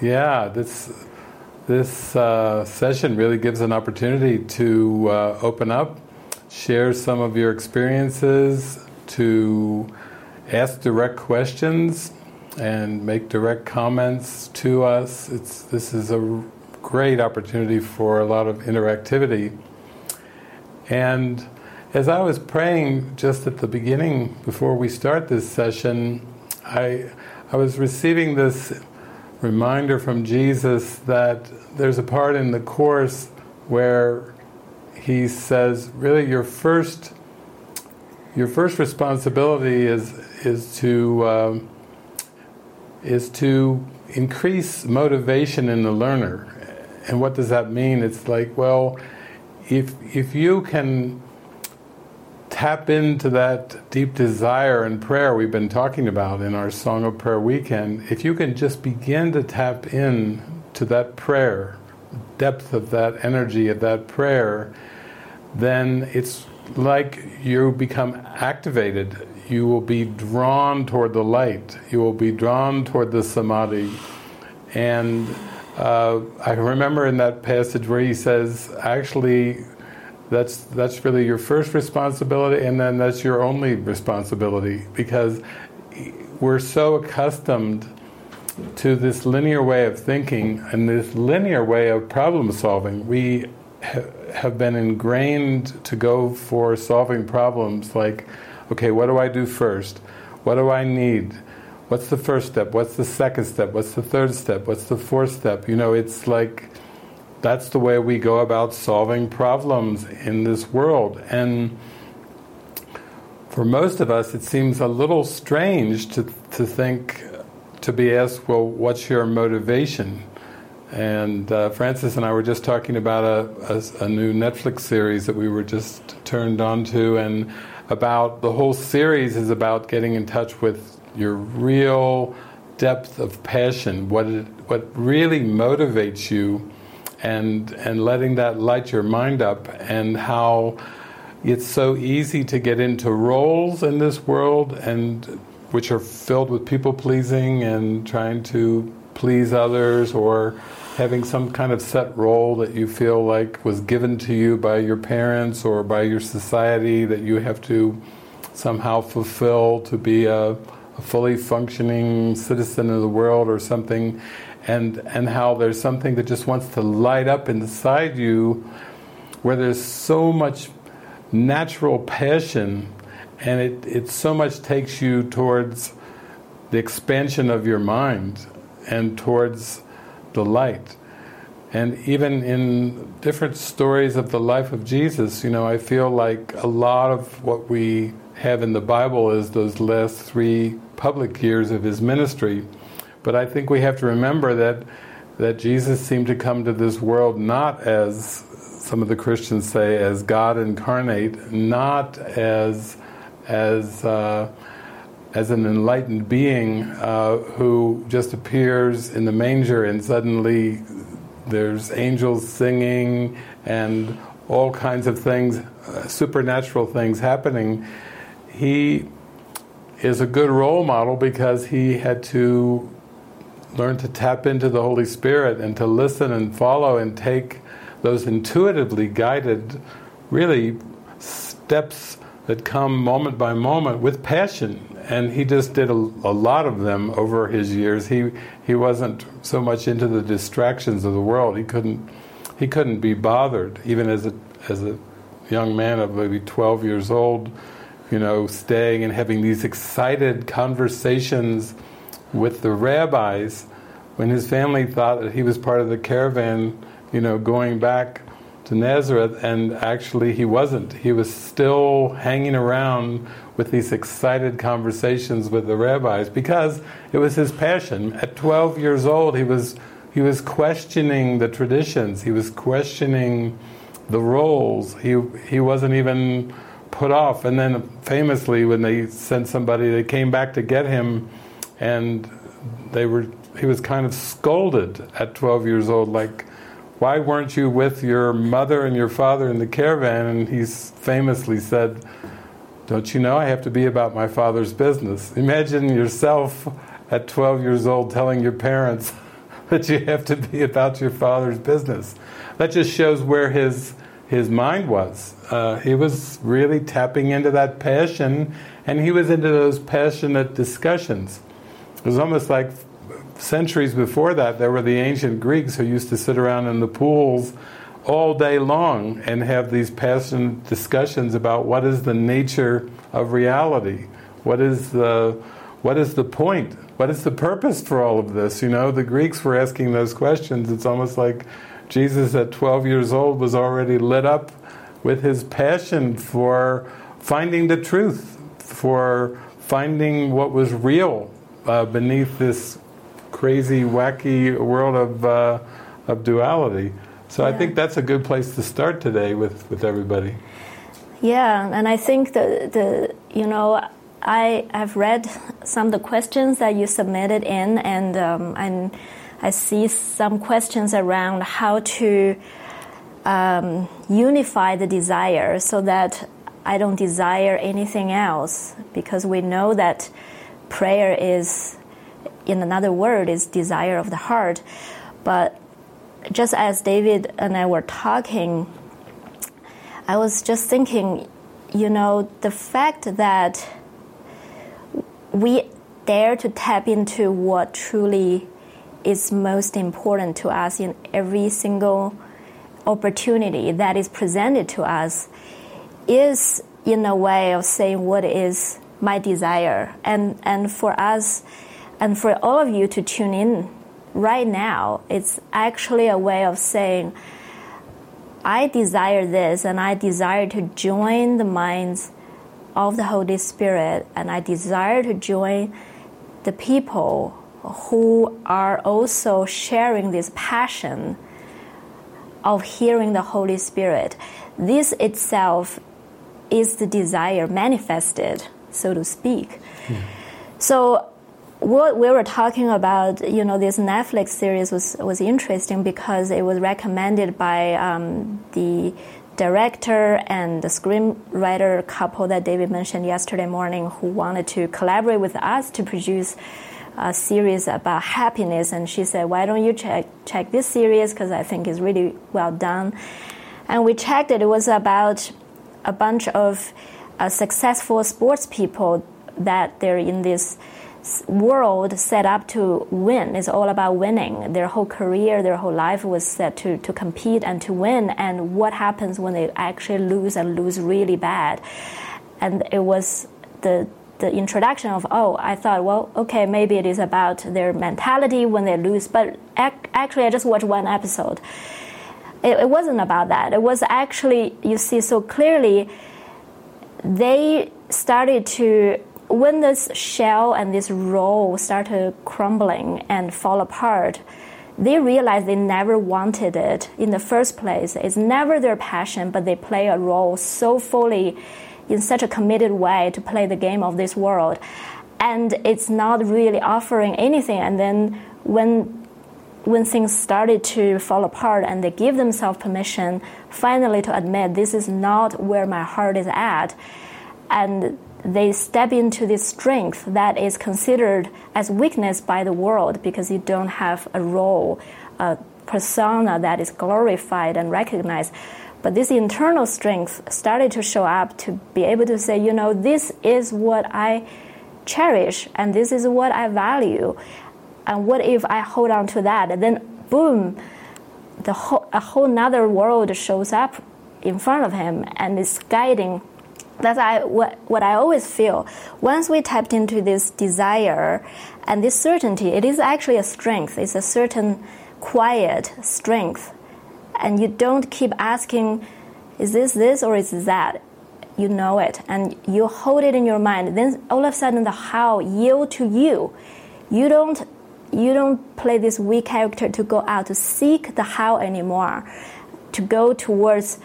yeah, this this uh, session really gives an opportunity to uh, open up, share some of your experiences, to ask direct questions, and make direct comments to us. It's this is a great opportunity for a lot of interactivity. And as I was praying just at the beginning, before we start this session, I I was receiving this reminder from Jesus that there's a part in the Course where he says, really, your first your first responsibility is is to um, is to increase motivation in the learner. And what does that mean? It's like, well, if if you can tap into that deep desire and prayer we've been talking about in our Song of Prayer weekend, if you can just begin to tap in to that prayer, depth of that energy of that prayer, then it's like you become activated. You will be drawn toward the light. You will be drawn toward the samadhi. And uh, I remember in that passage where he says, actually, that's that's really your first responsibility, and then that's your only responsibility because we're so accustomed to this linear way of thinking and this linear way of problem solving. We ha- have been ingrained to go for solving problems like, okay, what do I do first? What do I need? What's the first step? What's the second step? What's the third step? What's the fourth step? You know, it's like that's the way we go about solving problems in this world. And for most of us, it seems a little strange to, to think, to be asked, well, what's your motivation? And uh, Frances and I were just talking about a, a, a, new Netflix series that we were just turned on to, and about the whole series is about getting in touch with your real depth of passion, what it, what really motivates you and and letting that light your mind up and how it's so easy to get into roles in this world and which are filled with people pleasing and trying to please others or having some kind of set role that you feel like was given to you by your parents or by your society that you have to somehow fulfill to be a, a fully functioning citizen of the world or something and and how there's something that just wants to light up inside you where there's so much natural passion and it, it so much takes you towards the expansion of your mind and towards the light. And even in different stories of the life of Jesus, you know, I feel like a lot of what we have in the Bible is those last three public years of his ministry but I think we have to remember that that Jesus seemed to come to this world not as some of the Christians say as God incarnate, not as as uh, as an enlightened being uh, who just appears in the manger and suddenly there's angels singing and all kinds of things, uh, supernatural things happening. He is a good role model because he had to learn to tap into the Holy Spirit and to listen and follow and take those intuitively guided, really steps that come moment by moment with passion. And he just did a, a, lot of them over his years. He he wasn't so much into the distractions of the world. He couldn't he couldn't be bothered, even as a as a young man of maybe 12 years old, you know, staying and having these excited conversations with the rabbis when his family thought that he was part of the caravan, you know, going back to Nazareth, and actually he wasn't. He was still hanging around with these excited conversations with the rabbis because it was his passion. At 12 years old, he was he was questioning the traditions. He was questioning the roles. He he wasn't even put off. And then famously, when they sent somebody, they came back to get him and they were he was kind of scolded at 12 years old like why weren't you with your mother and your father in the caravan and he famously said don't you know I have to be about my father's business imagine yourself at 12 years old telling your parents that you have to be about your Father's business. That just shows where his his mind was. Uh, he was really tapping into that passion, and he was into those passionate discussions. It was almost like centuries before that, there were the ancient Greeks who used to sit around in the pools all day long and have these passionate discussions about what is the nature of reality, what is the what is the point, what is the purpose for all of this. You know, the Greeks were asking those questions. It's almost like Jesus at 12 years old was already lit up with his passion for finding the truth, for finding what was real uh, beneath this crazy, wacky world of, uh, of duality. So yeah. I think that's a good place to start today with, with everybody. Yeah, and I think the, the you know, I have read some of the questions that you submitted in, and um, and I see some questions around how to um, unify the desire so that I don't desire anything else, because we know that prayer is in another word, is desire of the heart. But just as David and I were talking, I was just thinking, you know, the fact that we dare to tap into what truly is most important to us in every single opportunity that is presented to us is in a way of saying what is my desire and and for us and for all of you to tune in right now, it's actually a way of saying, I desire this and I desire to join the minds of the Holy Spirit and I desire to join the people who are also sharing this passion of hearing the Holy Spirit. This itself is the desire manifested, so to speak. Mm. So what we were talking about, you know, this Netflix series was was interesting because it was recommended by um, the director and the screenwriter couple that David mentioned yesterday morning, who wanted to collaborate with us to produce a series about happiness. And she said, "Why don't you check check this series? Because I think it's really well done." And we checked it. It was about a bunch of successful sports people that they're in this world set up to win. It's all about winning. Their whole career, their whole life was set to, to compete and to win. And what happens when they actually lose and lose really bad? And it was the the introduction of oh I thought well okay maybe it is about their mentality when they lose but ac- actually I just watched one episode it, it wasn't about that it was actually you see so clearly they started to when this shell and this roll started crumbling and fall apart, they realized they never wanted it in the first place. It's never their passion, but they play a role so fully in such a committed way to play the game of this world. And it's not really offering anything. And then when when things started to fall apart and they give themselves permission finally to admit this is not where my heart is at and they step into this strength that is considered as weakness by the world because you don't have a role, a persona that is glorified and recognized. But this internal strength started to show up to be able to say, you know, this is what I cherish and this is what I value. And what if I hold on to that? And then, boom, the whole, a whole nother world shows up in front of him and is guiding that's I, what, what I always feel. Once we tapped into this desire and this certainty, it is actually a strength. It's a certain quiet strength. And you don't keep asking, is this this or is that? You know it and you hold it in your mind. Then all of a sudden the how yield to you. You don't you don't play this weak character to go out to seek the how anymore, to go towards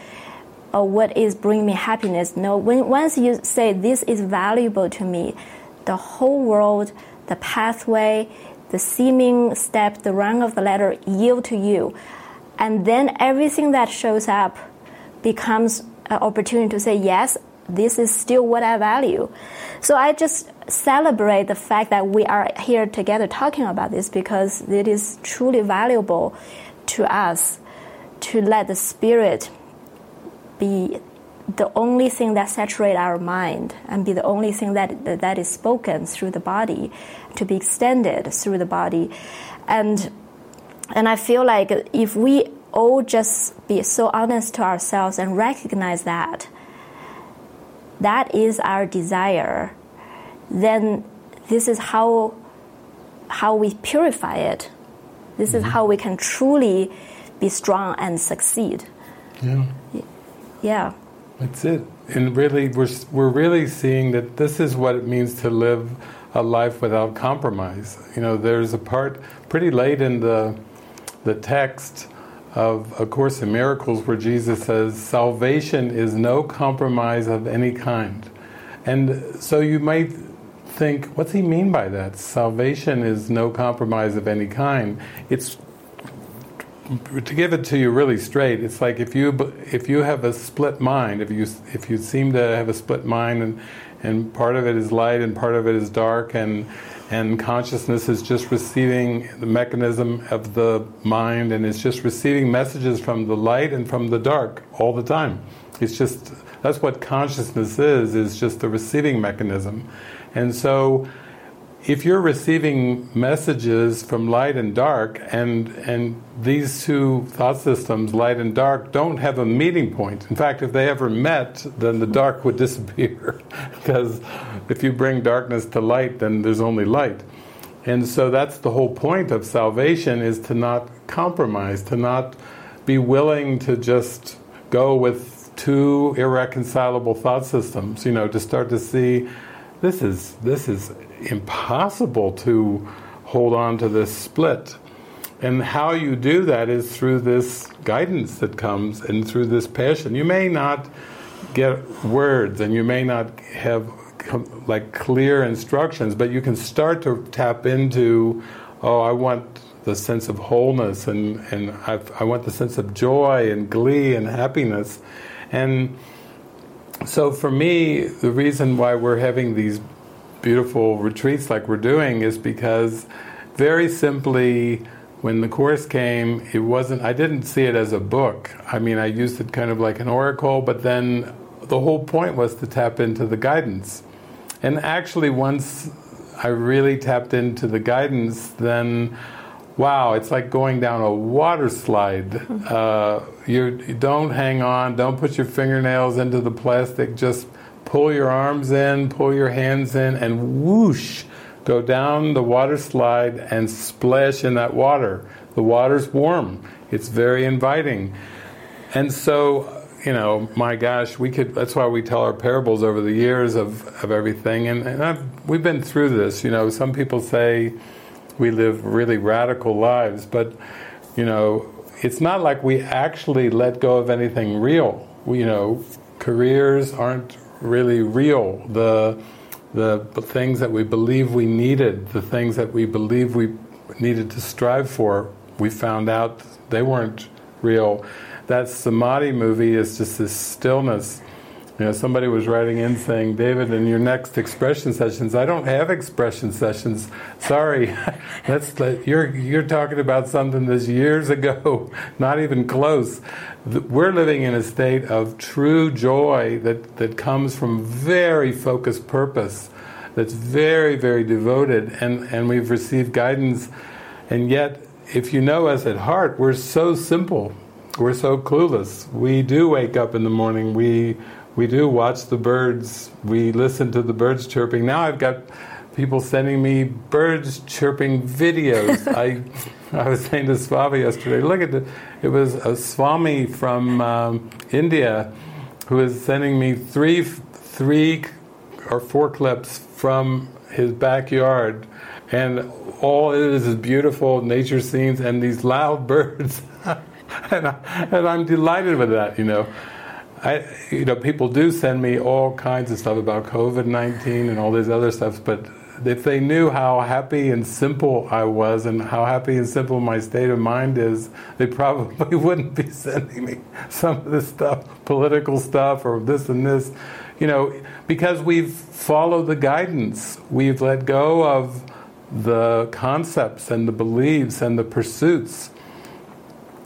or what is bringing me happiness. No, when once you say this is valuable to me, the whole world, the pathway, the seeming step, the rung of the ladder yield to you, and then everything that shows up becomes an opportunity to say yes. This is still what I value. So I just celebrate the fact that we are here together talking about this because it is truly valuable to us to let the spirit be the only thing that saturates our mind and be the only thing that that is spoken through the body to be extended through the body and and i feel like if we all just be so honest to ourselves and recognize that that is our desire then this is how how we purify it this mm-hmm. is how we can truly be strong and succeed yeah yeah that's it. And really, we're, we're really seeing that this is what it means to live a life without compromise. You know, there's a part pretty late in the, the text of A Course in Miracles where Jesus says, Salvation is no compromise of any kind. And so you might think, what's he mean by that? Salvation is no compromise of any kind. It's to give it to you really straight, it's like if you if you have a split mind, if you if you seem to have a split mind, and and part of it is light and part of it is dark, and and consciousness is just receiving the mechanism of the mind, and it's just receiving messages from the light and from the dark all the time. It's just that's what consciousness is is just the receiving mechanism, and so if you're receiving messages from light and dark, and and these two thought systems, light and dark, don't have a meeting point. In fact, if they ever met, then the dark would disappear, because if you bring darkness to light, then there's only light. And so that's the whole point of salvation: is to not compromise, to not be willing to just go with two irreconcilable thought systems. You know, to start to see this is this is impossible to hold on to this split. And how you do that is through this guidance that comes and through this passion. You may not get words and you may not have like clear instructions, but you can start to tap into, oh, I want the sense of wholeness and, and i I want the sense of joy and glee and happiness. And so for me, the reason why we're having these beautiful retreats like we're doing is because very simply when the course came it wasn't i didn't see it as a book. I mean i used it kind of like an oracle but then the whole point was to tap into the guidance. And actually once i really tapped into the guidance then wow it's like going down a water slide. Uh, you, you don't hang on don't put your fingernails into the plastic just pull your arms in, pull your hands in, and whoosh, go down the water slide and splash in that water. The water's warm, it's very inviting. And so, you know, my gosh, we could, that's why we tell our parables over the years of, of everything. And, and we've been through this. You know, some people say we live really radical lives, but, you know, it's not like we actually let go of anything real. We, you know, careers aren't really real. The the things that we believe we needed, the things that we believe we needed to strive for, we found out they weren't real. That samadhi movie is just this stillness. You know, somebody was writing in saying, David, in your next expression sessions, I don't have expression sessions. Sorry, that's you're you're talking about something that's years ago, not even close we're living in a state of true joy that, that comes from very focused purpose, that's very, very devoted, and, and we've received guidance. And yet, if you know us at heart, we're so simple, we're so clueless. We do wake up in the morning, we, we do watch the birds, we listen to the birds chirping. Now I've got people sending me birds chirping videos. I I was saying to Swami yesterday, look at it. It was a Swami from um, India who was sending me three, three or four clips from his backyard, and all it is is beautiful nature scenes and these loud birds. and, I, and I'm delighted with that, you know. I, you know, people do send me all kinds of stuff about COVID 19 and all this other stuff, but if they knew how happy and simple I was and how happy and simple my state of mind is, they probably wouldn't be sending me some of this stuff, political stuff or this and this. You know, because we've followed the guidance, we've let go of the concepts and the beliefs and the pursuits.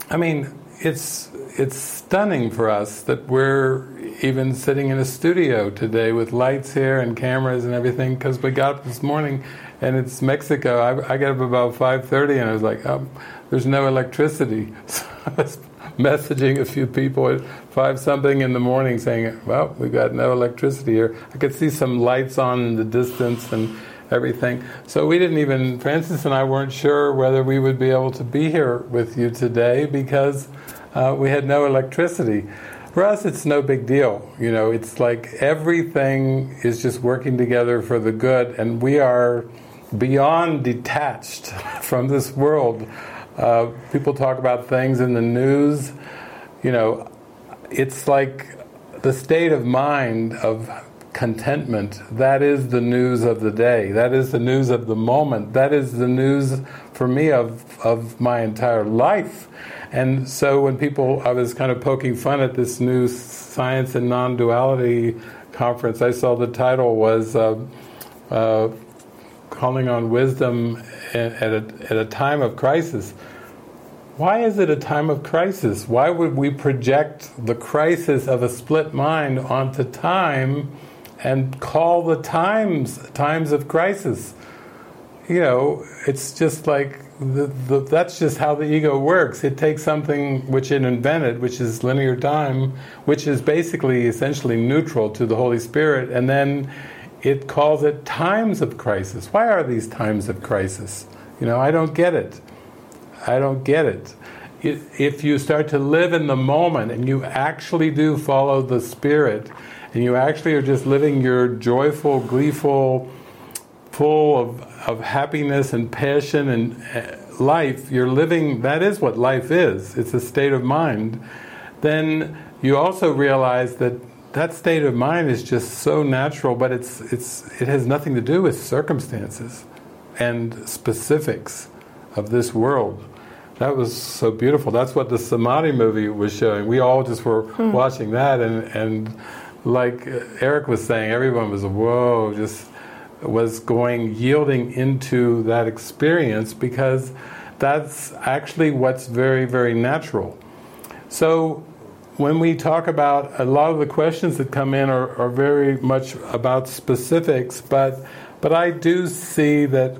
I mean, it's it's stunning for us that we're even sitting in a studio today with lights here and cameras and everything because we got up this morning and it's Mexico. I, I got up about 5:30 and I was like, oh, "There's no electricity." So I was messaging a few people at five something in the morning saying, "Well, we've got no electricity here." I could see some lights on in the distance and everything. So we didn't even Frances and I weren't sure whether we would be able to be here with you today because uh, we had no electricity. For us, it's no big deal. You know, it's like everything is just working together for the good, and we are beyond detached from this world. Uh, people talk about things in the news. You know, it's like the state of mind of contentment. That is the news of the day. That is the news of the moment. That is the news for me of, of my entire life. And so when people, I was kind of poking fun at this new science and non-duality conference. I saw the title was uh, uh, calling on wisdom at a, at a time of crisis. Why is it a time of crisis? Why would we project the crisis of a split mind onto time and call the times times of crisis? You know, it's just like the, the, that's just how the ego works. It takes something which it invented, which is linear time, which is basically essentially neutral to the Holy Spirit, and then it calls it times of crisis. Why are these times of crisis? You know, I don't get it. I don't get it. If you start to live in the moment and you actually do follow the Spirit, and you actually are just living your joyful, gleeful, full of, of happiness and passion and uh, life, you're living, that is what life is, it's a state of mind, then you also realize that that state of mind is just so natural, but it's, it's, it has nothing to do with circumstances and specifics of this world. That was so beautiful. That's what the Samadhi movie was showing. We all just were hmm. watching that, and, and like Eric was saying, everyone was, whoa, just was going yielding into that experience because that's actually what's very very natural. So when we talk about a lot of the questions that come in are, are very much about specifics but but I do see that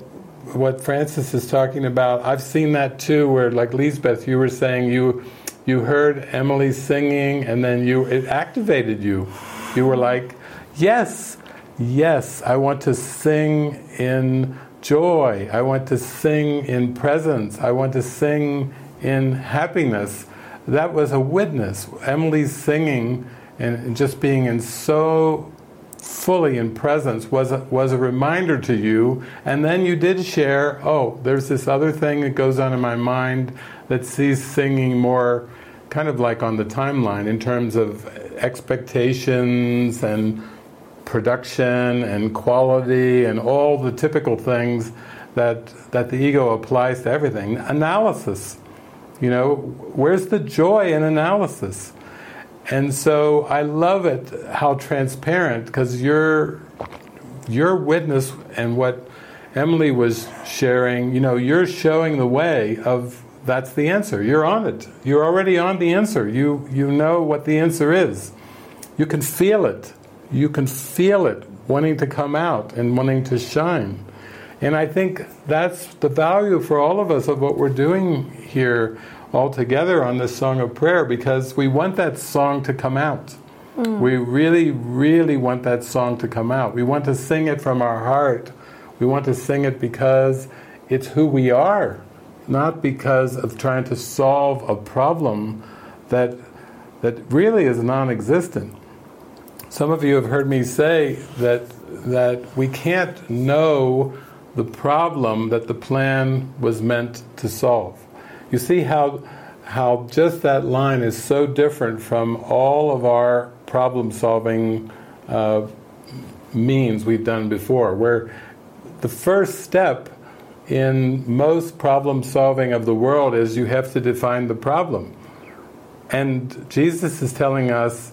what Frances is talking about I've seen that too where like Lisbeth you were saying you you heard Emily singing and then you it activated you. You were like yes yes, I want to sing in joy. I want to sing in presence. I want to sing in happiness. That was a witness. Emily's singing and just being in so fully in presence was a, was a reminder to you. And then you did share, oh, there's this other thing that goes on in my mind that sees singing more kind of like on the timeline in terms of expectations and production and quality and all the typical things that that the ego applies to everything. Analysis, you know, where's the joy in analysis? And so I love it how transparent because your your witness and what Emily was sharing, you know, you're showing the way of that's the answer. You're on it. You're already on the answer. You you know what the answer is. You can feel it you can feel it wanting to come out and wanting to shine. And I think that's the value for all of us of what we're doing here all together on this song of prayer because we want that song to come out. Mm. We really, really want that song to come out. We want to sing it from our heart. We want to sing it because it's who we are, not because of trying to solve a problem that that really is non-existent. Some of you have heard me say that that we can't know the problem that the plan was meant to solve. You see how how just that line is so different from all of our problem solving uh, means we've done before, where the first step in most problem solving of the world is you have to define the problem. And Jesus is telling us,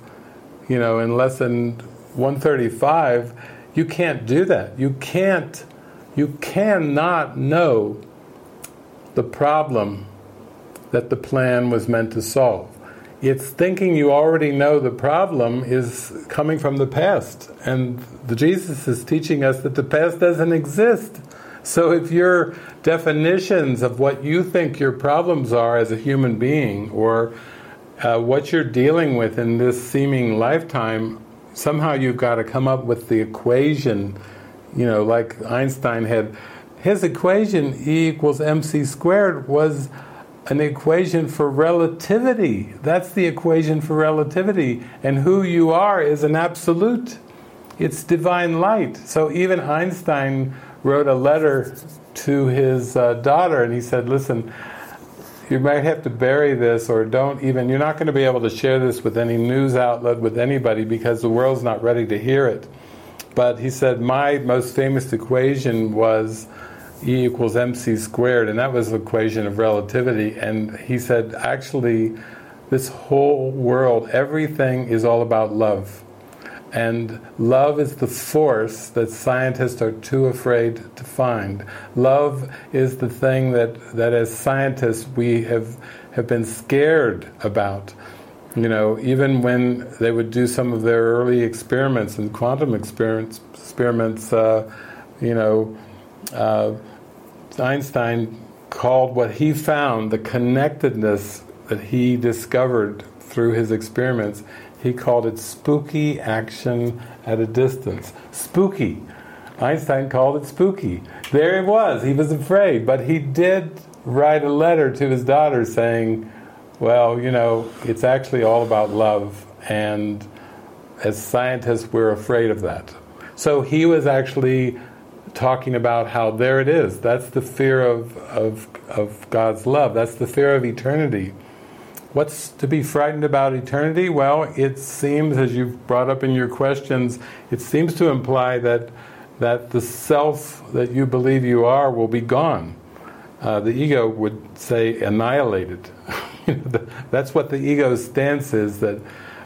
you know, in lesson 135, you can't do that. You can't, you cannot know the problem that the plan was meant to solve. It's thinking you already know the problem is coming from the past. And the Jesus is teaching us that the past doesn't exist. So if your definitions of what you think your problems are as a human being, or uh, what you're dealing with in this seeming lifetime, somehow you've got to come up with the equation, you know, like Einstein had. His equation, E equals mc squared, was an equation for relativity. That's the equation for relativity. And who you are is an absolute. It's divine light. So even Einstein wrote a letter to his uh, daughter and he said, Listen, you might have to bury this or don't even, you're not going to be able to share this with any news outlet, with anybody, because the world's not ready to hear it. But he said, My most famous equation was E equals mc squared, and that was the equation of relativity. And he said, Actually, this whole world, everything is all about love. And love is the force that scientists are too afraid to find. Love is the thing that, that as scientists we have, have been scared about. You know, even when they would do some of their early experiments and quantum experiments, experiments uh, you know, uh, Einstein called what he found the connectedness that he discovered through his experiments he called it spooky action at a distance. Spooky. Einstein called it spooky. There it was. He was afraid, but he did write a letter to his daughter saying, well, you know, it's actually all about love, and as scientists, we're afraid of that. So he was actually talking about how there it is. That's the fear of, of, of God's love. That's the fear of eternity. What's to be frightened about eternity? Well, it seems, as you've brought up in your questions, it seems to imply that that the self that you believe you are will be gone. Uh, the ego would say annihilated. That's what the ego's stance is. That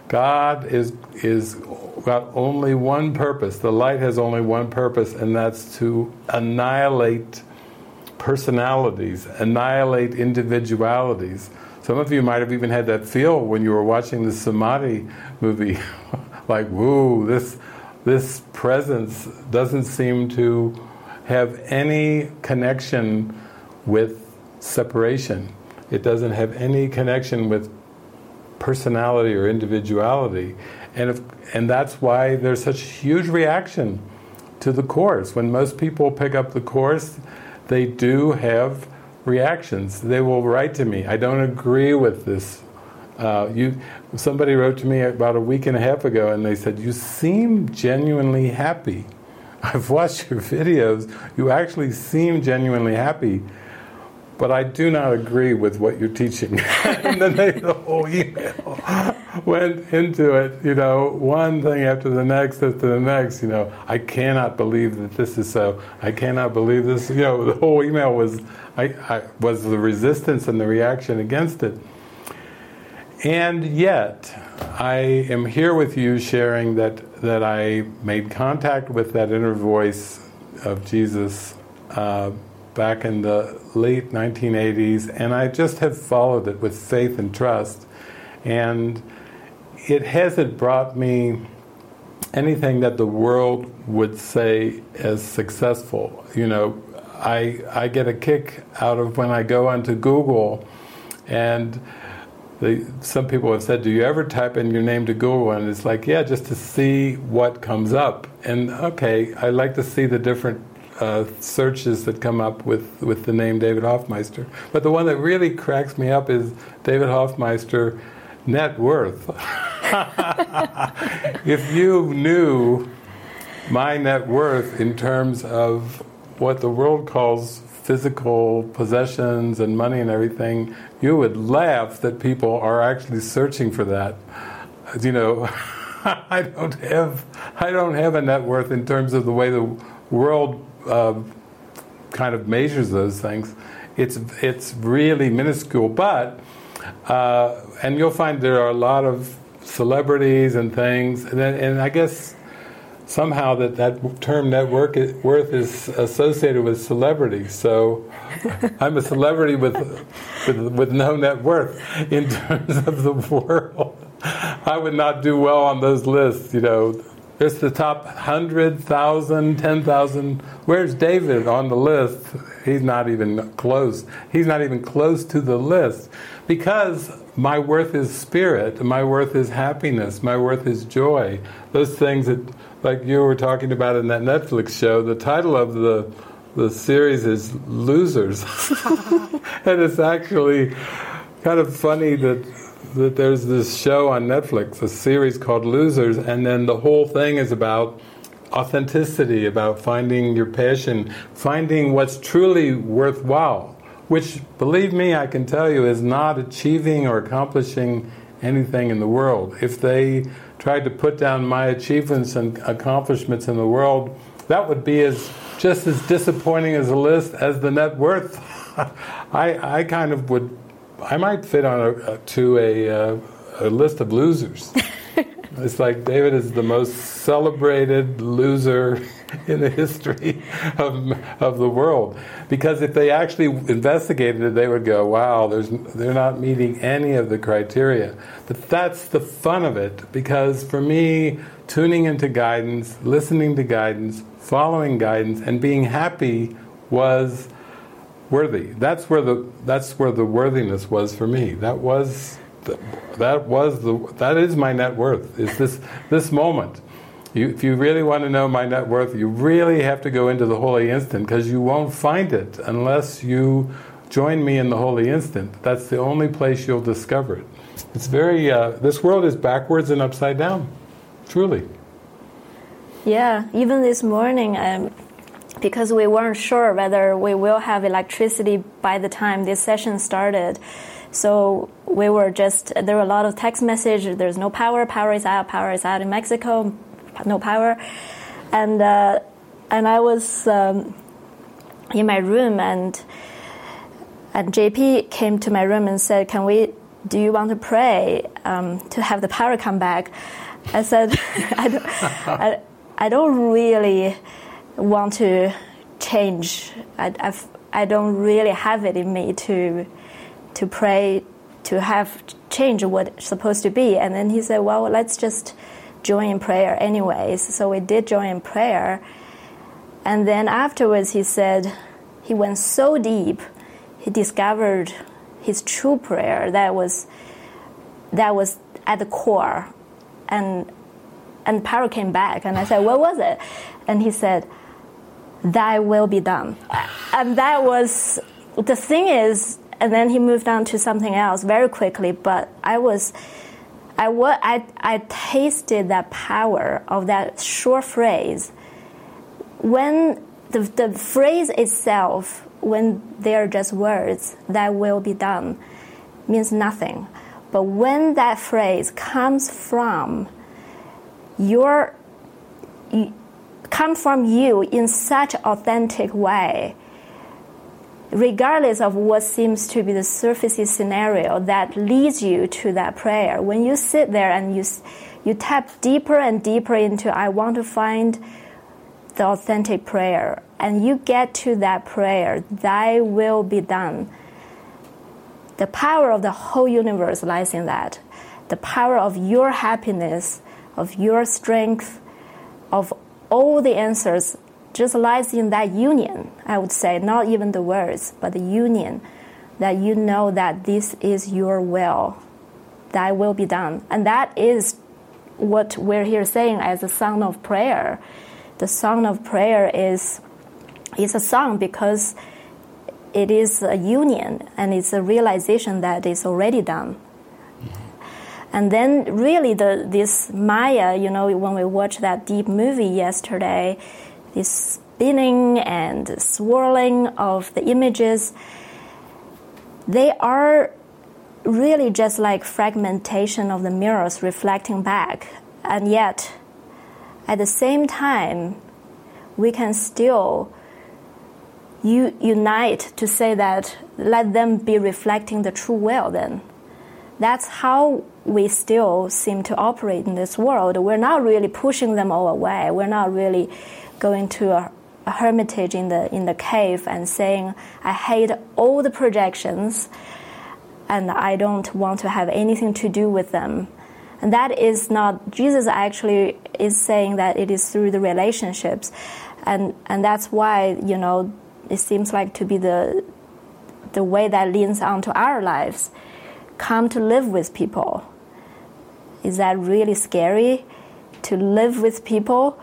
God is is got only one purpose. The light has only one purpose, and that's to annihilate personalities, annihilate individualities. Some of you might have even had that feel when you were watching the Samadhi movie, like, woo, this, this presence doesn't seem to have any connection with separation. It doesn't have any connection with personality or individuality. And, if, and that's why there's such a huge reaction to the Course. When most people pick up the Course, they do have reactions. They will write to me. I don't agree with this. Uh, you, somebody wrote to me about a week and a half ago, and they said, "You seem genuinely happy. I've watched your videos. You actually seem genuinely happy." But I do not agree with what you're teaching. and then they, the whole email went into it, you know, one thing after the next after the next, you know, I cannot believe that this is so. I cannot believe this. You know, the whole email was I, I, was the resistance and the reaction against it. And yet, I am here with you sharing that, that I made contact with that inner voice of Jesus uh, back in the late 1980s, and I just have followed it with faith and trust. And it hasn't brought me anything that the world would say as successful. You know, I, I get a kick out of when I go onto Google and some people have said, do you ever type in your name to Google? And it's like, yeah, just to see what comes up. And okay, I like to see the different uh, searches that come up with, with the name David Hoffmeister. But the one that really cracks me up is David Hoffmeister net worth. if you knew my net worth in terms of what the world calls physical possessions and money and everything, you would laugh that people are actually searching for that. You know, I don't have I don't have a net worth in terms of the way the world uh, kind of measures those things, it's it's really minuscule. But uh, and you'll find there are a lot of celebrities and things, and, and I guess somehow that that term net worth is associated with celebrity. So I'm a celebrity with, with, with no net worth in terms of the world. I would not do well on those lists, you know. It's the top 100,000, 10,000. Where's David on the list? He's not even close. He's not even close to the list because my worth is spirit, my worth is happiness, my worth is joy. Those things that like you were talking about in that Netflix show, the title of the the series is Losers, and it's actually kind of funny that that there's this show on Netflix, a series called Losers, and then the whole thing is about authenticity, about finding your passion, finding what's truly worthwhile. Which, believe me, I can tell you, is not achieving or accomplishing anything in the world. If they tried to put down my achievements and accomplishments in the world, that would be as just as disappointing as a list as the net worth. I, I kind of would, I might fit on a, to a, uh, a list of losers. it's like David is the most celebrated loser in the history of, of the world. Because if they actually investigated it, they would go, wow, there's, they're not meeting any of the criteria. But that's the fun of it, because for me, tuning into guidance, listening to guidance, following guidance, and being happy was worthy. That's where the that's where the worthiness was for me. That was that was the that is my net worth. Is this this moment? You, if you really want to know my net worth, you really have to go into the holy instant because you won't find it unless you join me in the holy instant. That's the only place you'll discover it. It's very, uh, this world is backwards and upside down, truly. Yeah, even this morning, um, because we weren't sure whether we will have electricity by the time this session started. So we were just, there were a lot of text messages, there's no power, power is out, power is out in Mexico, no power, and uh, and I was um, in my room and and JP came to my room and said, "Can we? Do you want to pray um, to have the power come back?" I said, I, don't, I, I, don't really want to change. I, I've, I don't really have it in me to to pray to have change what's supposed to be. And then he said, "Well, let's just." Join in prayer anyways. So we did join in prayer. And then afterwards, he said he went so deep, he discovered his true prayer that was that was at the core, and and power came back. And I said, "What was it?" And he said, "Thy will be done." And that was the thing is. And then he moved on to something else very quickly. But I was I, I, I tasted that power of that short phrase. When the, the phrase itself, when they are just words, that will be done, means nothing. But when that phrase comes from your, come from you in such authentic way, regardless of what seems to be the surface scenario that leads you to that prayer, when you sit there and you, you tap deeper and deeper into, I want to find the authentic prayer, and you get to that prayer, Thy will be done. The power of the whole universe lies in that. The power of your happiness, of your strength, of all the answers just lies in that union, I would say, not even the words, but the union that you know that this is your will, that will be done. And that is what we're here saying as a song of prayer. The song of prayer is, is a song because it is a union and it's a realization that it's already done. Mm-hmm. And then, really, the, this Maya, you know, when we watched that deep movie yesterday, this spinning and swirling of the images, they are really just like fragmentation of the mirrors reflecting back. And yet, at the same time, we can still you unite to say that let them be reflecting the true will then. That's how we still seem to operate in this world. We're not really pushing them all away. We're not really going to a, a hermitage in the in the cave and saying, I hate all the projections and I don't want to have anything to do with them. And that is not Jesus actually is saying that it is through the relationships. And and that's why, you know, it seems like to be the the way that leans onto our lives. Come to live with people. Is that really scary? To live with people?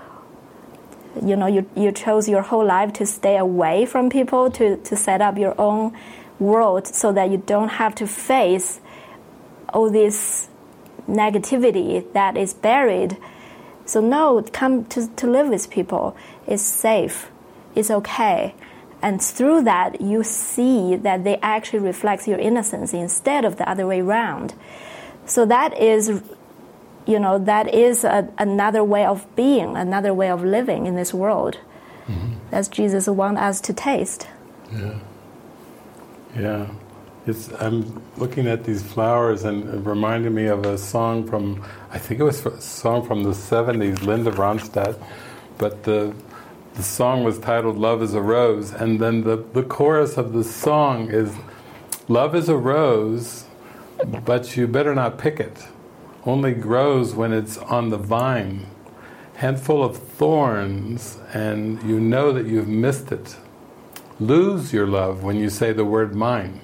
You know, you, you chose your whole life to stay away from people, to, to set up your own world so that you don't have to face all this negativity that is buried. So, no, come to, to live with people. It's safe, it's okay. And through that, you see that they actually reflect your innocence instead of the other way around. So that is, you know, that is a, another way of being, another way of living in this world. Mm-hmm. As Jesus wants us to taste. Yeah. Yeah. It's, I'm looking at these flowers and it reminded me of a song from, I think it was a song from the 70s, Linda Ronstadt, but the the song was titled Love is a Rose, and then the, the chorus of the song is Love is a rose, but you better not pick it. Only grows when it's on the vine, handful of thorns, and you know that you've missed it. Lose your love when you say the word mine.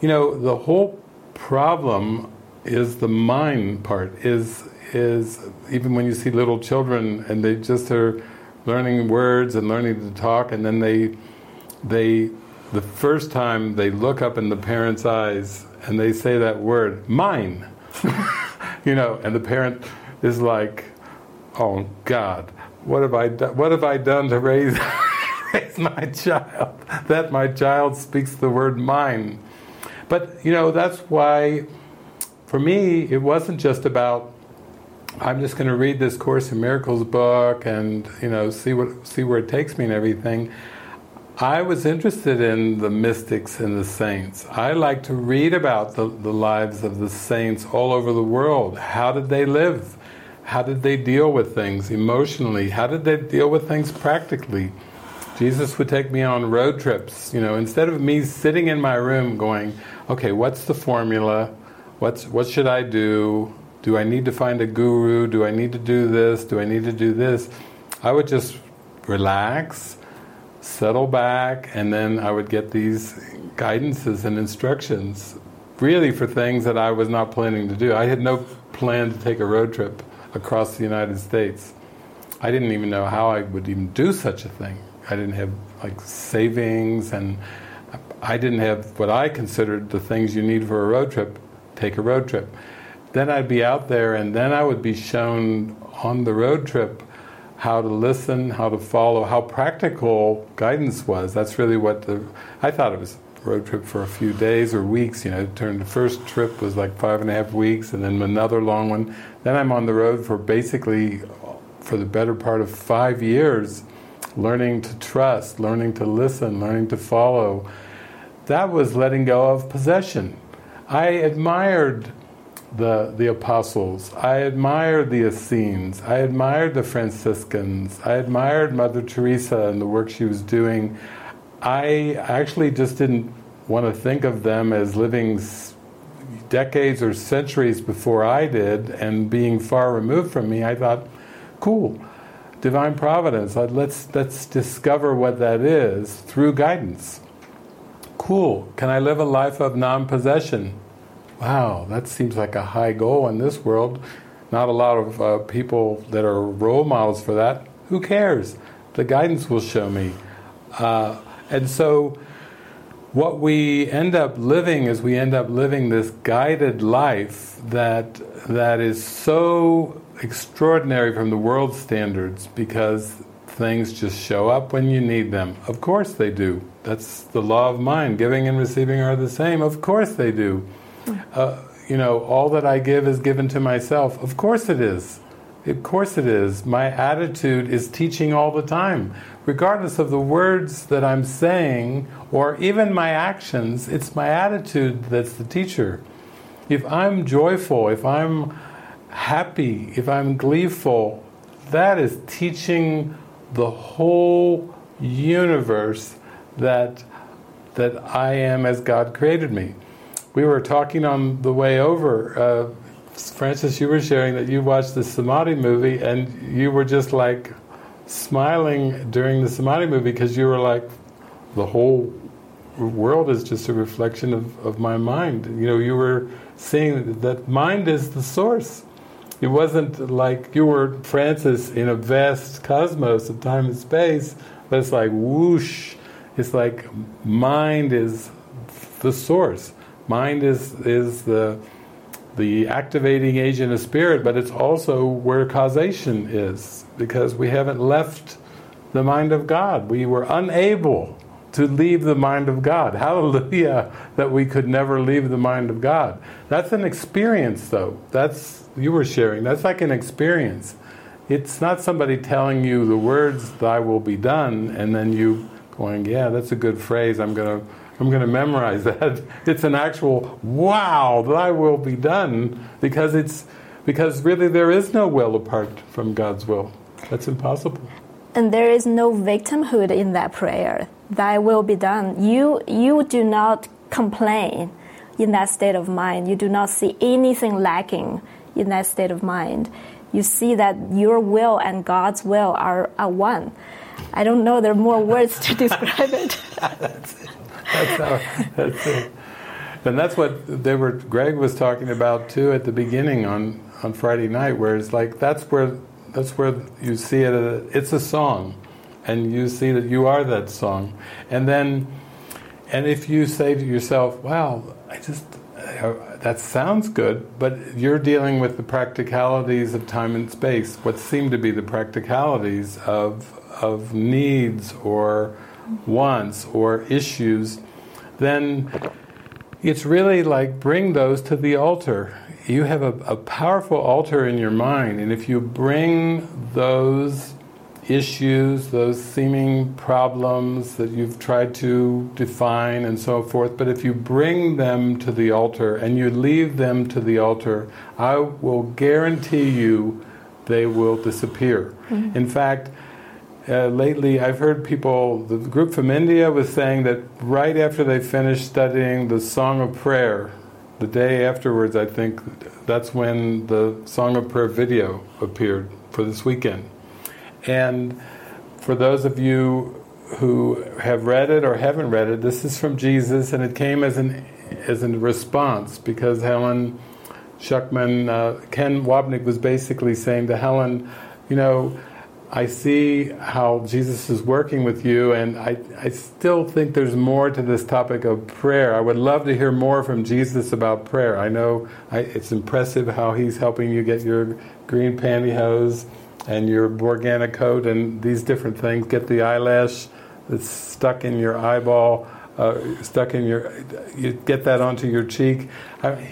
You know, the whole problem is the mine part, is, is even when you see little children and they just are learning words and learning to talk, and then they, they, the first time they look up in the parent's eyes and they say that word, mine, you know, and the parent is like, oh God, what have I done? What have I done to raise, raise my child? That my child speaks the word mine. But you know, that's why, for me, it wasn't just about I'm just going to read this Course in Miracles book and you know see what see where it takes me and everything. I was interested in the mystics and the saints. I like to read about the, the lives of the saints all over the world. How did they live? How did they deal with things emotionally? How did they deal with things practically? Jesus would take me on road trips. You know, instead of me sitting in my room going, "Okay, what's the formula? What's what should I do? Do I need to find a guru? Do I need to do this? Do I need to do this? I would just relax, settle back, and then I would get these guidances and instructions really for things that I was not planning to do. I had no plan to take a road trip across the United States. I didn't even know how I would even do such a thing. I didn't have like savings and I didn't have what I considered the things you need for a road trip. Take a road trip then I'd be out there and then I would be shown on the road trip how to listen, how to follow, how practical guidance was. That's really what the I thought it was road trip for a few days or weeks. You know, turned the first trip was like five and a half weeks, and then another long one. Then I'm on the road for basically for the better part of five years, learning to trust, learning to listen, learning to follow. That was letting go of possession. I admired the, the apostles. I admired the Essenes. I admired the Franciscans. I admired Mother Teresa and the work she was doing. I actually just didn't want to think of them as living decades or centuries before I did and being far removed from me. I thought, cool, divine providence. Let's let's discover what that is through guidance. Cool. Can I live a life of non-possession? Wow, that seems like a high goal in this world. Not a lot of uh, people that are role models for that. Who cares? The guidance will show me. Uh, and so, what we end up living is we end up living this guided life that that is so extraordinary from the world standards because things just show up when you need them. Of course they do. That's the law of mind. Giving and receiving are the same. Of course they do uh, you know, all that I give is given to myself. Of course it is. Of course it is. My attitude is teaching all the time. Regardless of the words that I'm saying or even my actions, it's my attitude that's the teacher. If I'm joyful, if I'm happy, if I'm gleeful, that is teaching the whole universe that that I am as God created me. We were talking on the way over. Uh, Frances, you were sharing that you watched the Samadhi movie and you were just like smiling during the Samadhi movie because you were like, the whole world is just a reflection of, of my mind. You know, you were seeing that mind is the source. It wasn't like you were Frances in a vast cosmos of time and space, but it's like whoosh. It's like mind is the source. Mind is is the the activating agent of spirit, but it's also where causation is, because we haven't left the mind of God. We were unable to leave the mind of God. Hallelujah, that we could never leave the mind of God. That's an experience, though. That's, you were sharing, that's like an experience. It's not somebody telling you the words, thy will be done, and then you going, yeah, that's a good phrase, I'm going to I'm going to memorize that. It's an actual wow, thy will be done because it's because really there is no will apart from God's will. That's impossible. And there is no victimhood in that prayer. Thy will be done. You you do not complain in that state of mind. You do not see anything lacking in that state of mind. You see that your will and God's will are, are one. I don't know, there are more words to describe it. that's how, that's it. And that's what they were. Greg was talking about too at the beginning on on Friday night, where it's like that's where that's where you see it. Uh, it's a song, and you see that you are that song, and then, and if you say to yourself, "Wow, I just." that sounds good, but you're dealing with the practicalities of time and space, what seem to be the practicalities of of needs or wants or issues, then it's really like bring those to the altar. You have a, a powerful altar in your mind, and if you bring those issues, those seeming problems that you've tried to define and so forth, but if you bring them to the altar and you leave them to the altar, I will guarantee you they will disappear. Mm-hmm. In fact, uh, lately I've heard people, the group from India was saying that right after they finished studying the Song of Prayer, the day afterwards, I think that's when the Song of Prayer video appeared for this weekend. And for those of you who have read it or haven't read it, this is from Jesus, and it came as an as a response because Helen Schucman, uh, Ken Wapnick was basically saying to Helen, you know, I see how Jesus is working with you, and I, I still think there's more to this topic of prayer. I would love to hear more from Jesus about prayer. I know I, it's impressive how he's helping you get your green pantyhose and your organic coat and these different things, get the eyelash that's stuck in your eyeball. Uh, stuck in your, you get that onto your cheek.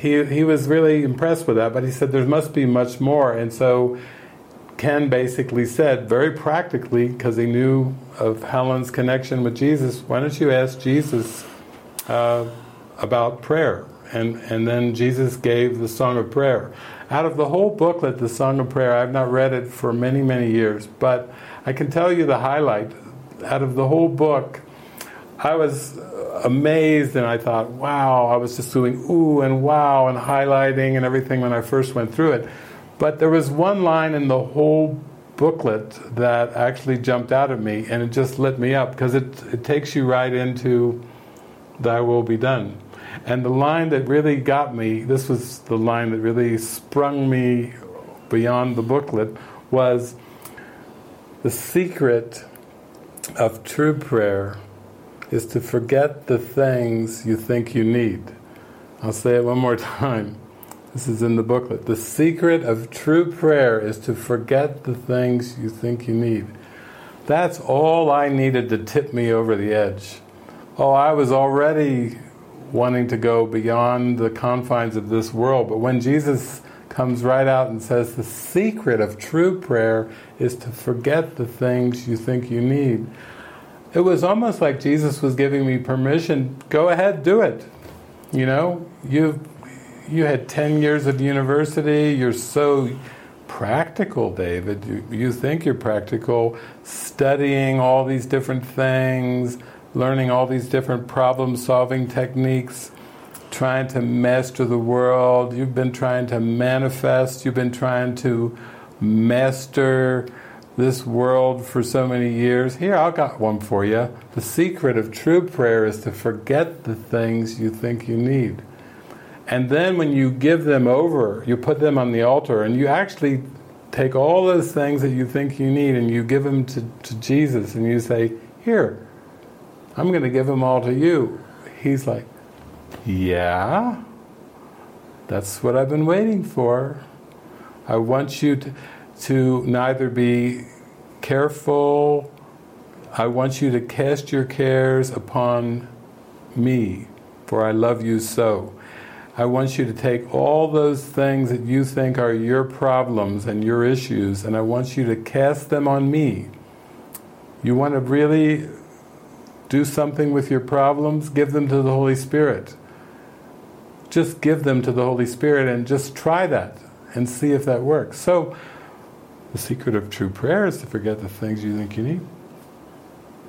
He he was really impressed with that, but he said there must be much more, and so Ken basically said, very practically, because he knew of Helen's connection with Jesus, why don't you ask Jesus uh, about prayer? And, and then Jesus gave the Song of Prayer. Out of the whole booklet, the Song of Prayer, I've not read it for many, many years, but I can tell you the highlight. Out of the whole book, I was amazed and I thought, wow, I was just doing ooh and wow and highlighting and everything when I first went through it. But there was one line in the whole booklet that actually jumped out at me and it just lit me up because it, it takes you right into Thy will be done. And the line that really got me, this was the line that really sprung me beyond the booklet, was the secret of true prayer is to forget the things you think you need. I'll say it one more time. This is in the booklet. The secret of true prayer is to forget the things you think you need. That's all I needed to tip me over the edge. Oh, I was already wanting to go beyond the confines of this world, but when Jesus comes right out and says the secret of true prayer is to forget the things you think you need. It was almost like Jesus was giving me permission, go ahead, do it. You know, you you had 10 years of university, you're so practical, David. You, you think you're practical, studying all these different things, learning all these different problem solving techniques trying to master the world, you've been trying to manifest, you've been trying to master this world for so many years. Here, I've got one for you. The secret of true prayer is to forget the things you think you need. And then when you give them over, you put them on the altar, and you actually take all those things that you think you need and you give them to, to Jesus, and you say, Here, I'm going to give them all to you. He's like, yeah, that's what I've been waiting for. I want you to, to neither be careful, I want you to cast your cares upon me, for I love you so. I want you to take all those things that you think are your problems and your issues, and I want you to cast them on me. You want to really do something with your problems? Give them to the Holy Spirit just give them to the Holy Spirit and just try that and see if that works. So, the secret of true prayer is to forget the things you think you need.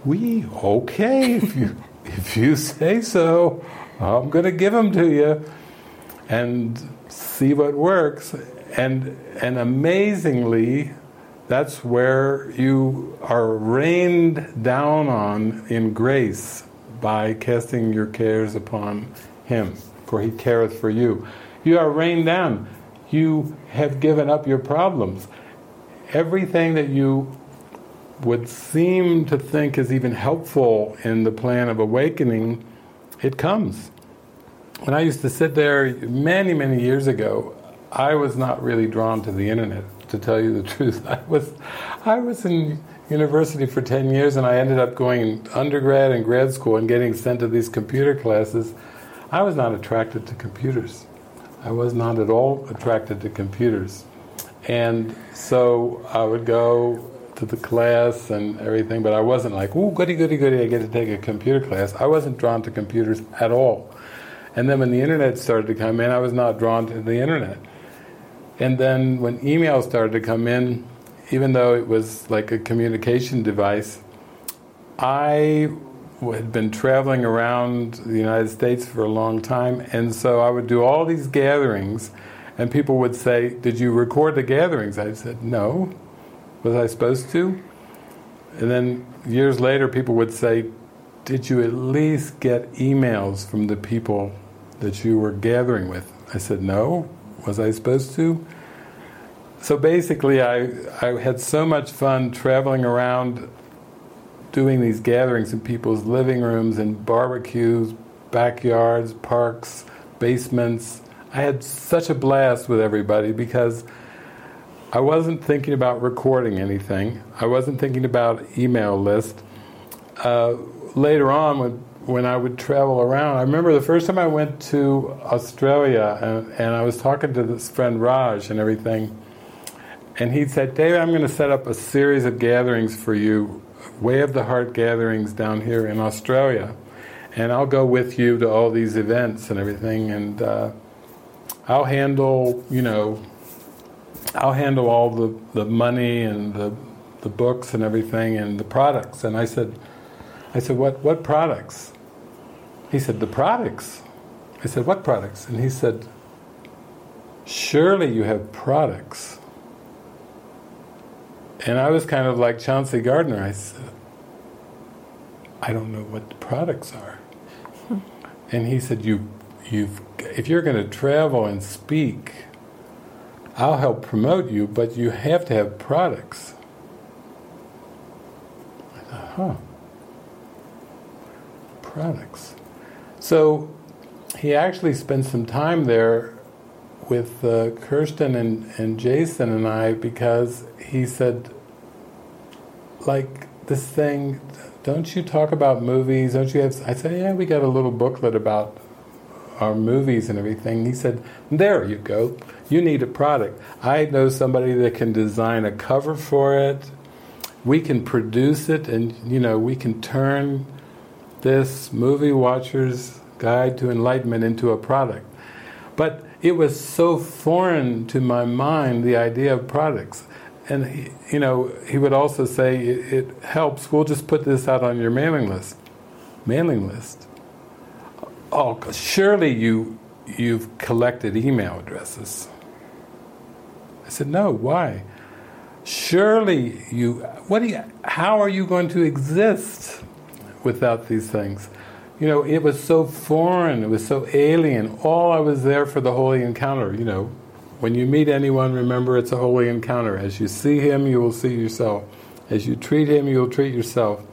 We okay if you if you say so. I'm going to give them to you and see what works. And and amazingly, that's where you are rained down on in grace by casting your cares upon Him for he careth for you. You are rained down. You have given up your problems. Everything that you would seem to think is even helpful in the plan of awakening, it comes. When I used to sit there many, many years ago, I was not really drawn to the internet, to tell you the truth. I was, I was in university for 10 years and I ended up going undergrad and grad school and getting sent to these computer classes I was not attracted to computers. I was not at all attracted to computers. And so I would go to the class and everything, but I wasn't like, ooh, goody, goody, goody, I get to take a computer class. I wasn't drawn to computers at all. And then when the internet started to come in, I was not drawn to the internet. And then when email started to come in, even though it was like a communication device, I had been traveling around the United States for a long time, and so I would do all these gatherings, and people would say, Did you record the gatherings? I said, No. Was I supposed to? And then years later, people would say, Did you at least get emails from the people that you were gathering with? I said, No. Was I supposed to? So basically, I, I had so much fun traveling around doing these gatherings in people's living rooms and barbecues, backyards, parks, basements. I had such a blast with everybody because I wasn't thinking about recording anything. I wasn't thinking about email list. Uh, later on, when, when I would travel around, I remember the first time I went to Australia and, and I was talking to this friend Raj and everything. And he said, David, I'm going to set up a series of gatherings for you Way of the Heart gatherings down here in Australia. And I'll go with you to all these events and everything, and uh, I'll handle, you know, I'll handle all the, the money and the, the books and everything and the products. And I said, I said, what, what products? He said, the products. I said, what products? And he said, surely you have products. And I was kind of like Chauncey Gardiner. I said, I don't know what the products are. And he said, you, you've, if you're going to travel and speak, I'll help promote you, but you have to have products. I thought, huh. Products. So he actually spent some time there with uh, Kirsten and, and Jason and I because he said, like this thing, don't you talk about movies? Don't you have? I said, yeah, we got a little booklet about our movies and everything. He said, There you go. You need a product. I know somebody that can design a cover for it. We can produce it, and you know, we can turn this movie watcher's guide to enlightenment into a product. But it was so foreign to my mind, the idea of products. And, he, you know, he would also say, it, it helps, we'll just put this out on your mailing list. Mailing list? Oh, surely you, you've collected email addresses. I said, no, why? Surely you, what do you, how are you going to exist without these things? you know, it was so foreign, it was so alien. All I was there for the holy encounter, you know. When you meet anyone, remember it's a holy encounter. As you see him, you will see yourself. As you treat him, you will treat yourself.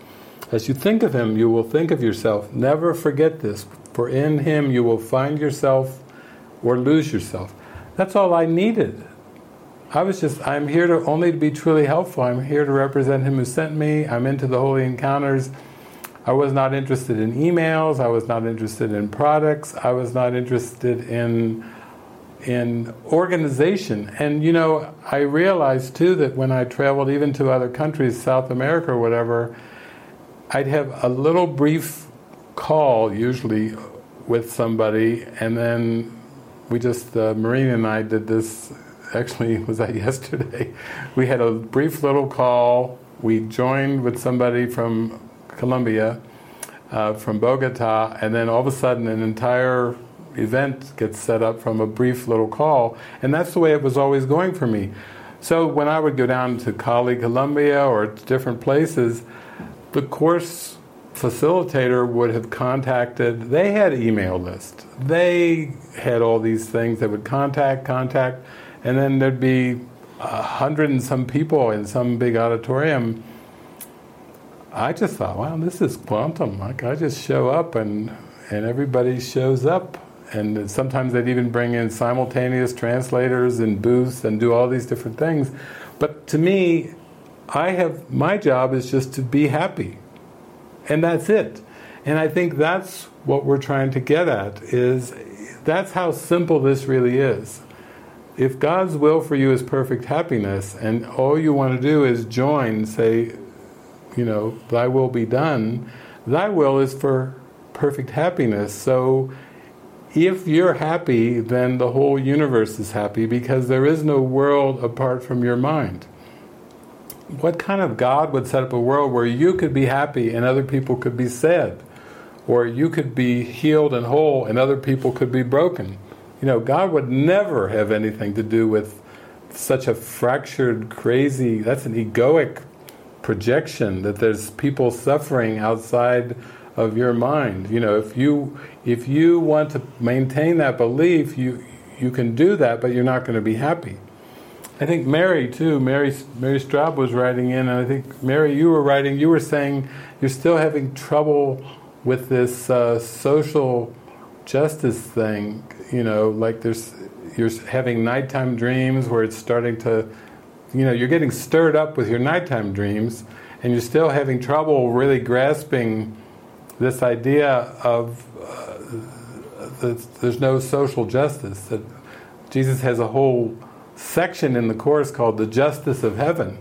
As you think of him, you will think of yourself. Never forget this, for in him you will find yourself or lose yourself. That's all I needed. I was just, I'm here to only to be truly helpful. I'm here to represent him who sent me. I'm into the holy encounters. I was not interested in emails, I was not interested in products, I was not interested in in organization. And you know, I realized too that when I traveled even to other countries, South America or whatever, I'd have a little brief call usually with somebody and then we just uh, Marina and I did this actually was that yesterday? We had a brief little call. We joined with somebody from Colombia, uh, from Bogota, and then all of a sudden an entire event gets set up from a brief little call, and that's the way it was always going for me. So when I would go down to Cali, Colombia, or different places, the course facilitator would have contacted. They had email list. They had all these things that would contact, contact, and then there'd be a hundred and some people in some big auditorium I just thought, wow, this is quantum. Like I just show up and and everybody shows up. And sometimes they'd even bring in simultaneous translators and booths and do all these different things. But to me, I have my job is just to be happy. And that's it. And I think that's what we're trying to get at is that's how simple this really is. If God's will for you is perfect happiness and all you want to do is join, say, you know, thy will be done, thy will is for perfect happiness. So if you're happy, then the whole universe is happy because there is no world apart from your mind. What kind of God would set up a world where you could be happy and other people could be sad? Or you could be healed and whole and other people could be broken? You know, God would never have anything to do with such a fractured, crazy, that's an egoic projection that there's people suffering outside of your mind. You know, if you if you want to maintain that belief, you you can do that, but you're not going to be happy. I think Mary too. Mary Mary Straub was writing in, and I think Mary, you were writing. You were saying you're still having trouble with this uh, social justice thing. You know, like there's you're having nighttime dreams where it's starting to you know, you're getting stirred up with your nighttime dreams, and you're still having trouble really grasping this idea of uh, that there's no social justice. That Jesus has a whole section in the course called the justice of heaven,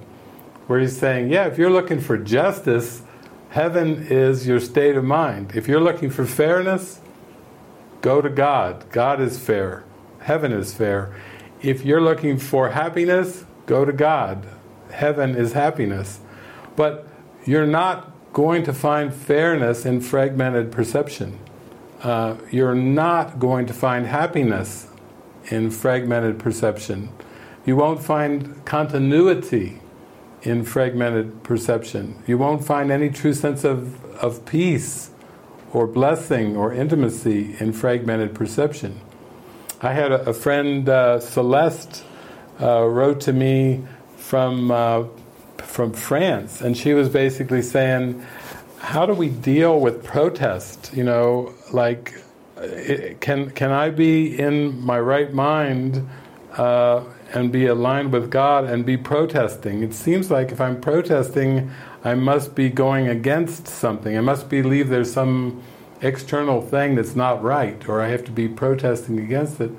where he's saying, yeah, if you're looking for justice, heaven is your state of mind. If you're looking for fairness, go to God. God is fair. Heaven is fair. If you're looking for happiness, Go to God. Heaven is happiness. But you're not going to find fairness in fragmented perception. Uh, you're not going to find happiness in fragmented perception. You won't find continuity in fragmented perception. You won't find any true sense of, of peace or blessing or intimacy in fragmented perception. I had a, a friend, uh, Celeste, uh, wrote to me from uh, from France, and she was basically saying, "How do we deal with protest? You know, like, can can I be in my right mind?" Uh, and be aligned with God and be protesting. It seems like if I'm protesting, I must be going against something. I must believe there's some external thing that's not right, or I have to be protesting against it.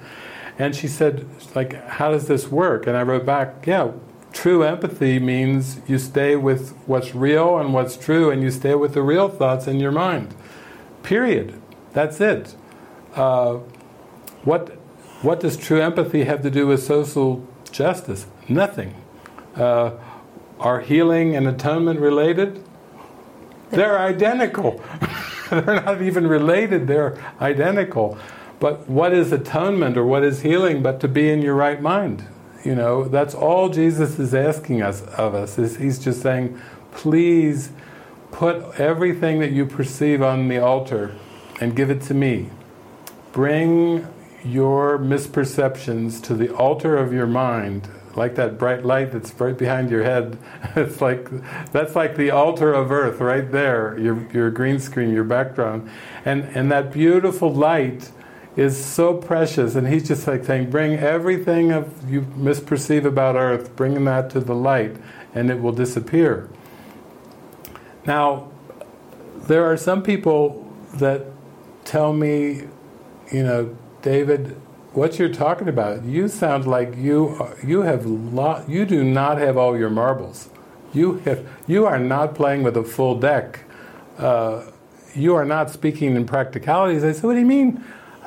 And she said, like, how does this work? And I wrote back, yeah, true empathy means you stay with what's real and what's true, and you stay with the real thoughts in your mind. Period. That's it. Uh, what what does true empathy have to do with social justice? Nothing. Uh, are healing and atonement related? They're identical. they're not even related, they're identical. But what is atonement or what is healing but to be in your right mind? You know, that's all Jesus is asking us of us. Is he's just saying, please put everything that you perceive on the altar and give it to me. Bring your misperceptions to the altar of your mind like that bright light that's right behind your head. It's like that's like the altar of earth right there, your your green screen, your background. And and that beautiful light is so precious and he's just like saying, bring everything of you misperceive about earth, bring that to the light and it will disappear. Now there are some people that tell me, you know, David, what you're talking about, you sound like you you have lot, you do not have all your marbles. You have you are not playing with a full deck. Uh, you are not speaking in practicalities. I said, what do you mean?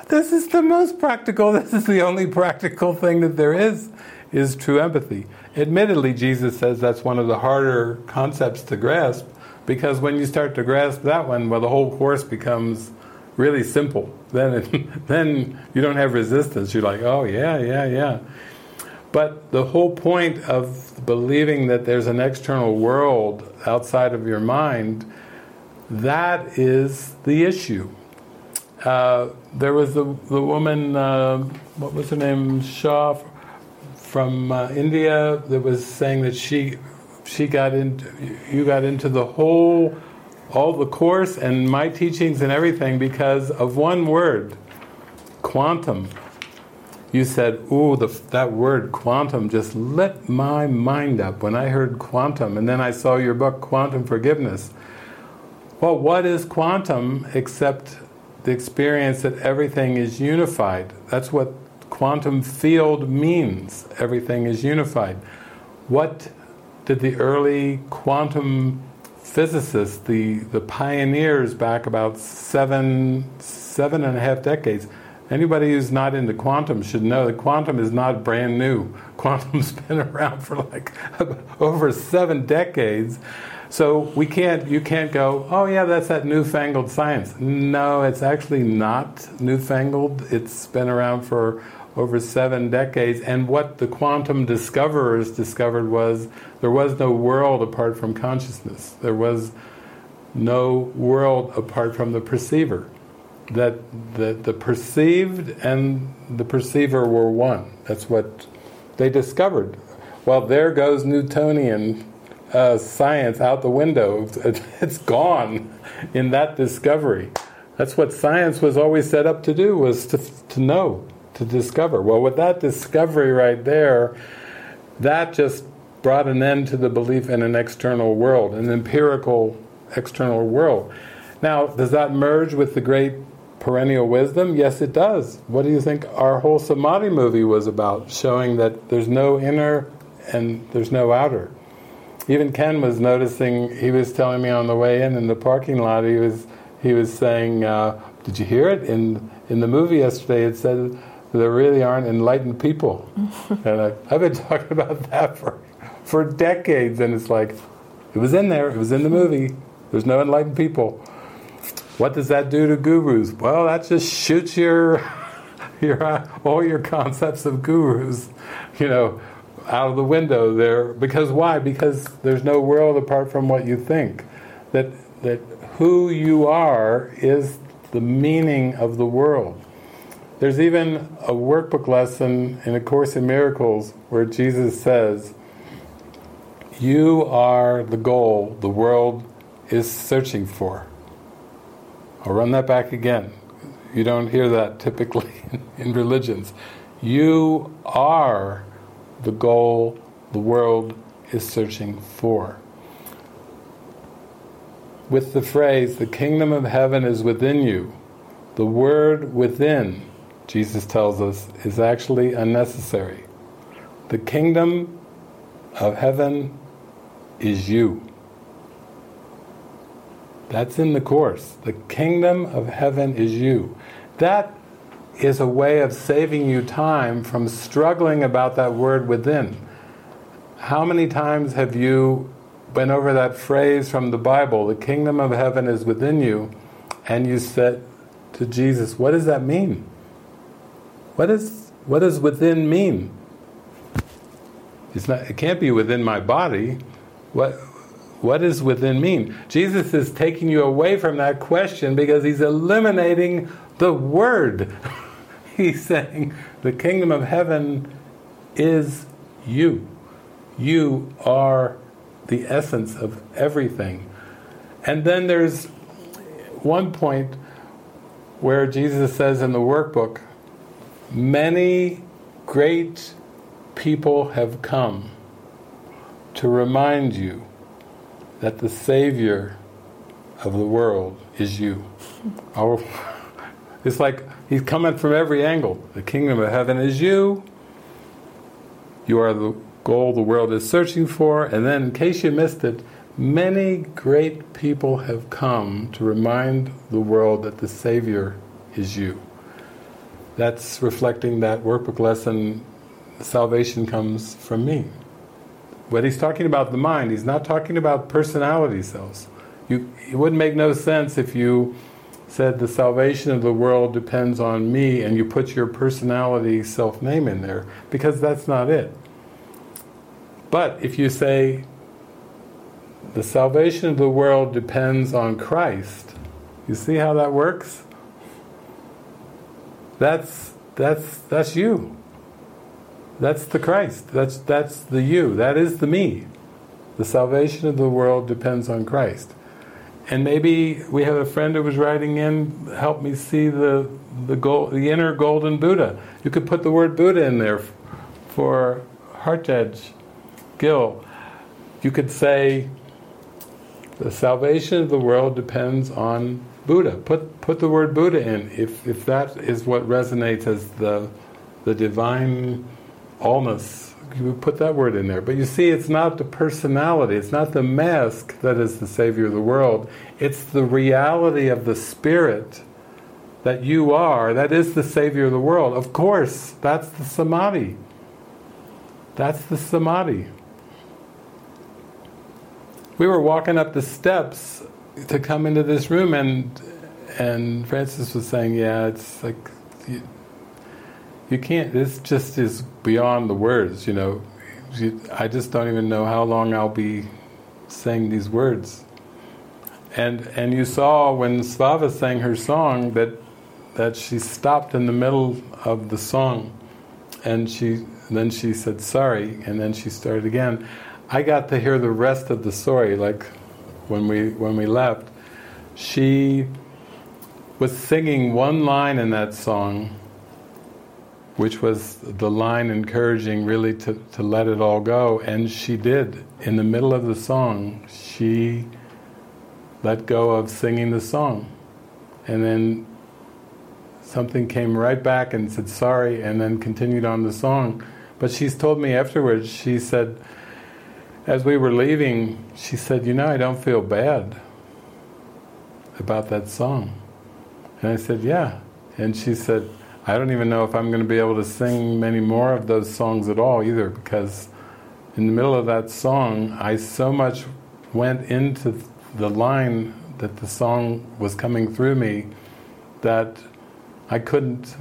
This is the most practical. This is the only practical thing that there is, is true empathy. Admittedly, Jesus says that's one of the harder concepts to grasp, because when you start to grasp that one, well, the whole course becomes really simple. Then, it, then you don't have resistance. You're like, oh yeah, yeah, yeah. But the whole point of believing that there's an external world outside of your mind, that is the issue. Uh, there was the, the woman, uh, what was her name, Shah from uh, India, that was saying that she she got into you got into the whole all the course and my teachings and everything because of one word, quantum. You said, "Ooh, the, that word quantum just lit my mind up when I heard quantum." And then I saw your book, Quantum Forgiveness. Well, what is quantum except the experience that everything is unified? That's what quantum field means. Everything is unified. What did the early quantum physicists, the, the pioneers back about seven, seven and a half decades. Anybody who's not into quantum should know that quantum is not brand new. Quantum's been around for like over seven decades. So we can't, you can't go, oh yeah, that's that newfangled science. No, it's actually not newfangled. It's been around for over seven decades. And what the quantum discoverers discovered was there was no world apart from consciousness. There was no world apart from the perceiver. That the, the perceived and the perceiver were one. That's what they discovered. Well, there goes Newtonian uh, science out the window. It's gone in that discovery. That's what science was always set up to do, was to, to know to discover. Well, with that discovery right there, that just brought an end to the belief in an external world, an empirical external world. Now, does that merge with the great perennial wisdom? Yes, it does. What do you think our whole Samadhi movie was about? Showing that there's no inner and there's no outer. Even Ken was noticing, he was telling me on the way in in the parking lot, he was he was saying, uh, did you hear it? In in the movie yesterday it said there really aren't enlightened people. and I, have been talking about that for, for decades, and it's like, it was in there, it was in the movie. There's no enlightened people. What does that do to gurus? Well, that just shoots your, your all your concepts of gurus, you know, out of the window there. Because why? Because there's no world apart from what you think. That that who you are is the meaning of the world. There's even a workbook lesson in A Course in Miracles where Jesus says, You are the goal the world is searching for. I'll run that back again. You don't hear that typically in religions. You are the goal the world is searching for. with the phrase, the kingdom of heaven is within you. The word within, Jesus tells us, is actually unnecessary. The kingdom of heaven is you. That's in the Course. The kingdom of heaven is you. That is a way of saving you time from struggling about that word within. How many times have you went over that phrase from the Bible, the kingdom of heaven is within you, and you said to Jesus, what does that mean? What, is, what does within mean? It's not, it can't be within my body. What, what does within mean? Jesus is taking you away from that question because he's eliminating the word. he's saying the kingdom of heaven is you. You are the essence of everything. And then there's one point where Jesus says in the workbook, many great people have come to remind you that the Savior of the world is you. Oh, it's like he's coming from every angle. The kingdom of heaven is you. You are the goal the world is searching for. And then, in case you missed it, many great people have come to remind the world that the Savior is you. That's reflecting that workbook lesson salvation comes from me. When he's talking about the mind, he's not talking about personality cells. You, it wouldn't make no sense if you said the salvation of the world depends on me and you put your personality self-name in there, because that's not it. But if you say the salvation of the world depends on Christ, you see how that works? That's that's that's you. That's the Christ. That's that's the you. That is the me. The salvation of the world depends on Christ. And maybe we have a friend who was writing in, help me see the the gold, the inner golden Buddha. You could put the word Buddha in there for heart edge Gil, you could say the salvation of the world depends on Buddha. Put put the word Buddha in if if that is what resonates as the the divine allness. You put that word in there. But you see, it's not the personality, it's not the mask that is the savior of the world. It's the reality of the spirit that you are. That is the savior of the world. Of course, that's the samadhi. That's the samadhi we were walking up the steps to come into this room, and and Frances was saying, "Yeah, it's like you, can't. This just is beyond the words. You know, I just don't even know how long I'll be saying these words." And and you saw when Svava sang her song that that she stopped in the middle of the song, and she then she said sorry, and then she started again. I got to hear the rest of the story, like when we when we left. She was singing one line in that song, which was the line encouraging really to, to let it all go, and she did. In the middle of the song, she let go of singing the song. And then something came right back and said sorry, and then continued on the song. But she's told me afterwards, she said, as we were leaving, she said, You know, I don't feel bad about that song. And I said, Yeah. And she said, I don't even know if I'm going to be able to sing many more of those songs at all either, because in the middle of that song, I so much went into the line that the song was coming through me that I couldn't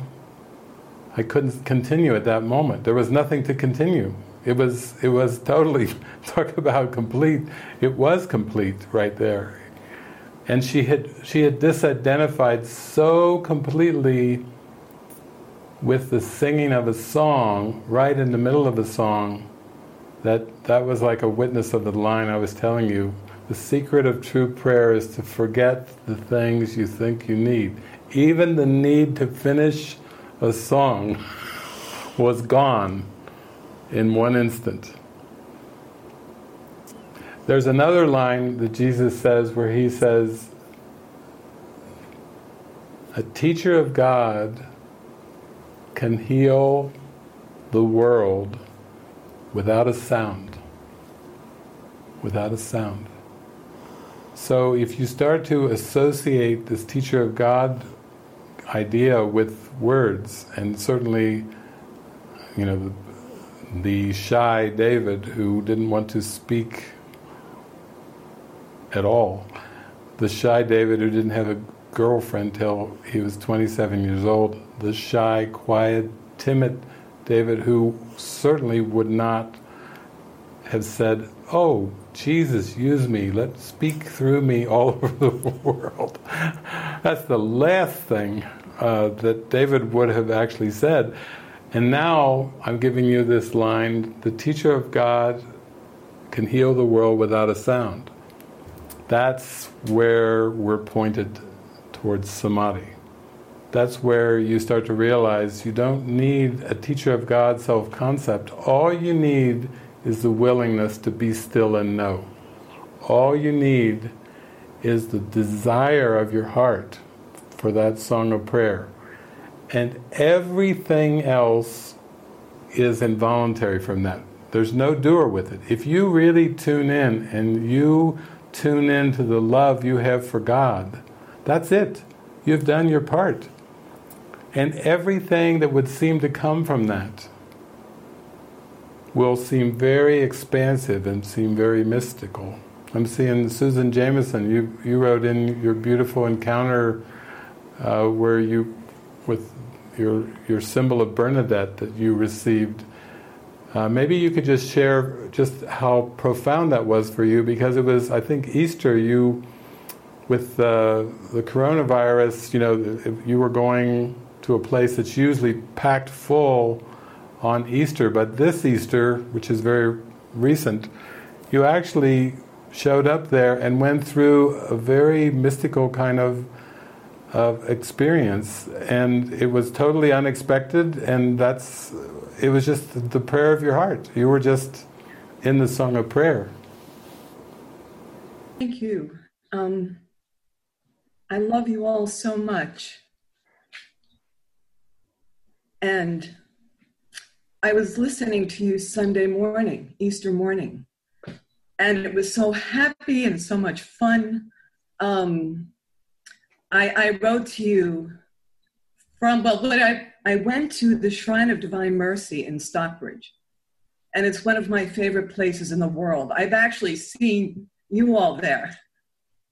I couldn't continue at that moment. There was nothing to continue. It was it was totally talk about complete. It was complete right there, and she had she had disidentified so completely with the singing of a song right in the middle of a song that that was like a witness of the line I was telling you. The secret of true prayer is to forget the things you think you need. Even the need to finish a song was gone in one instant. There's another line that Jesus says where he says, A teacher of God can heal the world without a sound. Without a sound. So if you start to associate this teacher of God idea with words, and certainly, you know, the, the shy David who didn't want to speak at all, the shy David who didn't have a girlfriend till he was 27 years old, the shy, quiet, timid David who certainly would not have said, Oh, Jesus, use me, let speak through me all over the world. That's the last thing uh, that David would have actually said. And now I'm giving you this line the teacher of God can heal the world without a sound. That's where we're pointed towards samadhi. That's where you start to realize you don't need a teacher of God self concept. All you need is the willingness to be still and know. All you need is the desire of your heart for that song of prayer. And everything else is involuntary from that. There's no doer with it. If you really tune in and you tune in to the love you have for God, that's it. You've done your part. And everything that would seem to come from that will seem very expansive and seem very mystical. I'm seeing Susan Jameson. You you wrote in your beautiful encounter uh, where you with your your symbol of Bernadette that you received. Uh, maybe you could just share just how profound that was for you because it was I think Easter you with uh, the coronavirus. You know you were going to a place that's usually packed full on Easter, but this Easter, which is very recent, you actually showed up there and went through a very mystical kind of of experience, and it was totally unexpected, and that's it was just the prayer of your heart. You were just in the song of prayer. Thank you. Um, I love you all so much. And I was listening to you Sunday morning, Easter morning, and it was so happy and so much fun. Um, I, I wrote to you from, well, I, I went to the Shrine of Divine Mercy in Stockbridge, and it's one of my favorite places in the world. I've actually seen you all there,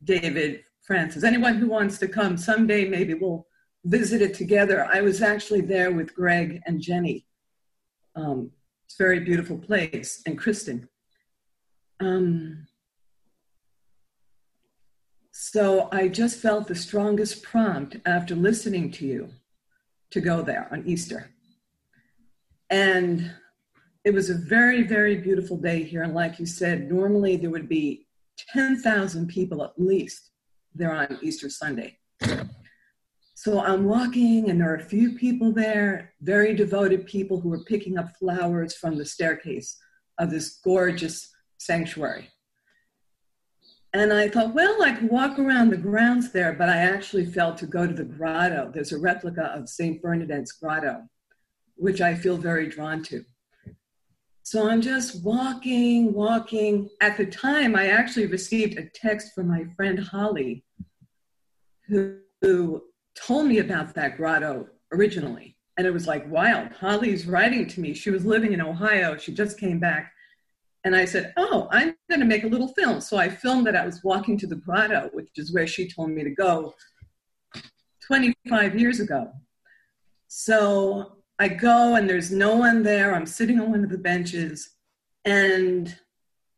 David, Frances. Anyone who wants to come someday, maybe we'll visit it together. I was actually there with Greg and Jenny um, it's a very beautiful place, and Kristen. Um, so I just felt the strongest prompt after listening to you to go there on Easter. And it was a very, very beautiful day here. And like you said, normally there would be 10,000 people at least there on Easter Sunday. So I'm walking, and there are a few people there, very devoted people who are picking up flowers from the staircase of this gorgeous sanctuary. And I thought, well, I could walk around the grounds there, but I actually felt to go to the grotto. There's a replica of St. Bernadette's grotto, which I feel very drawn to. So I'm just walking, walking. At the time, I actually received a text from my friend Holly, who, who told me about that grotto originally. And it was like wild. Holly's writing to me. She was living in Ohio. She just came back. And I said, Oh, I'm going to make a little film. So I filmed that I was walking to the grotto, which is where she told me to go 25 years ago. So I go, and there's no one there. I'm sitting on one of the benches, and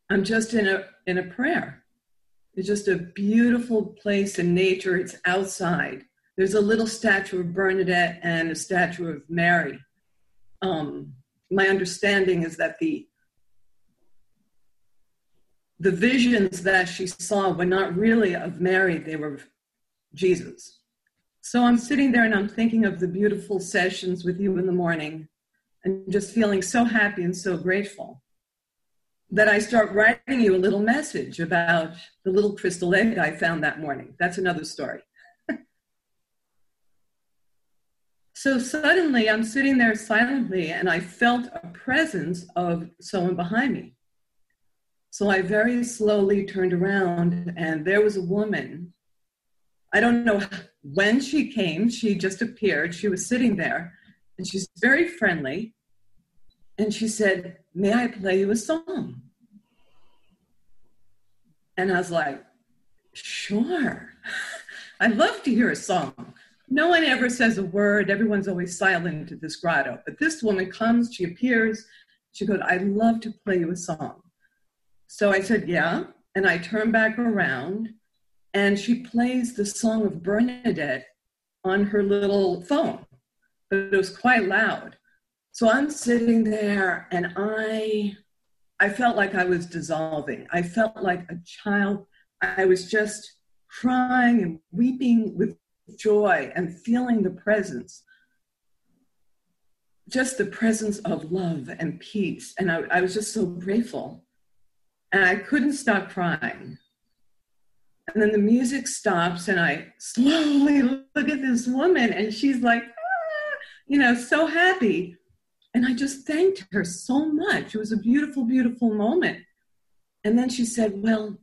I'm just in a, in a prayer. It's just a beautiful place in nature. It's outside there's a little statue of Bernadette and a statue of Mary. Um, my understanding is that the the visions that she saw were not really of Mary, they were Jesus. So I'm sitting there and I'm thinking of the beautiful sessions with you in the morning and just feeling so happy and so grateful. that I start writing you a little message about the little crystal egg I found that morning. That's another story. So suddenly I'm sitting there silently and I felt a presence of someone behind me. So I very slowly turned around and there was a woman. I don't know when she came, she just appeared. She was sitting there and she's very friendly. And she said, May I play you a song? And I was like, Sure. I'd love to hear a song. No one ever says a word. Everyone's always silent at this grotto. But this woman comes, she appears, she goes, I'd love to play you a song. So I said, Yeah. And I turn back around and she plays the song of Bernadette on her little phone, but it was quite loud. So I'm sitting there and I I felt like I was dissolving. I felt like a child. I was just crying and weeping with joy and feeling the presence. Just the presence of love and peace. And I, I was just so grateful. And I couldn't stop crying. And then the music stops, and I slowly look at this woman, and she's like, ah, you know, so happy. And I just thanked her so much. It was a beautiful, beautiful moment. And then she said, Well,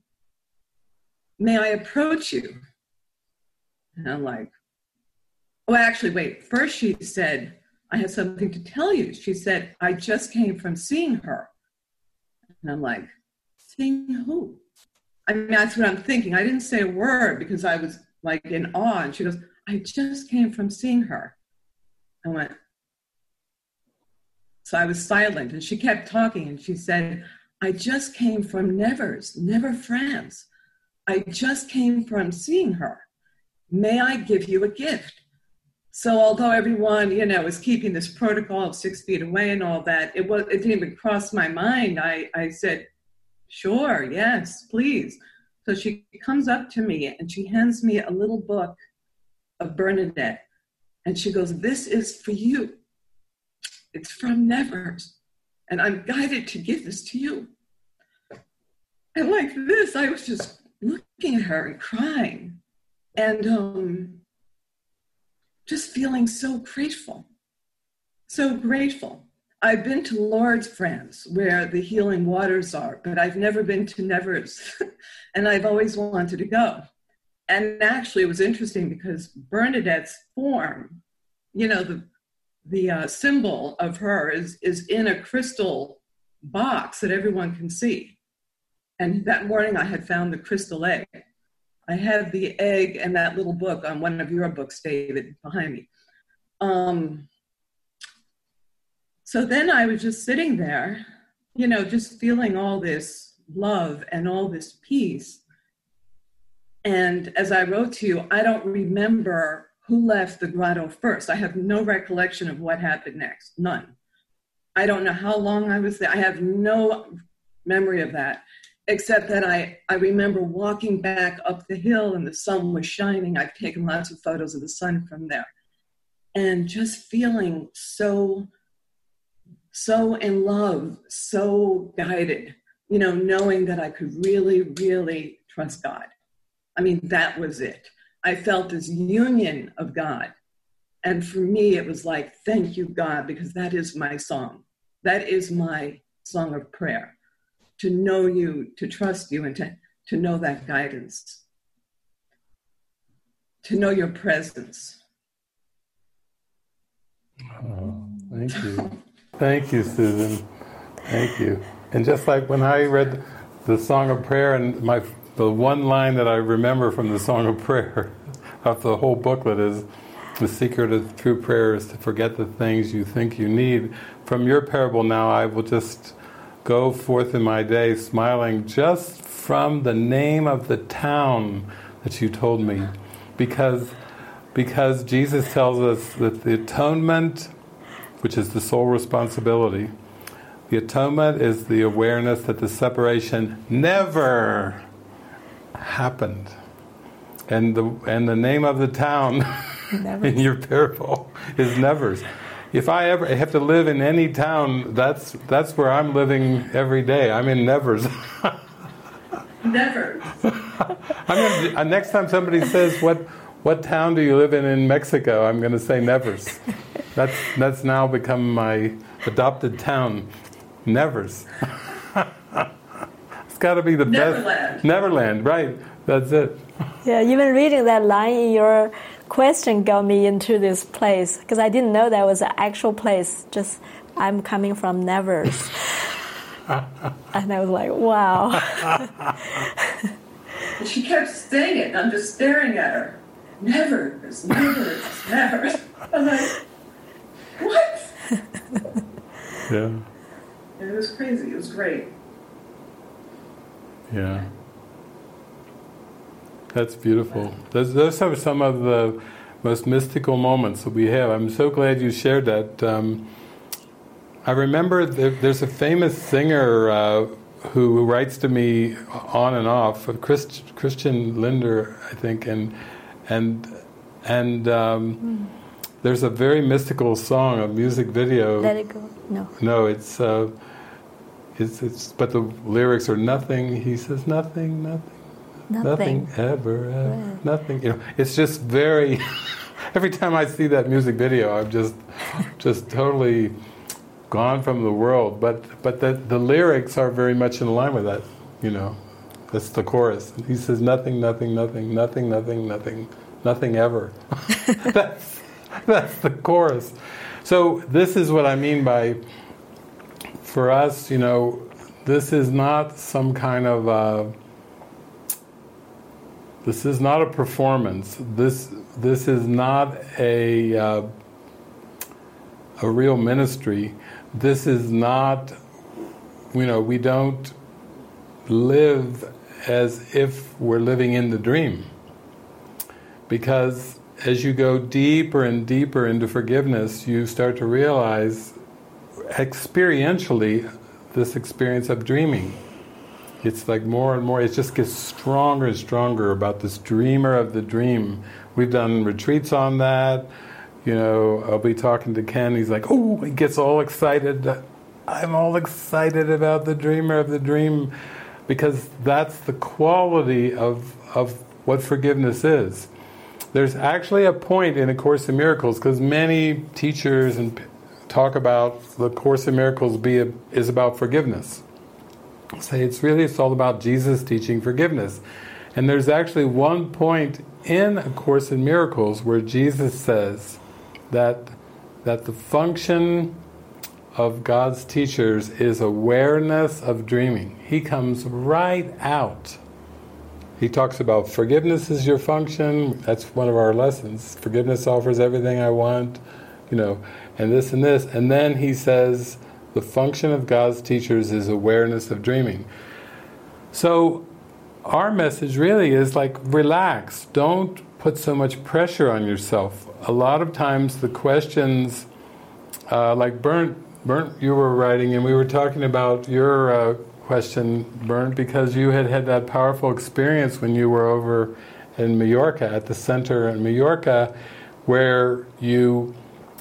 may I approach you? And I'm like, Oh, actually, wait. First, she said, I have something to tell you. She said, I just came from seeing her. And I'm like, Seeing who? I mean, that's what I'm thinking. I didn't say a word because I was like in awe. And she goes, I just came from seeing her. I went, so I was silent and she kept talking and she said, I just came from Nevers, Never, France. I just came from seeing her. May I give you a gift? So although everyone, you know, was keeping this protocol of six feet away and all that, it was it didn't even cross my mind. I, I said, Sure, yes, please. So she comes up to me and she hands me a little book of Bernadette. And she goes, This is for you. It's from Nevers. And I'm guided to give this to you. And like this, I was just looking at her and crying and um, just feeling so grateful. So grateful. I've been to Lourdes, France, where the healing waters are, but I've never been to Nevers. and I've always wanted to go. And actually, it was interesting because Bernadette's form, you know, the the uh, symbol of her is is in a crystal box that everyone can see. And that morning, I had found the crystal egg. I have the egg and that little book on one of your books, David, behind me. Um, so then I was just sitting there, you know, just feeling all this love and all this peace. And as I wrote to you, I don't remember who left the grotto first. I have no recollection of what happened next, none. I don't know how long I was there. I have no memory of that, except that I, I remember walking back up the hill and the sun was shining. I've taken lots of photos of the sun from there. And just feeling so, so in love, so guided, you know, knowing that I could really, really trust God. I mean, that was it. I felt this union of God. And for me, it was like, thank you, God, because that is my song. That is my song of prayer. To know you, to trust you, and to, to know that guidance. To know your presence. Oh, thank you. thank you, Susan. Thank you. And just like when I read the Song of Prayer, and my the one line that I remember from the Song of Prayer of the whole booklet is the secret of true prayer is to forget the things you think you need. From your parable now, I will just go forth in my day smiling just from the name of the town that you told me. Because, because Jesus tells us that the atonement, which is the sole responsibility, the atonement is the awareness that the separation never happened. And the, and the name of the town in your parable is Nevers. If I ever have to live in any town, that's that's where I'm living every day. I'm in Nevers. Never. I'm gonna, uh, next time somebody says what what town do you live in in Mexico, I'm going to say Nevers. That's that's now become my adopted town, Nevers. it's got to be the Neverland. best. Neverland, right? That's it. Yeah, even reading that line in your question got me into this place because I didn't know that was an actual place. Just I'm coming from Nevers. and I was like, wow. And she kept saying it, and I'm just staring at her. Never, never, never. I'm like, what? Yeah, it was crazy. It was great. yeah. That's beautiful. Those, those are some of the most mystical moments that we have. I'm so glad you shared that. Um, I remember there, there's a famous singer uh, who writes to me on and off, Christ, Christian Linder, I think, and and and um, there's a very mystical song, a music video. Let it go. No. No, it's uh, it's it's. But the lyrics are nothing. He says nothing, nothing, Nothing. nothing ever, ever, Right. nothing. You know, it's just very. every time I see that music video, I'm just just totally gone from the world. But but the the lyrics are very much in line with that. You know, that's the chorus. He says nothing, nothing, nothing, nothing, nothing, nothing, nothing ever. that's that's the chorus. So this is what I mean by for us, you know, this is not some kind of uh, this is not a performance. This this is not a uh, a real ministry. This is not, you know, we don't live as if we're living in the dream. Because as you go deeper and deeper into forgiveness, you start to realize experientially this experience of dreaming. It's like more and more, it just gets stronger and stronger about this dreamer of the dream. We've done retreats on that. You know, I'll be talking to Ken, he's like, oh, he gets all excited. I'm all excited about the dreamer of the dream because that's the quality of, of what forgiveness is. There's actually a point in A Course in Miracles because many teachers and talk about the Course in Miracles be a, is about forgiveness. Say it's really it's all about Jesus teaching forgiveness, and there's actually one point in A Course in Miracles where Jesus says that that the function of God's teachers is awareness of dreaming. He comes right out. He talks about forgiveness is your function. That's one of our lessons. Forgiveness offers everything I want, you know, and this and this. And then he says the function of God's teachers is awareness of dreaming. So our message really is like relax. Don't put so much pressure on yourself. A lot of times the questions, uh, like Bernd, Bernd, you were writing, and we were talking about your uh, question, Bernd, because you had had that powerful experience when you were over in Mallorca at the center in Mallorca, where you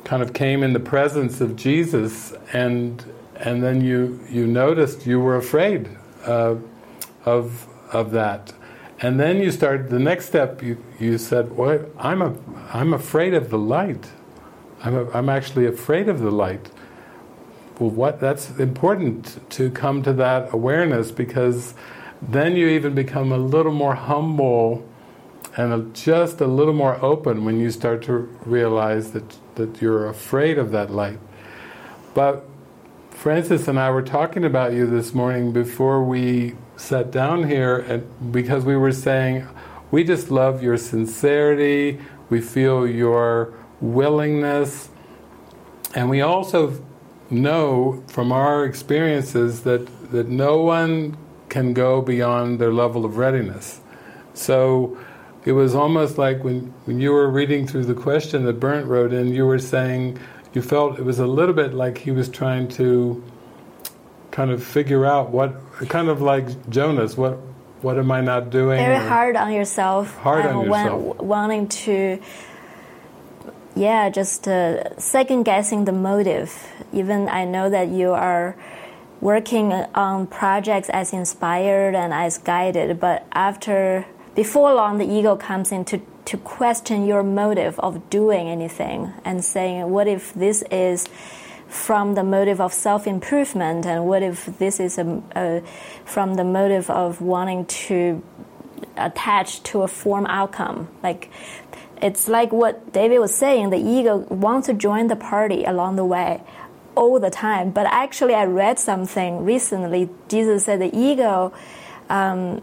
kind of came in the presence of Jesus, and and then you you noticed you were afraid uh, of of that, and then you started the next step. You you said, "Well, I'm a I'm afraid of the light. I'm a, I'm actually afraid of the light." Well, what that's important to come to that awareness because then you even become a little more humble and just a little more open when you start to realize that that you're afraid of that light. But Frances and I were talking about you this morning before we sat down here, and because we were saying, we just love your sincerity, we feel your willingness, and we also know from our experiences that, that no one can go beyond their level of readiness. So it was almost like when, when you were reading through the question that Bernd wrote in, you were saying you felt it was a little bit like he was trying to kind of figure out what, kind of like Jonas, what what am I not doing? Very hard on yourself. Hard on yourself. wanting to yeah, just uh, second guessing the motive. Even I know that you are working on projects as inspired and as guided, but after before long, the ego comes in to, to question your motive of doing anything and saying, what if this is from the motive of self improvement, and what if this is a, a, from the motive of wanting to attach to a form outcome? Like, it's like what David was saying the ego wants to join the party along the way all the time. But actually, I read something recently. Jesus said the ego. Um,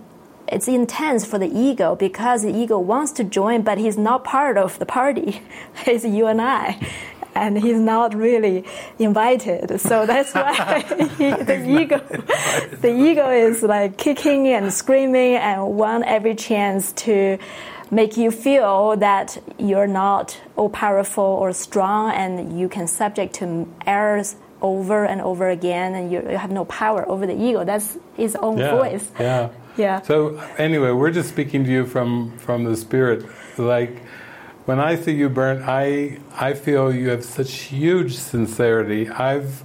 it's intense for the ego because the ego wants to join, but he's not part of the party. It's you and I and he's not really invited. So that's why he, the ego, the ego is like kicking and screaming and want every chance to make you feel that you're not all powerful or strong and you can subject to errors over and over again and you, have no power over the ego. That's his own yeah, voice. Yeah. Yeah. So anyway, we're just speaking to you from from the spirit. Like when I see you, Bernd, I I feel you have such huge sincerity. I've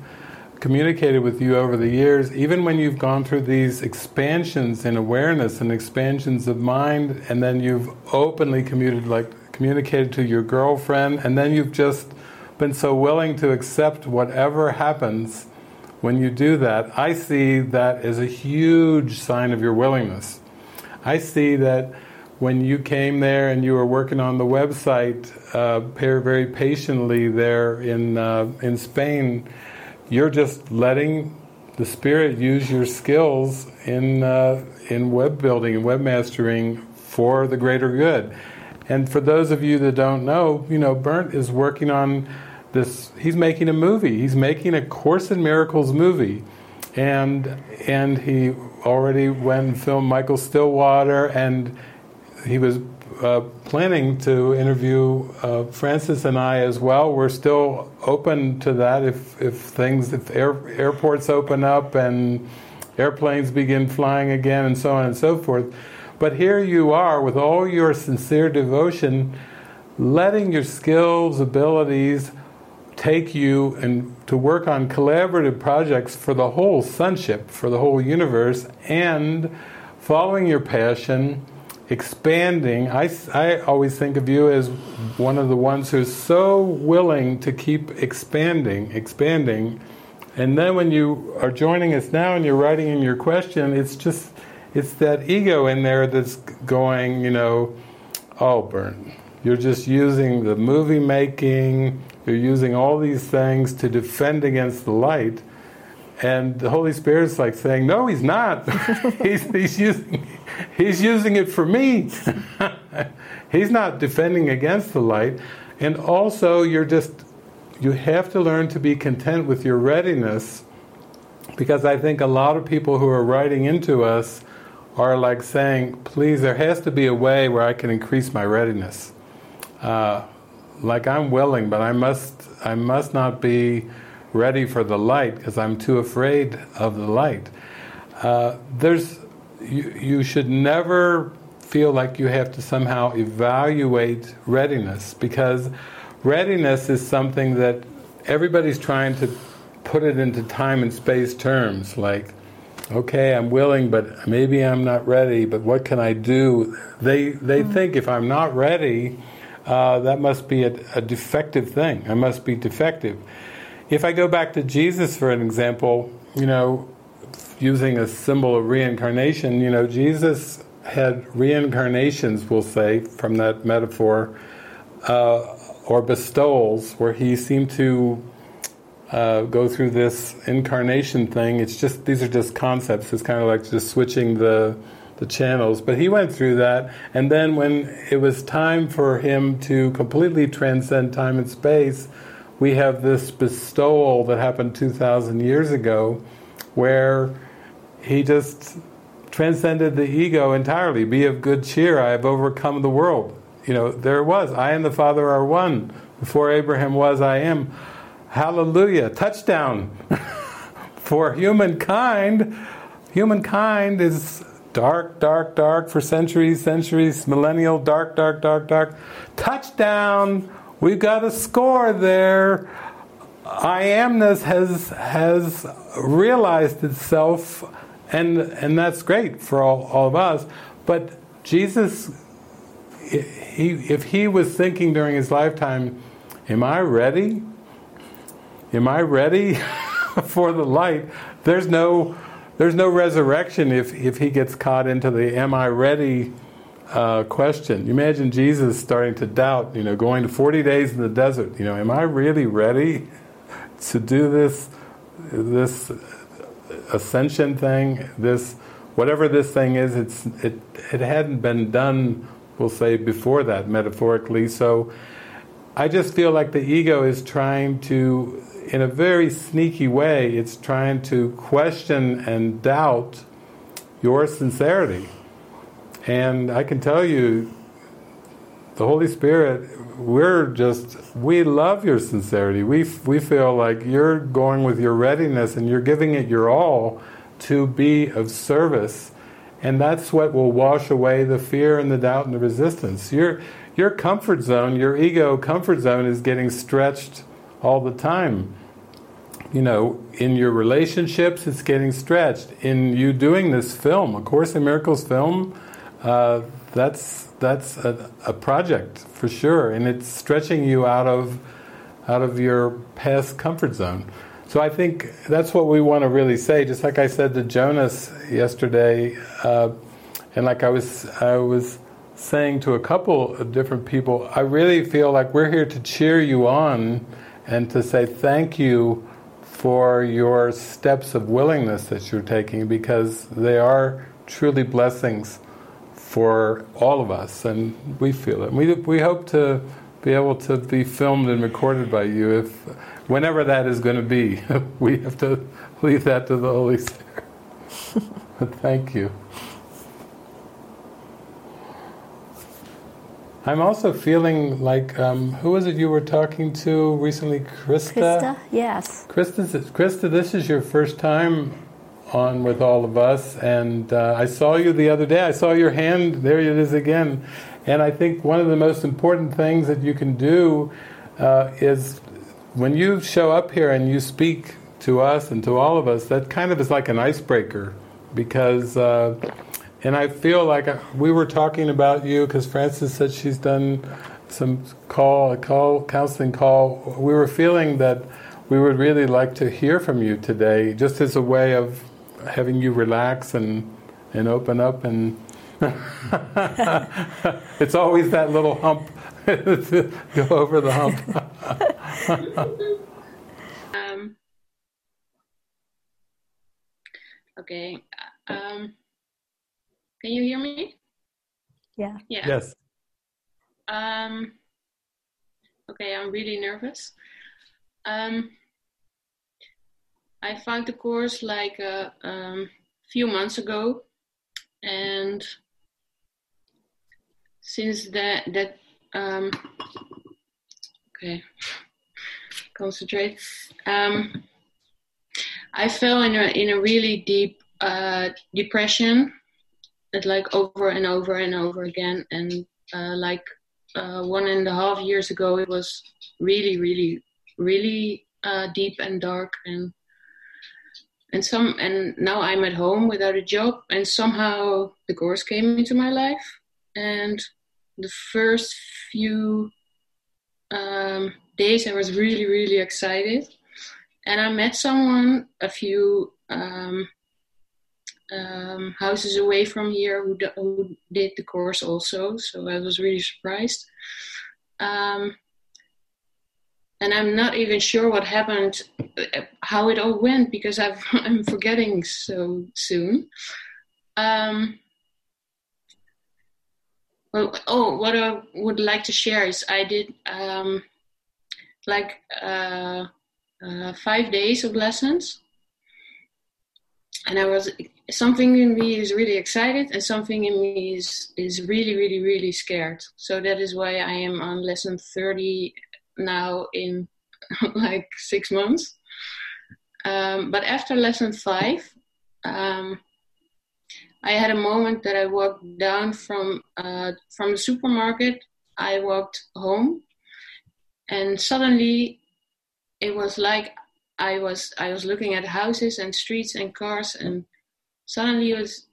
communicated with you over the years, even when you've gone through these expansions in awareness and expansions of mind, and then you've openly communicated, like communicated to your girlfriend, and then you've just been so willing to accept whatever happens when you do that. I see that as a huge sign of your willingness. I see that when you came there and you were working on the website uh, very patiently there in uh, in Spain you're just letting the spirit use your skills in uh, in web building and webmastering for the greater good. And for those of you that don't know, you know, Bernd is working on this. He's making a movie. He's making a Course in Miracles movie, and and he already went and filmed Michael Stillwater, and he was uh, planning to interview uh, Frances and I as well. We're still open to that if, if things, if air, airports open up and airplanes begin flying again and so on and so forth. But here you are with all your sincere devotion, letting your skills, abilities take you and to work on collaborative projects for the whole sonship, for the whole universe, and following your passion expanding. I, I always think of you as one of the ones who's so willing to keep expanding, expanding. And then when you are joining us now and you're writing in your question, it's just, it's that ego in there that's going, you know, oh, Bernd, you're just using the movie making, you're using all these things to defend against the light. And the Holy Spirit's like saying, no, he's not. he's, he's using He's using it for me. He's not defending against the light. And also, you're just, you have to learn to be content with your readiness because I think a lot of people who are writing into us are like saying, please, there has to be a way where I can increase my readiness. Uh, like I'm willing, but I must, I must not be ready for the light because I'm too afraid of the light. Uh, there's you, you should never feel like you have to somehow evaluate readiness because readiness is something that everybody's trying to put it into time and space terms like okay i'm willing but maybe i'm not ready but what can i do they they mm. think if i'm not ready uh, that must be a, a defective thing i must be defective if i go back to jesus for an example you know using a symbol of reincarnation, you know, Jesus had reincarnations, we'll say, from that metaphor, uh, or bestowals, where he seemed to uh, go through this incarnation thing. It's just these are just concepts. It's kind of like just switching the the channels. But he went through that, and then when it was time for him to completely transcend time and space, we have this bestowal that happened two thousand years ago, where he just transcended the ego entirely. Be of good cheer, I have overcome the world. You know, there it was. I and the Father are one. Before Abraham was, I am. Hallelujah. Touchdown. for humankind, humankind is dark, dark, dark for centuries, centuries, millennial, dark, dark, dark, dark. Touchdown. we've got a score there. I amness has has realized itself, and and that's great for all, all of us. But Jesus, he, if he was thinking during his lifetime, am I ready? Am I ready for the light? There's no there's no resurrection if, if he gets caught into the am I ready uh, question. You imagine Jesus starting to doubt, you know, going to 40 days in the desert. You know, am I really ready to do this, this ascension thing, this, whatever this thing is, it's, it, it hadn't been done, we'll say, before that, metaphorically. So I just feel like the ego is trying to in a very sneaky way, it's trying to question and doubt your sincerity. And I can tell you, the Holy Spirit, we're just, we love your sincerity. We, we feel like you're going with your readiness and you're giving it your all to be of service. And that's what will wash away the fear and the doubt and the resistance. Your, your comfort zone, your ego comfort zone is getting stretched all the time. You know, in your relationships, it's getting stretched. In you doing this film, A Course in Miracles film, uh, that's that's a, a, project for sure, and it's stretching you out of out of your past comfort zone. So I think that's what we want to really say. Just like I said to Jonas yesterday, uh, and like I was I was saying to a couple of different people, I really feel like we're here to cheer you on and to say thank you for your steps of willingness that you're taking because they are truly blessings for all of us and we feel it. We, we hope to be able to be filmed and recorded by you if whenever that is going to be. we have to leave that to the Holy Spirit. Thank you. I'm also feeling like um, who was it you were talking to recently, Krista? Krista, yes. Krista, Krista, this is your first time on with all of us, and uh, I saw you the other day. I saw your hand. There it is again. And I think one of the most important things that you can do uh, is when you show up here and you speak to us and to all of us. That kind of is like an icebreaker because. Uh, and I feel like uh, we were talking about you because Frances said she's done some call, a call, counseling call. We were feeling that we would really like to hear from you today, just as a way of having you relax and and open up and. it's always that little hump go over the hump. um, okay. Um, can you hear me? Yeah. Yeah. Yes. Um, okay, I'm really nervous. Um, I found the course like a um, few months ago, and since that that um, okay, concentrate. Um, I fell in a in a really deep uh, depression it like over and over and over again. And uh, like uh, one and a half years ago, it was really, really, really uh, deep and dark and and some and now I'm at home without a job. And somehow the course came into my life. And the first few um, days I was really really excited. And I met someone a few um, um, houses away from here who, who, did the course also. So I was really surprised. Um, and I'm not even sure what happened, uh, how it all went, because i am forgetting so soon. Um, well, oh, what I would like to share is I did um, like uh, uh, five days of lessons and I was something in me is really excited and something in me is is really really really scared. So that is why I am on lesson 30 now in like six months. Um, but after lesson five, um, I had a moment that I walked down from uh, from the supermarket. I walked home, and suddenly it was like I was I was looking at houses and streets and cars, and suddenly it was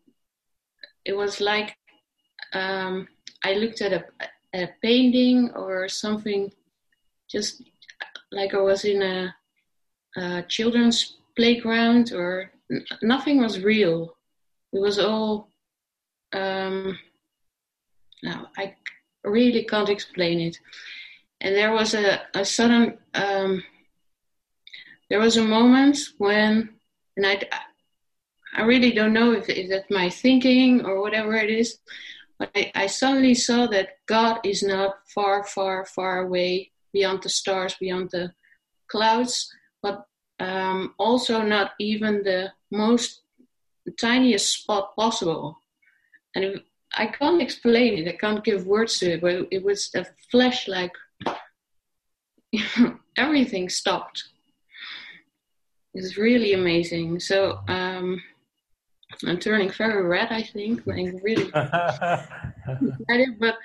it was like um, I looked at a, a painting or something, just like I was in a, a children's playground, or n- nothing was real. It was all. Um, no, I really can't explain it. And there was a, a sudden. Um, there was a moment when, and I, I really don't know if, if that's my thinking or whatever it is, but I, I suddenly saw that God is not far, far, far away beyond the stars, beyond the clouds, but um, also not even the most tiniest spot possible. And I can't explain it. I can't give words to it, but it was a flash like everything stopped. It's really amazing. So um, I'm turning very red, I think. I'm really excited, but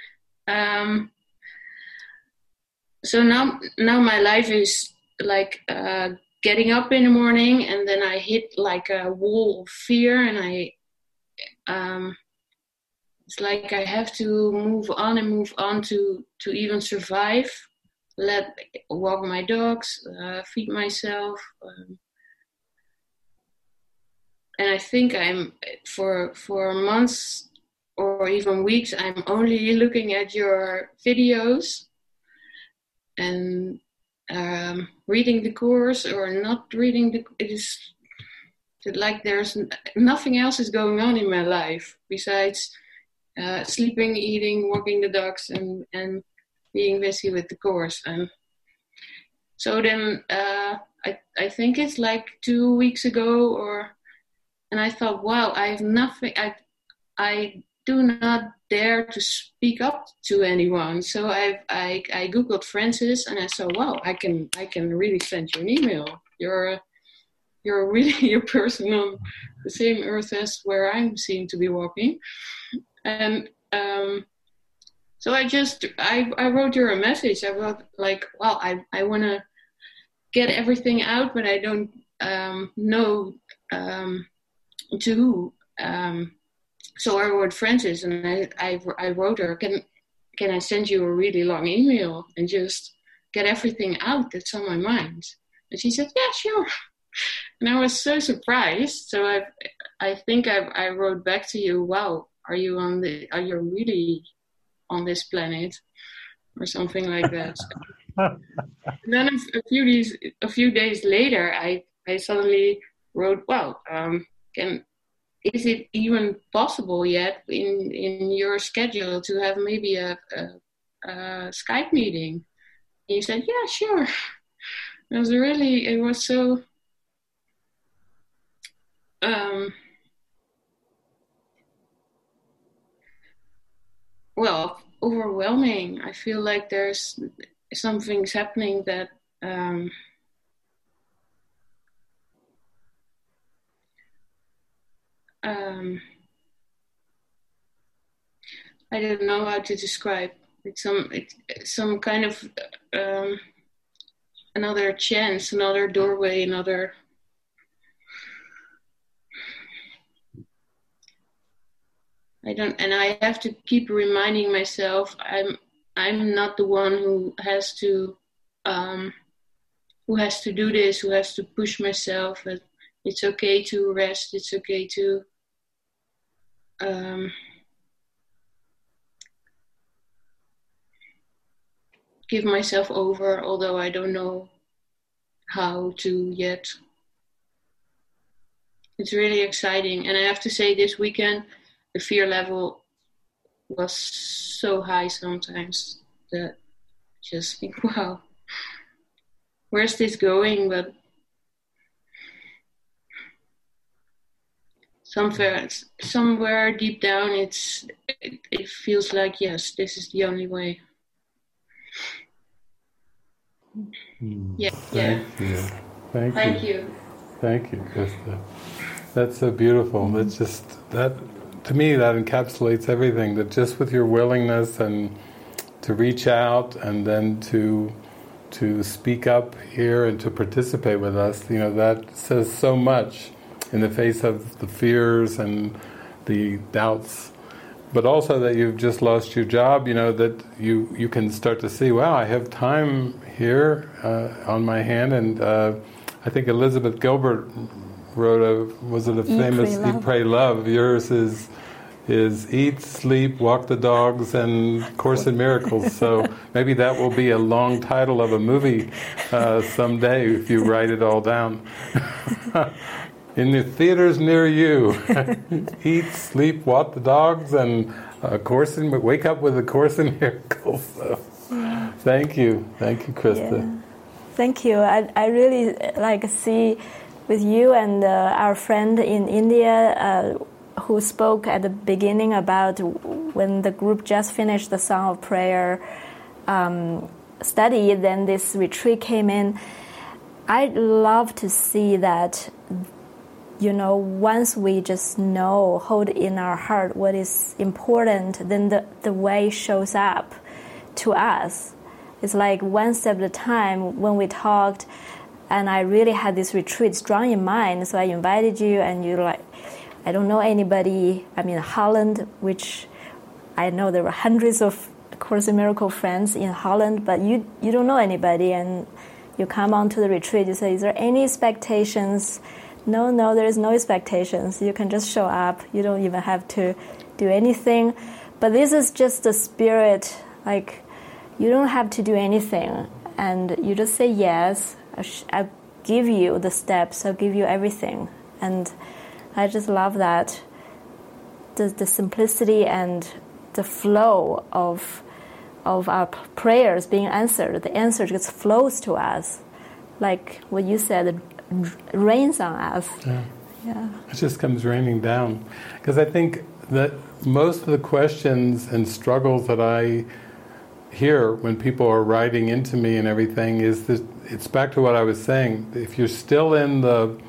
um, so now now my life is like uh, getting up in the morning, and then I hit like a wall of fear, and I um, it's like I have to move on and move on to to even survive. Let walk my dogs, uh, feed myself. Um, and I think I'm for for months or even weeks I'm only looking at your videos and um, reading the course or not reading the it is like there's nothing else is going on in my life besides uh, sleeping, eating, walking the dogs, and and being busy with the course. And so then uh, I I think it's like two weeks ago or and I thought, wow, I have nothing. I I do not dare to speak up to anyone. So I I I googled Frances and I saw, wow, I can I can really send you an email. You're you're really a person on the same earth as where I seem to be walking, and um, so I just I I wrote you a message. I wrote like, well, I I want to get everything out, but I don't um, know. Um, to um, so I wrote Frances and I, I, I wrote her, can, can I send you a really long email and just get everything out that's on my mind? And she said, yeah, sure. And I was so surprised. So I, I think I, I wrote back to you, wow, are you on the, are you really on this planet? Or something like that. and then a, a, few days, a few days later, I, I suddenly wrote, well, um, can is it even possible yet in in your schedule to have maybe a, a, a Skype meeting? And you said, yeah, sure. It was really, it was so. Um, well, overwhelming. I feel like there's some things happening that um, um, I don't know how to describe. It's some it's some kind of um, another chance, another doorway, another. I don't, and I have to keep reminding myself I'm I'm not the one who has to um, who has to do this, who has to push myself. It's okay to rest. It's okay to um, give myself over, although I don't know how to yet. It's really exciting. And I have to say, this weekend, the fear level was so high sometimes that I just think, wow, where's this going? But somewhere somewhere deep down it's it, it, feels like yes this is the only way mm. yeah thank yeah. you thank, thank you. you thank you krista that's so beautiful that's just that to me that encapsulates everything that just with your willingness and to reach out and then to to speak up here and to participate with us. You know that says so much in the face of the fears and the doubts but also that you've just lost your job, you know, that you, you can start to see, wow, I have time here uh, on my hand. And uh, I think Elizabeth Gilbert wrote a, was it a Eat, famous Pray, Love. Eat, Pray, Love? Yours is, is Eat, Sleep, Walk the Dogs, and Course in Miracles. So maybe that will be a long title of a movie uh, someday if you write it all down. in the theaters near you. Eat, sleep, walk the dogs, and course in wake up with a course in miracles. So, thank you, thank you, Krista. Yeah. Thank you. I, I really like see with you and uh, our friend in India uh, who spoke at the beginning about when the group just finished the Song of Prayer um, study, then this retreat came in. I love to see that you know, once we just know, hold in our heart what is important, then the, the way shows up to us. It's like one step at a time when we talked, and I really had this retreat strong in mind, so I invited you, and you like, I don't know anybody. I mean, Holland, which I know there were hundreds of Course in Miracle friends in Holland, but you, you don't know anybody, and you come onto the retreat, you say, Is there any expectations? No, no, there is no expectations. You can just show up. You don't even have to do anything. But this is just the spirit, like, you don't have to do anything. And you just say yes. I'll give you the steps, I'll give you everything. And I just love that. The, the simplicity and the flow of, of our prayers being answered, the answer just flows to us. Like what you said, rains on us. Yeah. Yeah. It just comes raining down. Because I think that most of the questions and struggles that I hear when people are writing into me and everything is that it's back to what I was saying. If you're still in the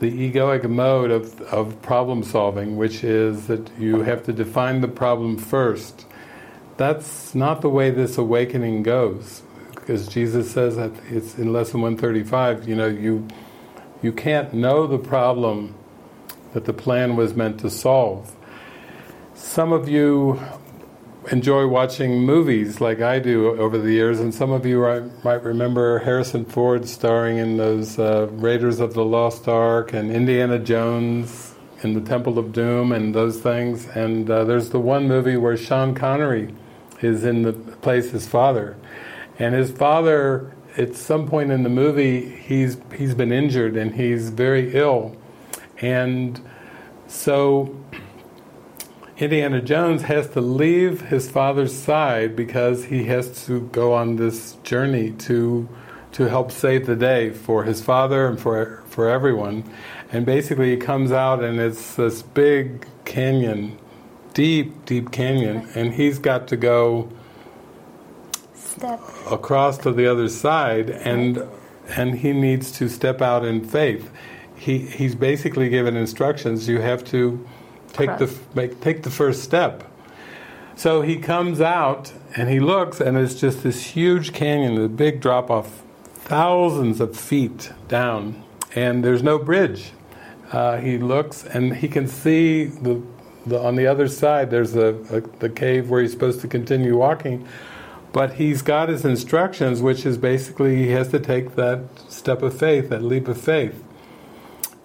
the egoic mode of, of problem solving, which is that you have to define the problem first, that's not the way this awakening goes because Jesus says that it's in lesson 135, you know, you you can't know the problem that the plan was meant to solve. Some of you enjoy watching movies like I do over the years, and some of you might remember Harrison Ford starring in those uh, Raiders of the Lost Ark and Indiana Jones in the Temple of Doom and those things. And uh, there's the one movie where Sean Connery is in the place his father. And his father, at some point in the movie, he's he's been injured and he's very ill, and so Indiana Jones has to leave his father's side because he has to go on this journey to to help save the day for his father and for for everyone. And basically, he comes out and it's this big canyon, deep, deep canyon, and he's got to go step across to the other side, and and he needs to step out in faith. He he's basically given instructions. You have to take the make take the first step. So he comes out and he looks, and it's just this huge canyon, a big drop off, thousands of feet down, and there's no bridge. Uh, he looks and he can see the, the on the other side. There's a, a the cave where he's supposed to continue walking, but he's got his instructions, which is basically he has to take that step of faith, that leap of faith.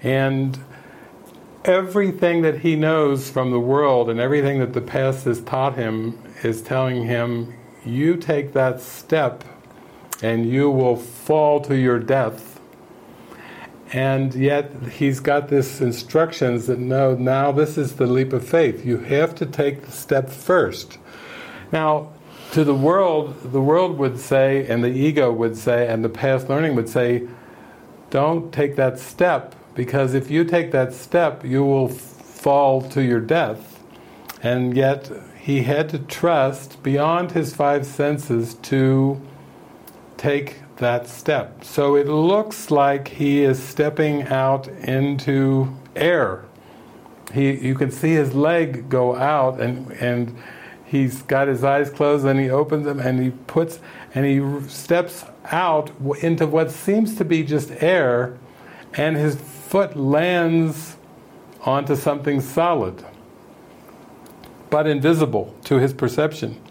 And everything that he knows from the world and everything that the past has taught him is telling him, you take that step and you will fall to your death. And yet he's got this instructions that no, now this is the leap of faith. You have to take the step first. Now, to the world, the world would say, and the ego would say, and the past learning would say, don't take that step, because if you take that step, you will fall to your death. And yet, he had to trust beyond his five senses to take that step. So it looks like he is stepping out into air. He, you can see his leg go out, and, and he's got his eyes closed and he opens them and he puts and he steps out into what seems to be just air, and his foot lands onto something solid, but invisible to his perception.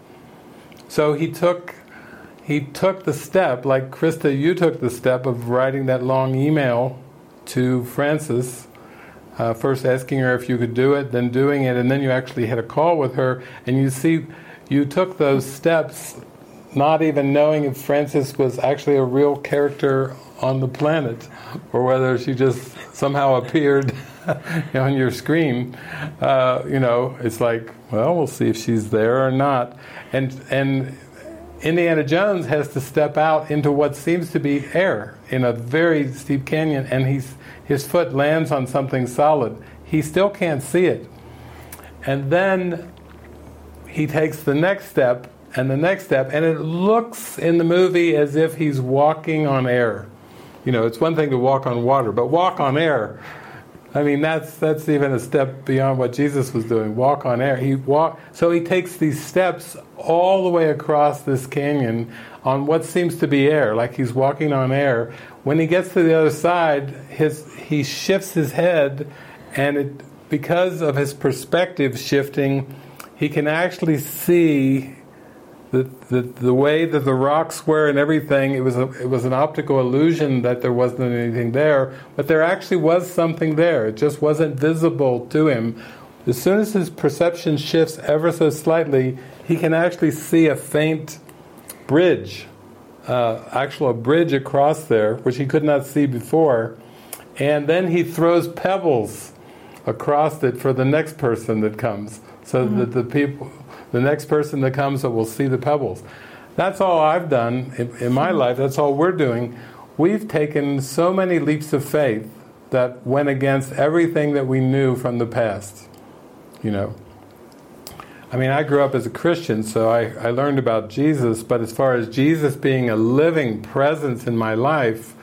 So he took he took the step, like Krista, you took the step of writing that long email to Frances, uh, first asking her if you could do it, then doing it, and then you actually had a call with her, and you see, you took those steps not even knowing if Frances was actually a real character on the planet, or whether she just somehow appeared on your screen. Uh, you know, it's like, well, we'll see if she's there or not. And and Indiana Jones has to step out into what seems to be air in a very steep canyon, and he's, his foot lands on something solid. He still can't see it. And then he takes the next step and the next step, and it looks in the movie as if he's walking on air. You know, it's one thing to walk on water, but walk on air I mean, that's that's even a step beyond what Jesus was doing. Walk on air. He walk. So he takes these steps all the way across this canyon on what seems to be air, like he's walking on air. When he gets to the other side, his he shifts his head, and it because of his perspective shifting, he can actually see the, the, the way that the rocks were and everything, it was, a, it was an optical illusion that there wasn't anything there, but there actually was something there. It just wasn't visible to him. As soon as his perception shifts ever so slightly, he can actually see a faint bridge, uh, actual a bridge across there, which he could not see before. And then he throws pebbles across it for the next person that comes, so mm-hmm. that the people the next person that comes will see the pebbles. That's all I've done in, in my life. That's all we're doing. We've taken so many leaps of faith that went against everything that we knew from the past. You know. I mean, I grew up as a Christian, so I, I learned about Jesus, but as far as Jesus being a living presence in my life,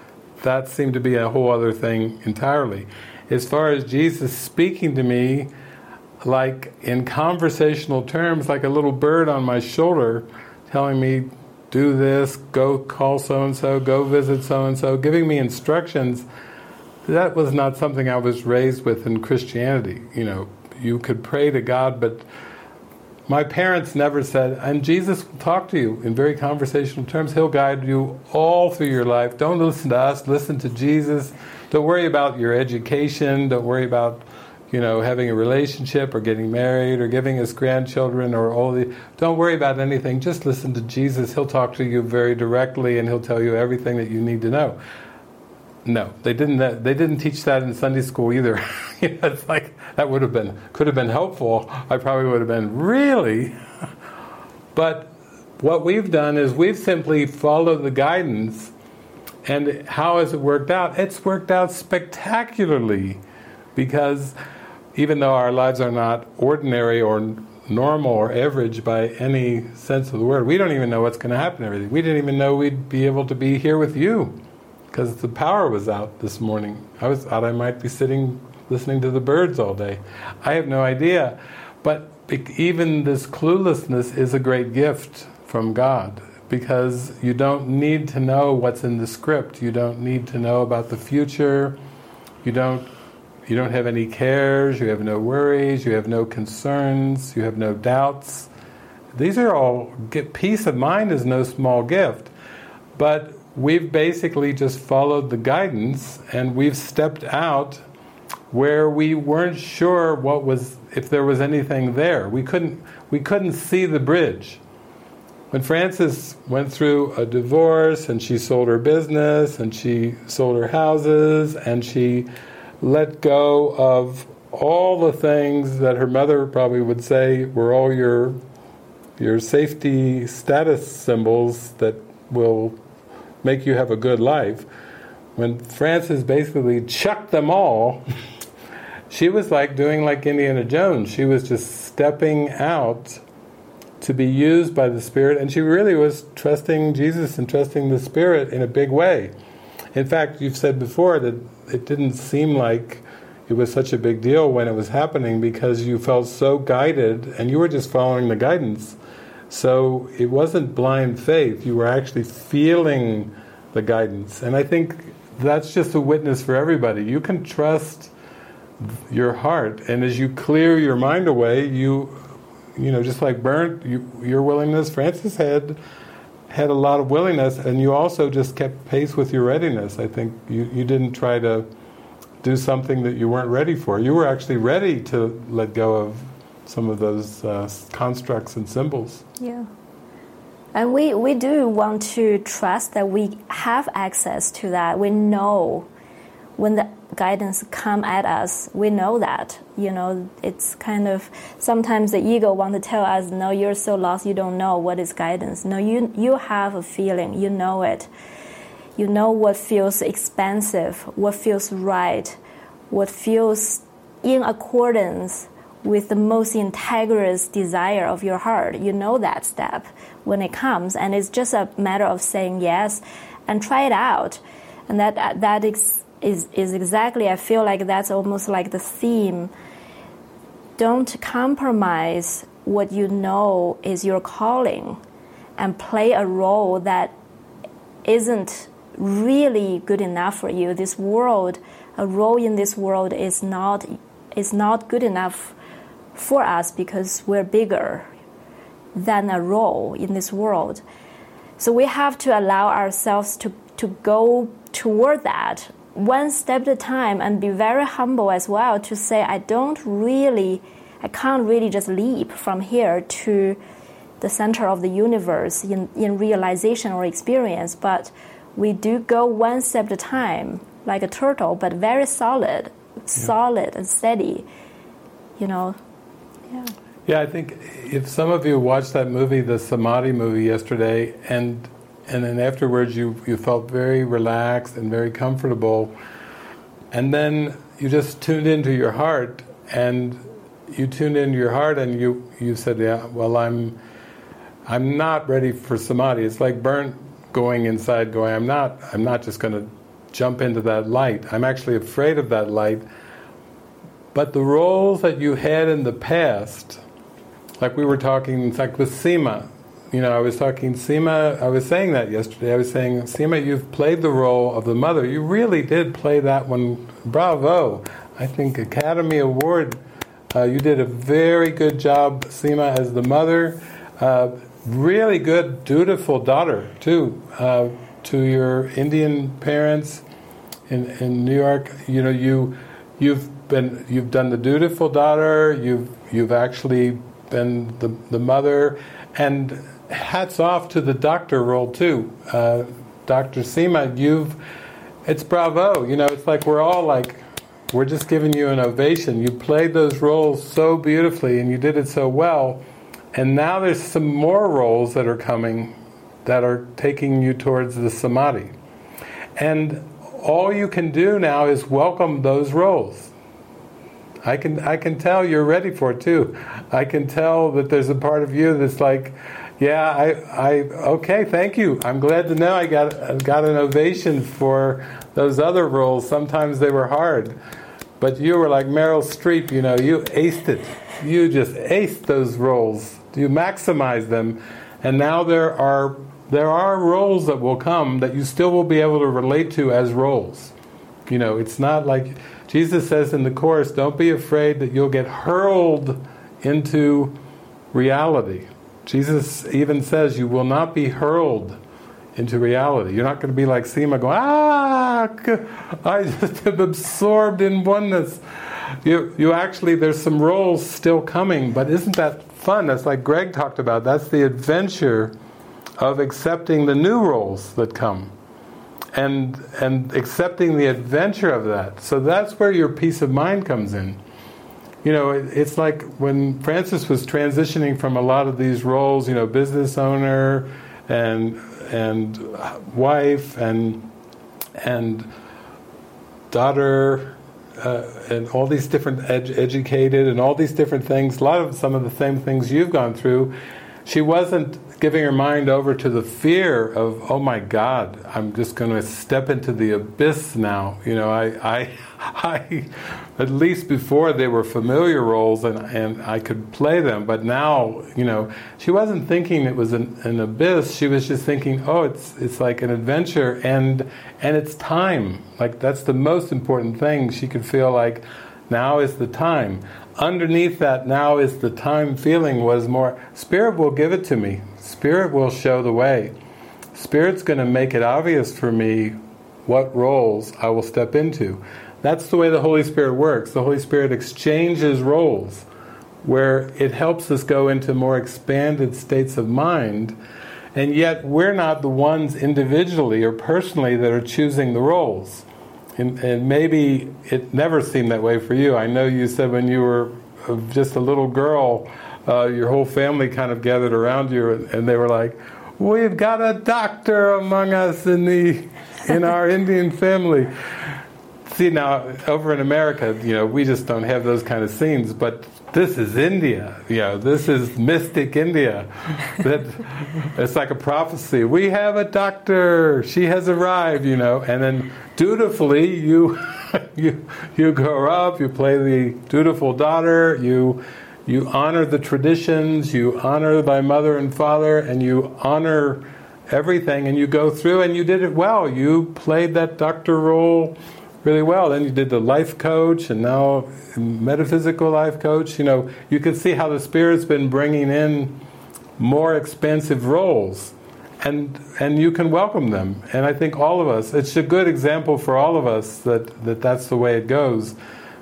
that seemed to be a whole other thing entirely. As far as Jesus speaking to me, like in conversational terms, like a little bird on my shoulder telling me, do this, go call so and so, go visit so and so, giving me instructions. That was not something I was raised with in Christianity. You know, you could pray to God, but my parents never said, and Jesus will talk to you in very conversational terms. He'll guide you all through your life. Don't listen to us, listen to Jesus. Don't worry about your education, don't worry about you know, having a relationship or getting married or giving us grandchildren or all the. Don't worry about anything. Just listen to Jesus. He'll talk to you very directly and he'll tell you everything that you need to know. No, they didn't. They didn't teach that in Sunday school either. it's like that would have been could have been helpful. I probably would have been really. But what we've done is we've simply followed the guidance. And how has it worked out? It's worked out spectacularly because even though our lives are not ordinary or normal or average by any sense of the word, we don't even know what's going to happen. Everything we didn't even know we'd be able to be here with you because the power was out this morning. I was thought I might be sitting listening to the birds all day. I have no idea, but even this cluelessness is a great gift from God because you don't need to know what's in the script. You don't need to know about the future. You don't you don't have any cares, you have no worries, you have no concerns, you have no doubts. These are all, peace of mind is no small gift. But we've basically just followed the guidance and we've stepped out where we weren't sure what was, if there was anything there. We couldn't, we couldn't see the bridge. When Frances went through a divorce and she sold her business and she sold her houses and she let go of all the things that her mother probably would say were all your your safety status symbols that will make you have a good life. When Frances basically chucked them all, she was like doing like Indiana Jones. She was just stepping out to be used by the Spirit, and she really was trusting Jesus and trusting the Spirit in a big way. In fact, you've said before that it didn't seem like it was such a big deal when it was happening because you felt so guided and you were just following the guidance So it wasn't blind faith, you were actually feeling the guidance. And I think that's just a witness for everybody. You can trust your heart, and as you clear your mind away, you, you know, just like Bernd, you, your willingness, Frances had had a lot of willingness, and you also just kept pace with your readiness. I think you, you didn't try to do something that you weren't ready for. You were actually ready to let go of some of those uh, constructs and symbols. Yeah. And we, we do want to trust that we have access to that. We know when the guidance come at us, we know that. You know, it's kind of sometimes the ego want to tell us, "No, you're so lost. You don't know what is guidance." No, you you have a feeling. You know it. You know what feels expansive, what feels right, what feels in accordance with the most integrous desire of your heart. You know that step when it comes, and it's just a matter of saying yes and try it out. And that uh, that is is, is exactly I feel like that's almost like the theme. Don't compromise what you know is your calling and play a role that isn't really good enough for you. This world, a role in this world is not is not good enough for us because we're bigger than a role in this world. So we have to allow ourselves to, to go toward that one step at a time and be very humble as well to say, I don't really, I can't really just leap from here to the center of the universe in, in realization or experience, but we do go one step at a time, like a turtle, but very solid, yeah. solid and steady. You know, yeah. Yeah, I think if some of you watched that movie, the Samadhi movie yesterday, and and then afterwards you you felt very relaxed and very comfortable, and then you just tuned into your heart, and you tuned into your heart, and you you said, yeah, well, I'm I'm not ready for samadhi. It's like Bernd going inside, going, I'm not I'm not just going to jump into that light. I'm actually afraid of that light. But the roles that you had in the past like we were talking, like with Sima, you know, I was talking Sima. I was saying that yesterday. I was saying, Sima, you've played the role of the mother. You really did play that one. Bravo! I think Academy Award. Uh, you did a very good job, Sima, as the mother. Uh, really good, dutiful daughter too uh, to your Indian parents in in New York. You know, you you've been you've done the dutiful daughter. You've you've actually been the the mother and hats off to the doctor role too. Uh, Dr. Sima, you've, it's bravo. You know, it's like we're all like, we're just giving you an ovation. You played those roles so beautifully and you did it so well. And now there's some more roles that are coming that are taking you towards the samadhi. And all you can do now is welcome those roles. I can I can tell you're ready for it too. I can tell that there's a part of you that's like, yeah, I, I, okay, thank you. I'm glad to know I got, got an ovation for those other roles. Sometimes they were hard. But you were like Meryl Streep, you know, you aced it. You just aced those roles. You maximize them. And now there are, there are roles that will come that you still will be able to relate to as roles. You know, it's not like Jesus says in the Course, don't be afraid that you'll get hurled into reality. Jesus even says you will not be hurled into reality. You're not going to be like Sima going, ah, I just am absorbed in oneness. You, you actually, there's some roles still coming, but isn't that fun? That's like Greg talked about. That's the adventure of accepting the new roles that come. And, and accepting the adventure of that. So that's where your peace of mind comes in you know, it, it's like when Frances was transitioning from a lot of these roles, you know, business owner and and wife and and daughter uh, and all these different ed- educated and all these different things. A lot of some of the same things you've gone through. she wasn't giving her mind over to the fear of, oh my God, I'm just going to step into the abyss now. You know, I, I, I, at least before they were familiar roles and, and I could play them, but now, you know, she wasn't thinking it was an, an abyss. She was just thinking, oh, it's it's like an adventure and and it's time. Like that's the most important thing. She could feel like now is the time underneath that now is the time feeling was more spirit will give it to me spirit will show the way. Spirit's going to make it obvious for me what roles i will step into. That's the way the holy spirit works. The holy spirit exchanges roles where it helps us go into more expanded states of mind and yet we're not the ones individually or personally that are choosing the roles. And, and, maybe it never seemed that way for you. I know you said when you were uh, just a little girl, uh, your whole family kind of gathered around you, and, and, they were like, "We've got a doctor among us in the in our Indian family." See now, over in America, you know, we just don't have those kind of scenes, but this is India. You know, this is mystic India. That it's like a prophecy. We have a doctor. She has arrived. You know, and then dutifully you you you grow up. You play the dutiful daughter. You you honor the traditions. You honor thy mother and father, and you honor everything. And you go through, and you did it well. You played that doctor role really well. Then you did the life coach, and now metaphysical life coach. You know, you can see how the Spirit's been bringing in more expansive roles, and and you can welcome them. And I think all of us, it's a good example for all of us that, that that's the way it goes.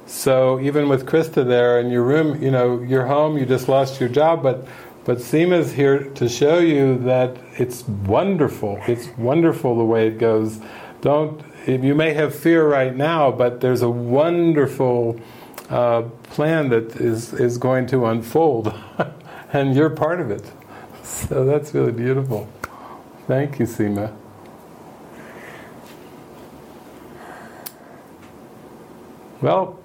So even with Krista there in your room, you know, you're home, you just lost your job, but but Seema's here to show you that it's wonderful. It's wonderful the way it goes. Don't you may have fear right now, but there's a wonderful uh, plan that is, is going to unfold, and you're part of it. So that's really beautiful. Thank you, Seema. Well,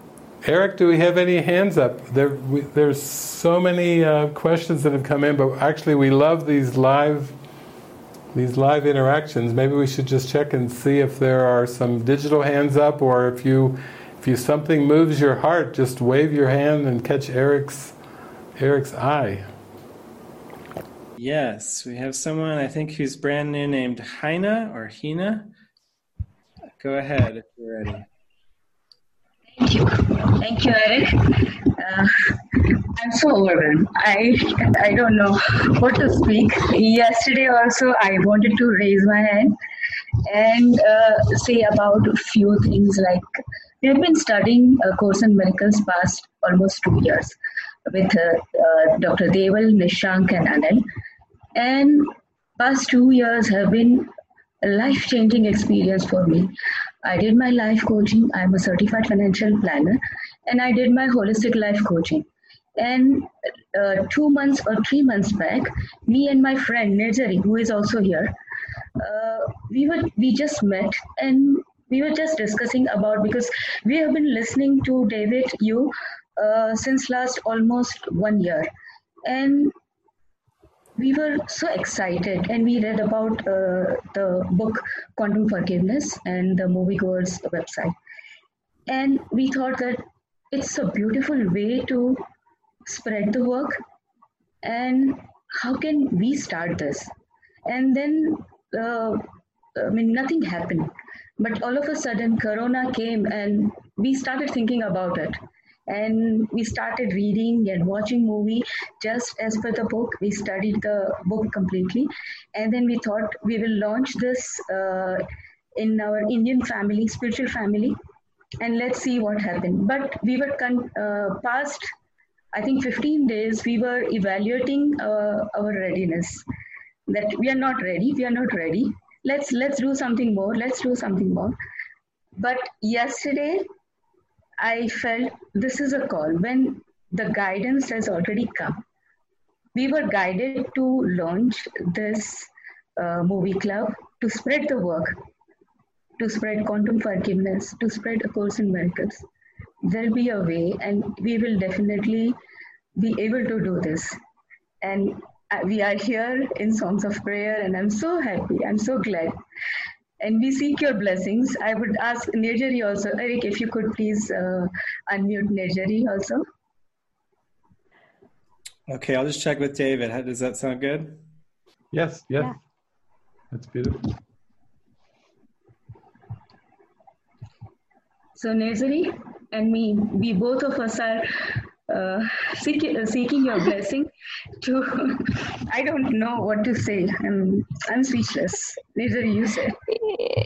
Eric, do we have any hands up? There, we, there's so many uh, questions that have come in, but actually, we love these live these live interactions, maybe we should just check and see if there are some digital hands up, or if you, if you something moves your heart, just wave your hand and catch Eric's, Eric's eye. Yes, we have someone I think who's brand new named Hina or Hina. Go ahead if you're ready. Thank you, thank you, Eric. Uh, I'm so overwhelmed. I I don't know what to speak. Yesterday also I wanted to raise my hand and uh, say about a few things like we have been studying a course in miracles past almost two years with uh, uh Dr. Deval, Nishank, and Anil, and past two years have been a life-changing experience for me. I did my life coaching. I'm a certified financial planner, and I did my holistic life coaching. And uh, two months or three months back, me and my friend Nirjari, who is also here, uh, we were we just met and we were just discussing about because we have been listening to David you uh, since last almost one year, and we were so excited and we read about uh, the book quantum forgiveness and the moviegoers website. And we thought that it's a beautiful way to spread the work and how can we start this? And then uh, i mean nothing happened. But all of a sudden corona came and we started thinking about it and we started reading and watching movie just as per the book we studied the book completely and then we thought we will launch this uh, in our indian family spiritual family and let's see what happened but we were con- uh, past I think 15 days we were evaluating uh, our readiness. That we are not ready. We are not ready. Let's let's do something more. Let's do something more. But yesterday, I felt this is a call when the guidance has already come. We were guided to launch this uh, movie club to spread the work, to spread quantum forgiveness, to spread A Course in Miracles there'll be a way and we will definitely be able to do this and we are here in Songs of Prayer, and I'm so happy. I'm so glad. And we seek your blessings. I would ask Nirjari also. Eric, if you could please uh, unmute Nirjari also. Okay, I'll just check with David. How, does that sound good? Yes, yes. Yeah. That's beautiful. So Nirjari and me, we both of us are uh, seeking, uh, seeking your blessing to i don't know what to say. I'm i'm speechless neither you say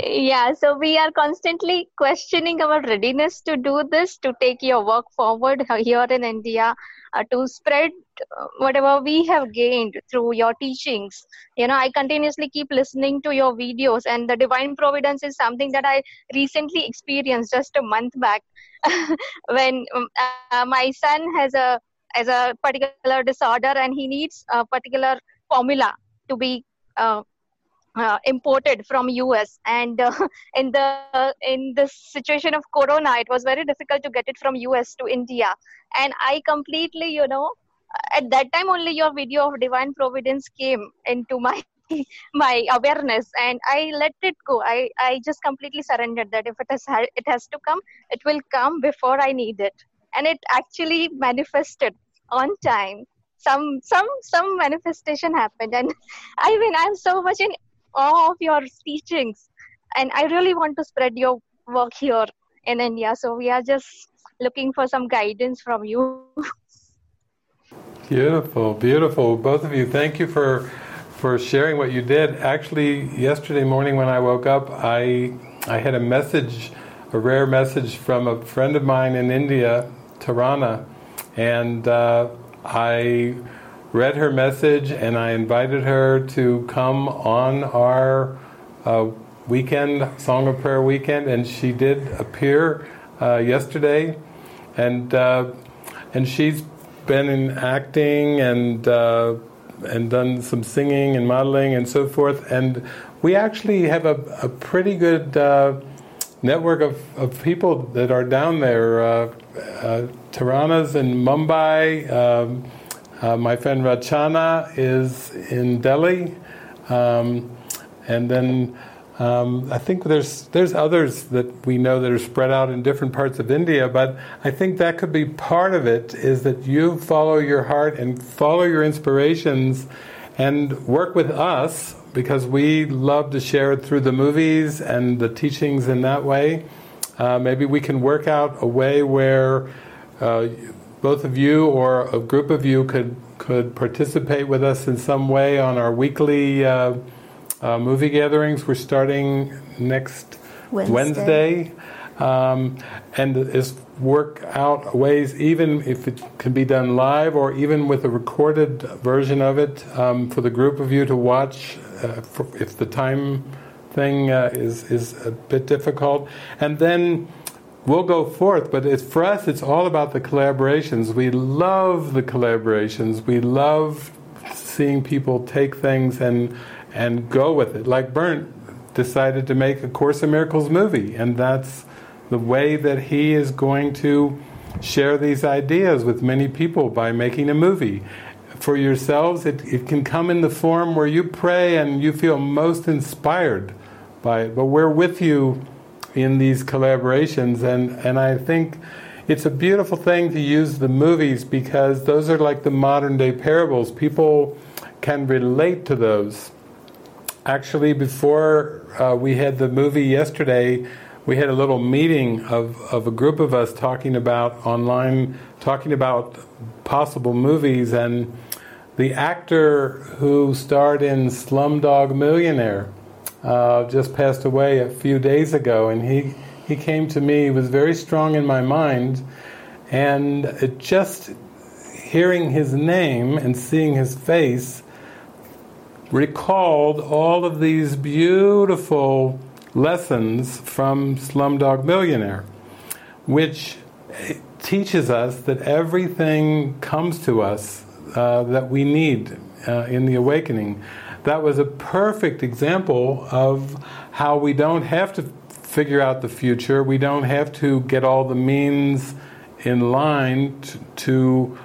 yeah so we are constantly questioning our readiness to do this to take your work forward here in india uh, to spread uh, whatever we have gained through your teachings. You know i continuously keep listening to your videos and the divine providence is something that i recently experienced just a month back when um, uh, my son has a has a particular disorder and he needs a particular formula to be uh, uh, imported from US and uh, in the in the situation of corona it was very difficult to get it from US to India. And I completely you know at that time only your video of divine providence came into my my awareness. And i let it go. I i just completely surrendered that if it has it has to come it will come before i need it. And it actually manifested on time. Some some some manifestation happened. And i mean i'm so much in awe of your teachings. And i really want to spread your work here in india. So we are just looking for some guidance from you. Beautiful beautiful both of you. Thank you for for sharing what you did. Actually, yesterday morning when I woke up, I I had a message, a rare message from a friend of mine in India, Tarana, and uh, I read her message and I invited her to come on our uh, weekend Song of Prayer weekend, and she did appear uh, yesterday, and uh, and she's been in acting and uh, and done some singing and modeling and so forth. And we actually have a, a pretty good uh, network of, of people that are down there. Uh, Taranas in Mumbai. Um, uh, my friend Rachana is in Delhi. Um, and then um, I think there's there's others that we know that are spread out in different parts of India, but I think that could be part of it. Is that you follow your heart and follow your inspirations, and work with us because we love to share it through the movies and the teachings in that way. Uh, maybe we can work out a way where uh, both of you or a group of you could could participate with us in some way on our weekly. Uh, uh, movie gatherings. We're starting next Wednesday. Wednesday. Um, and is work out ways, even if it can be done live or even with a recorded version of it, um, for the group of you to watch. Uh, for, if the time thing uh, is is a bit difficult, and then we'll go forth. But it's, for us, it's all about the collaborations. We love the collaborations. We love seeing people take things and and go with it. Like Bernd decided to make a Course in Miracles movie, and that's the way that he is going to share these ideas with many people by making a movie. For yourselves, it, it can come in the form where you pray and you feel most inspired by it. But we're with you in these collaborations, and, and I think it's a beautiful thing to use the movies because those are like the modern day parables. People can relate to those. Actually, before uh, we had the movie yesterday, we had a little meeting of, of a group of us talking about online, talking about possible movies, and the actor who starred in Slumdog Millionaire uh, just passed away a few days ago, and he, he came to me, he was very strong in my mind, and just hearing his name and seeing his face recalled all of these beautiful lessons from Slumdog Millionaire, which teaches us that everything comes to us uh, that we need uh, in the awakening. That was a perfect example of how we don't have to figure out the future, we don't have to get all the means in line to,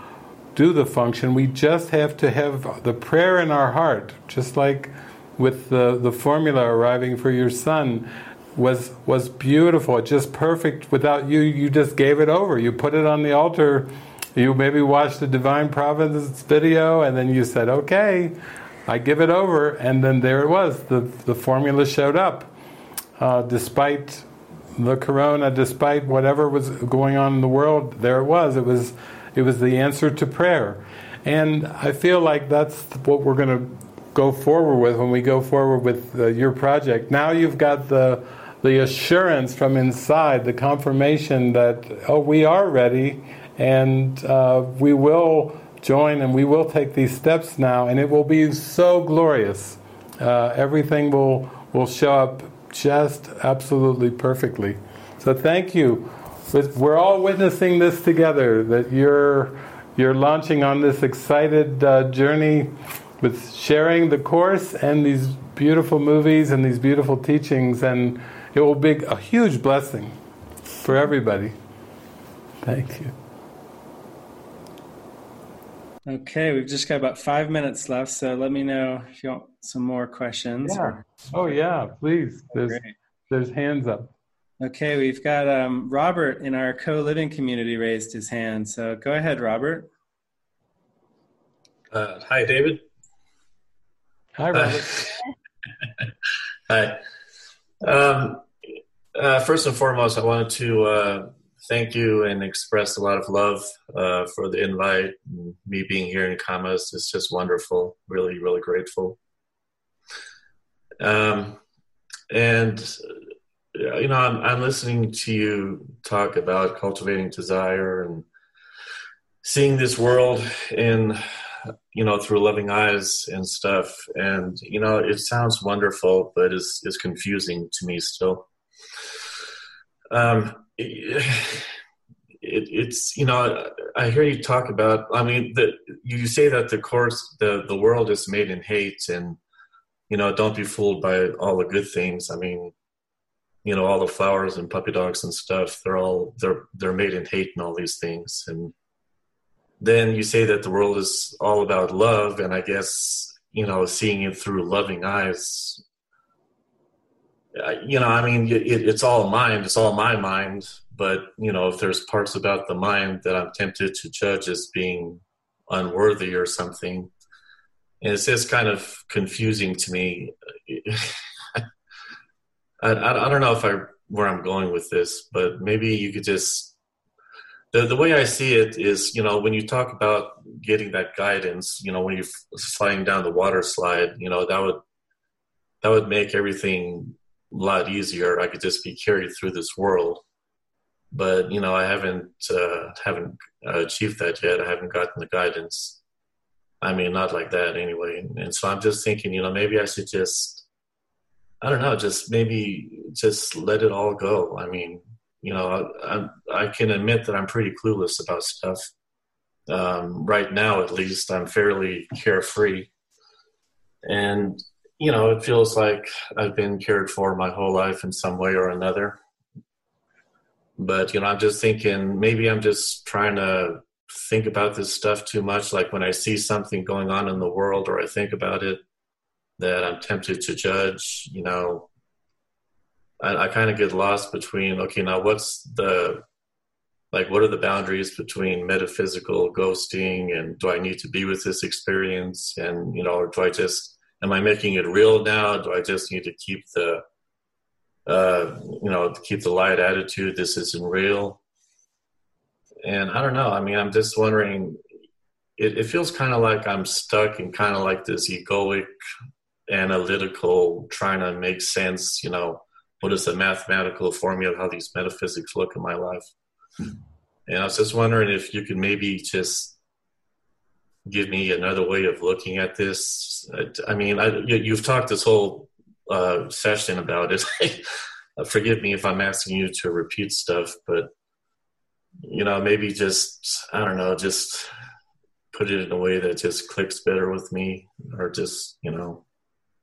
do the function. We just have to have the prayer in our heart, just like with the, the formula arriving for your son was was beautiful, just perfect. Without you, you just gave it over. You put it on the altar. You maybe watched the Divine Providence video, and then you said, "Okay, I give it over." And then there it was. The the formula showed up, uh, despite the corona, despite whatever was going on in the world. There it was. It was it was the answer to prayer, and I feel like that's what we're going to go forward with when we go forward with uh, your project. Now you've got the the assurance from inside, the confirmation that, oh, we are ready and uh, we will join and we will take these steps now, and it will be so glorious. Uh, everything will, will show up just absolutely perfectly. So, thank you. We're all witnessing this together that you're, you're launching on this excited uh, journey with sharing the course and these beautiful movies and these beautiful teachings and it will be a huge blessing for everybody. Thank you. Okay, we've just got about five minutes left, so let me know if you want some more questions. Yeah. Oh yeah, please. There's there's hands up. Okay, we've got um, Robert in our co-living community raised his hand. So go ahead, Robert. Uh, hi, David. Hi, Robert. hi. Um, uh, first and foremost, I wanted to uh, thank you and express a lot of love uh, for the invite. Me being here in Kamas is just wonderful. Really, really grateful. Um, and you know, I'm, I'm listening to you talk about cultivating desire and seeing this world in you know through loving eyes and stuff and you know it sounds wonderful but it's, it's confusing to me still um, it, it's you know i hear you talk about i mean you say that the course the the world is made in hate and you know don't be fooled by all the good things. I mean you know all the flowers and puppy dogs and stuff they're all they're they're made in hate and all these things. And then you say that the world is all about love and i guess you know seeing it through loving eyes you know i mean it, it's all mind it's all my mind but you know if there's parts about the mind that i'm tempted to judge as being unworthy or something and it's just kind of confusing to me. I, I, I don't know if i where i'm going with this but maybe you could just the, the way I see it is, you know, when you talk about getting that guidance, you know, when you're sliding down the water slide, you know, that would that would make everything lot easier. I could just be carried through this world, but you know, I haven't uh, haven't achieved that yet. I haven't gotten the guidance. I mean, not like that anyway. And so I'm just thinking, you know, maybe I should just, I don't know, just maybe just let it all go. I mean, you know, I, I, can admit that I'm pretty clueless about stuff. Um, right now, at least, I'm fairly carefree. And, you know, it feels like I've been cared for my whole life in some way or another. But, you know, I'm just thinking maybe I'm just trying to think about this stuff too much. Like when I see something going on in the world or I think about it, that I'm tempted to judge, you know, I, I kind of get lost between okay, now what's the like what are the boundaries between metaphysical ghosting and do I need to be with this experience and you know or do I just am I making it real now? Do I just need to keep the uh, you know keep the light attitude? This isn't real. And I don't know. I mean, I'm just wondering. It, it feels kind of like I'm stuck in kind of like this egoic, analytical, trying to make sense. You know, what is the mathematical formula of how these metaphysics look in my life. And I was just wondering if you could maybe just give me another way of looking at this. I mean, I, you've talked this whole uh, session about it. Forgive me if I'm asking you to repeat stuff, but you know, maybe just I don't know, just put it in a way that just clicks better with me, or just you know,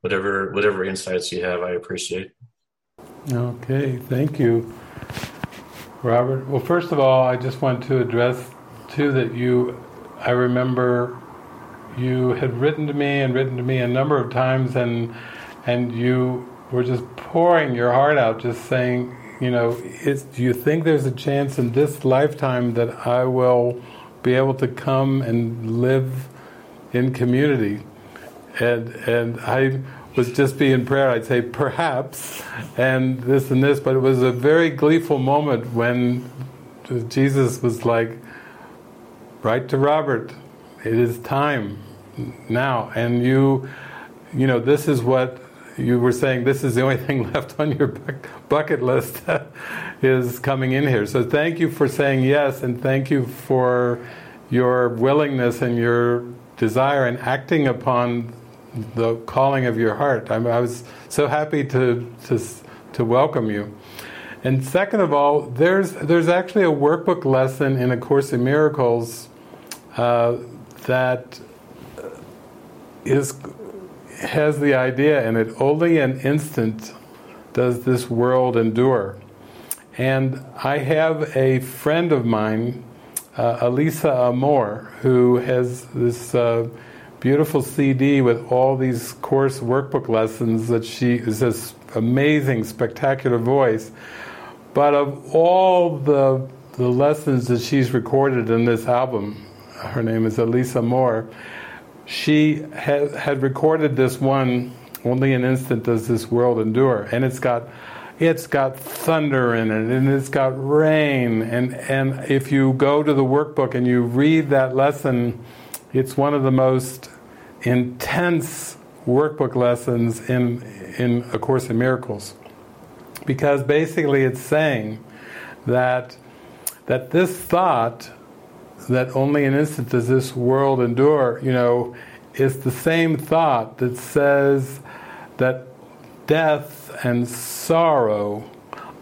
whatever whatever insights you have, I appreciate. Okay, thank you, Robert. Well, first of all, I just want to address too that you I remember you had written to me and written to me a number of times, and and you were just pouring your heart out, just saying, you know, do you think there's a chance in this lifetime that I will be able to come and live in community? And and I was just be in prayer. I'd say perhaps, and this and this, but it was a very gleeful moment when Jesus was like, "Write to Robert, it is time now." And you, you know, this is what you were saying. This is the only thing left on your bucket list is coming in here. So thank you for saying yes, and thank you for your willingness and your desire and acting upon the calling of your heart. I, I was so happy to, to to welcome you. And second of all, there's there's actually a workbook lesson in A Course in Miracles uh, that is has the idea in it. Only an instant does this world endure. And I have a friend of mine, uh, Elisa who has this. Uh, beautiful CD with all these course workbook lessons that she is this amazing, spectacular voice. But of all the the lessons that she's recorded in this album, her name is Alisa Amor. She had, had recorded this one. Only an instant does this world endure, and it's got it's got thunder in it and it's got rain and and if you go to the workbook and you read that lesson it's one of the most intense workbook lessons in, in A Course in Miracles. Because basically it's saying that, that this thought, that only an instant does this world endure, you know, it's the same thought that says that death and sorrow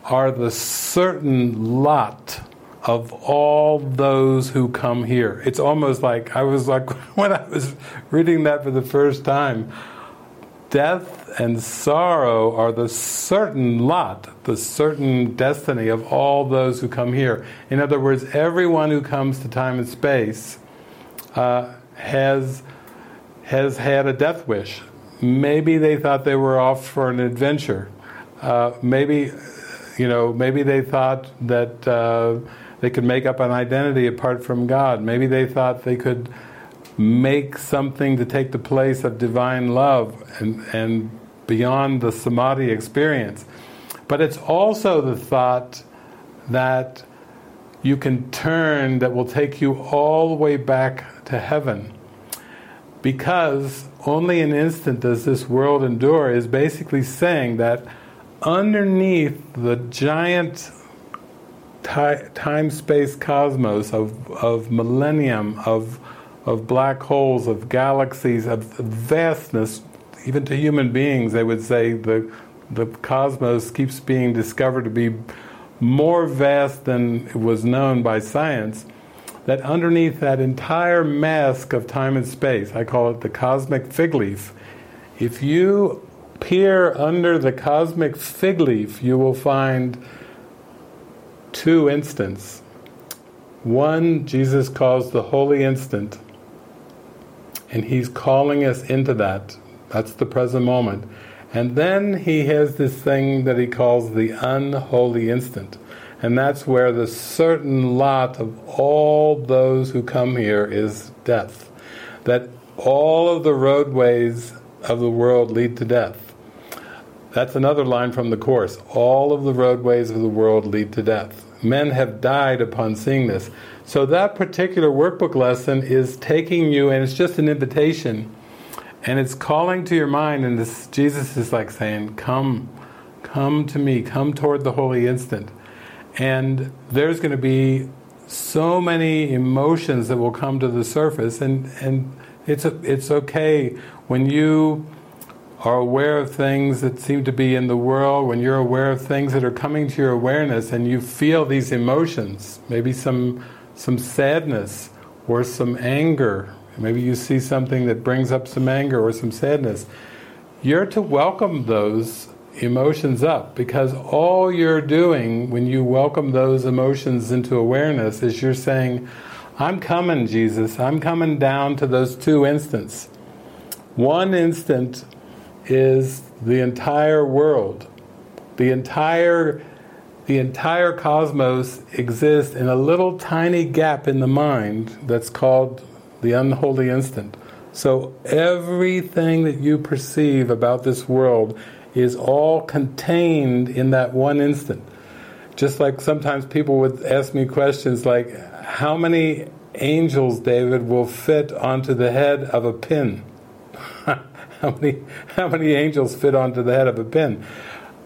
are the certain lot of all those who come here. It's almost like I was like when I was reading that for the first time. Death and sorrow are the certain lot, the certain destiny of all those who come here. In other words, everyone who comes to time and space uh, has has had a death wish. Maybe they thought they were off for an adventure. Uh, maybe, you know, maybe they thought that. Uh, they could make up an identity apart from God. Maybe they thought they could make something to take the place of divine love and, and beyond the samadhi experience. But it's also the thought that you can turn that will take you all the way back to heaven. Because only an instant does this world endure is basically saying that underneath the giant time space cosmos of, of millennium, of, of black holes, of galaxies, of vastness, even to human beings, they would say the, the cosmos keeps being discovered to be more vast than was known by science. That underneath that entire mask of time and space, I call it the cosmic fig leaf, if you peer under the cosmic fig leaf, you will find two instants. One, Jesus calls the holy instant, and he's calling us into that. That's the present moment. And then he has this thing that he calls the unholy instant. And that's where the certain lot of all those who come here is death. That all of the roadways of the world lead to death. That's another line from the Course. All of the roadways of the world lead to death men have died upon seeing this. So that particular workbook lesson is taking you, and it's just an invitation, and it's calling to your mind, and this Jesus is like saying, "Come, come to me, come toward the holy instant," and there's going to be so many emotions that will come to the surface, and and it's a, it's okay when you are aware of things that seem to be in the world, when you're aware of things that are coming to your awareness and you feel these emotions, maybe some some sadness or some anger, maybe you see something that brings up some anger or some sadness, you're to welcome those emotions up because all you're doing when you welcome those emotions into awareness is you're saying, I'm coming, Jesus. I'm coming down to those two instants. One instant is the entire world. The entire the entire cosmos exists in a little tiny gap in the mind that's called the unholy instant. So everything that you perceive about this world is all contained in that one instant. Just like sometimes people would ask me questions like, how many angels, David, will fit onto the head of a pin? how many how many angels fit onto the head of a pin?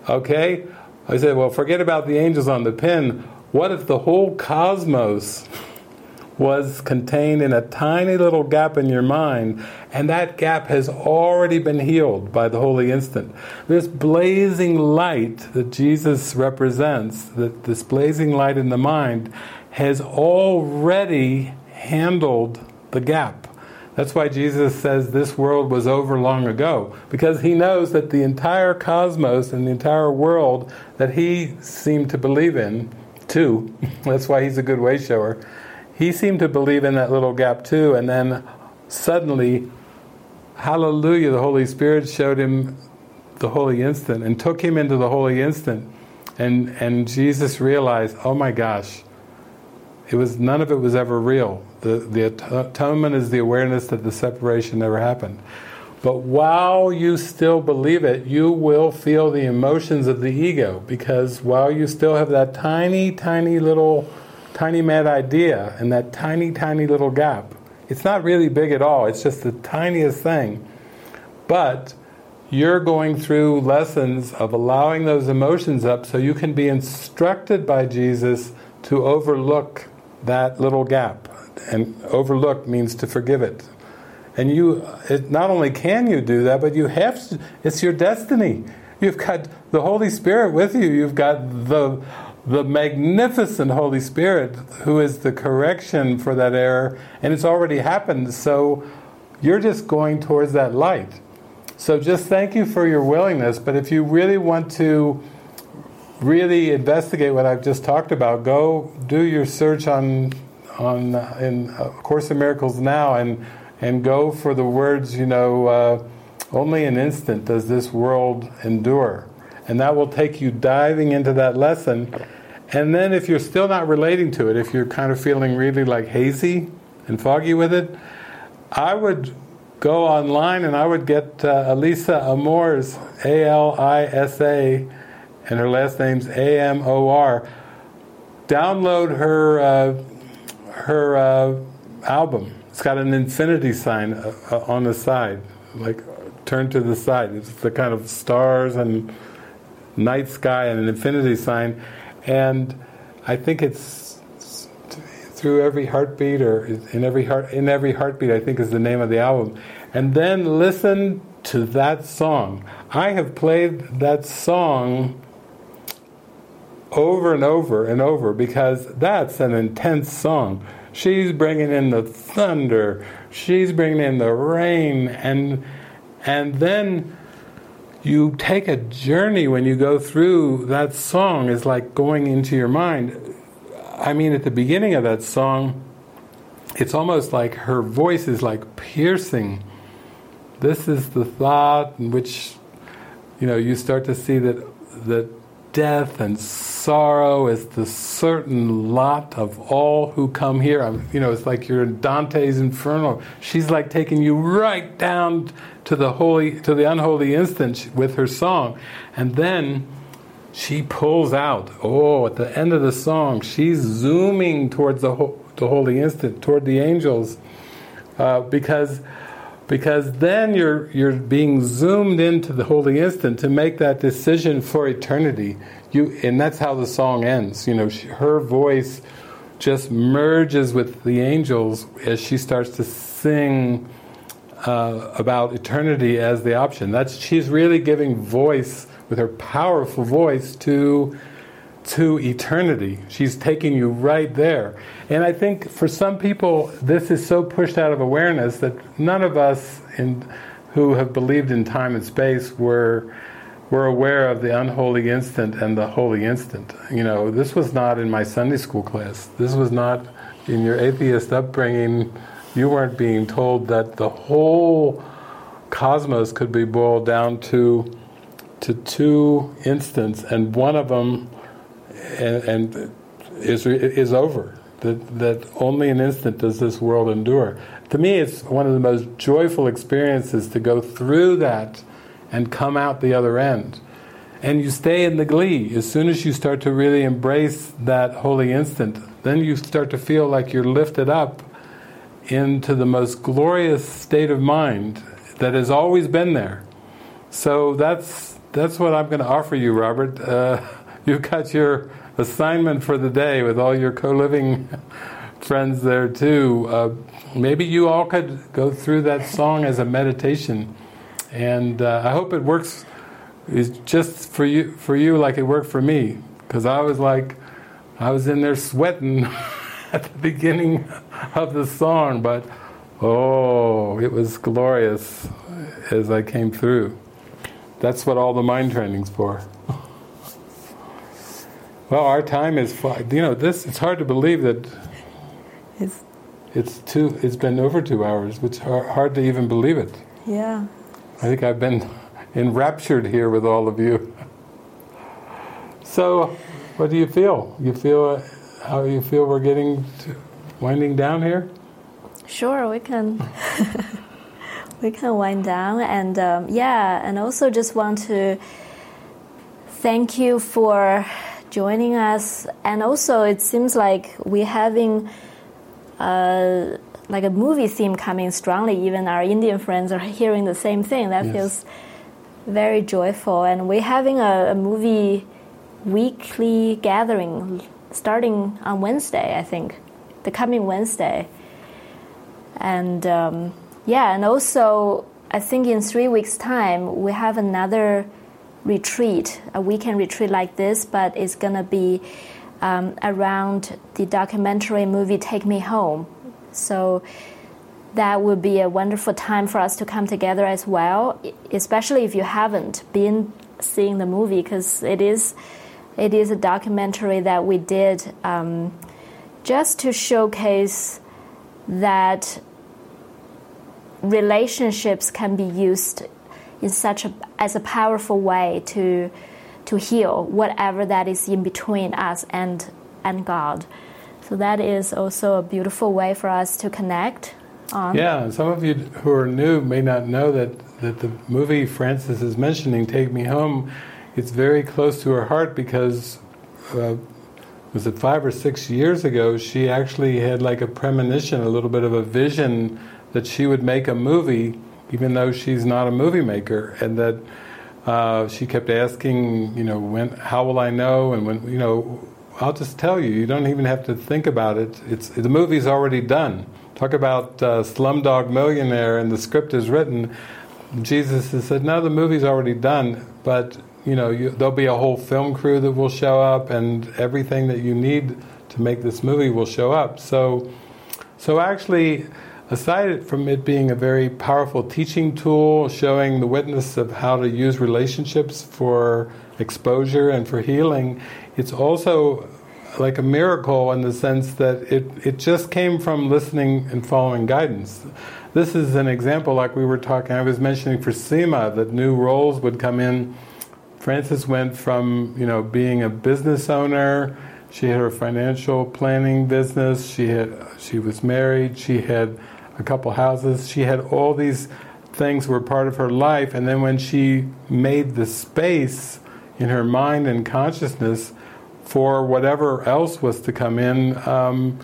Okay? I said, well, forget about the angels on the pin. What if the whole cosmos was contained in a tiny little gap in your mind, and that gap has already been healed by the holy instant. This blazing light that Jesus represents, that this blazing light in the mind, has already handled the gap. That's why Jesus says this world was over long ago, because he knows that the entire cosmos and the entire world that he seemed to believe in, too, that's why he's a good way shower, he seemed to believe in that little gap too, and then suddenly, hallelujah, the Holy Spirit showed him the holy instant and took him into the holy instant. And, and Jesus realized, oh my gosh, it was none of it was ever real. The, the atonement is the awareness that the separation never happened. But while you still believe it, you will feel the emotions of the ego because while you still have that tiny, tiny little tiny mad idea and that tiny, tiny little gap. It's not really big at all, it's just the tiniest thing. But you're going through lessons of allowing those emotions up so you can be instructed by Jesus to overlook that little gap. And overlook means to forgive it. And you, it, not only can you do that, but you have to, it's your destiny. You've got the Holy Spirit with you. You've got the the magnificent Holy Spirit who is the correction for that error, and it's already happened, so you're just going towards that light. So just thank you for your willingness, but if you really want to really investigate what I've just talked about, go do your search on on in Course in Miracles now and and go for the words, you know, uh, only an instant does this world endure and that will take you diving into that lesson. And then, if you're still not relating to it, if you're kind of feeling really like hazy and foggy with it, I would go online and I would get uh, Alisa Amor's A L I S A, and her last name's A M O R. Download her uh, her uh, album. It's got an infinity sign uh, uh, on the side, like turn to the side. It's the kind of stars and night sky and an infinity sign, and I think it's through every heartbeat or in every heart in every heartbeat. I think is the name of the album, and then listen to that song. I have played that song over and over and over because that's an intense song. She's bringing in the thunder, she's bringing in the rain, and and then you take a journey when you go through that song is like going into your mind i mean at the beginning of that song it's almost like her voice is like piercing this is the thought in which you know you start to see that that death and sorrow is the certain lot of all who come here. I'm, you know, it's like you're in Dante's Inferno. She's like taking you right down to the holy, to the unholy instant with her song, and then she pulls out. Oh, at the end of the song, she's zooming towards the, ho- the holy instant, toward the angels, uh, because because then you're you're being zoomed into the holy instant to make that decision for eternity. You and that's how the song ends. You know, she, her voice just merges with the angels as she starts to sing uh, about eternity as the option. That's she's really giving voice with her powerful voice to to eternity. She's taking you right there. And I think for some people, this is so pushed out of awareness that none of us in, who have believed in time and space were, were aware of the unholy instant and the holy instant. You know, this was not in my Sunday school class. This was not in your atheist upbringing, you weren't being told that the whole cosmos could be boiled down to to two instants, and one of them and, and is is over. That that only an instant does this world endure. To me, it's one of the most joyful experiences to go through that and come out the other end. And you stay in the glee. As soon as you start to really embrace that holy instant, then you start to feel like you're lifted up into the most glorious state of mind that has always been there. So that's that's what I'm going to offer you, Robert. Uh, you've got your assignment for the day with all your co-living friends there too. Uh, maybe you all could go through that song as a meditation, and uh, I hope it works. Is just for you, for you, like it worked for me, because I was like, I was in there sweating at the beginning of the song, but oh, it was glorious as I came through. That's what all the mind training's for. Well, our time is, you know, this, it's hard to believe that it's, it's two, it's been over two hours, which hard, hard to even believe it. Yeah. I think I've been enraptured here with all of you. So, what do you feel? You feel how you feel we're getting to winding down here? Sure, we can. we can wind down, and um, yeah, and also just want to thank you for joining us. And also, it seems like we're having uh, like a movie theme coming strongly. Even our Indian friends are hearing the same thing. That yes. feels very joyful. And we're having a, a, movie weekly gathering starting on Wednesday, I think, the coming Wednesday. And um, yeah, and also I think in three weeks' time we have another retreat, a weekend retreat like this, but it's gonna be um, around the documentary movie Take Me Home. So that would be a wonderful time for us to come together as well, especially if you haven't been seeing the movie, because it is it is a documentary that we did um, just to showcase that relationships can be used in such a as a powerful way to to heal whatever that is in between us and and God. So that is also a beautiful way for us to connect. On. Yeah, some of you who are new may not know that that the movie Frances is mentioning, "Take Me Home," it's very close to her heart because. Uh, was it five or six years ago? She actually had like a premonition, a little bit of a vision that she would make a movie, even though she's not a movie maker, and that uh, she kept asking, you know, when, how will I know? And when, you know, I'll just tell you, you don't even have to think about it. It's the movie's already done. Talk about uh, Slumdog Millionaire, and the script is written. Jesus has said, no, the movie's already done, but you know, you, there'll be a whole film crew that will show up, and everything that you need to make this movie will show up. So, so actually aside from it being a very powerful teaching tool, showing the witness of how to use relationships for exposure and for healing, it's also like a miracle in the sense that it, it just came from listening and following guidance. This is an example, like we were talking, I was mentioning for SEMA that new roles would come in. Frances went from, you know, being a business owner, she had her financial planning business, she had she was married, she had a couple houses. She had all these things were part of her life, and then when she made the space in her mind and consciousness for whatever else was to come in, um,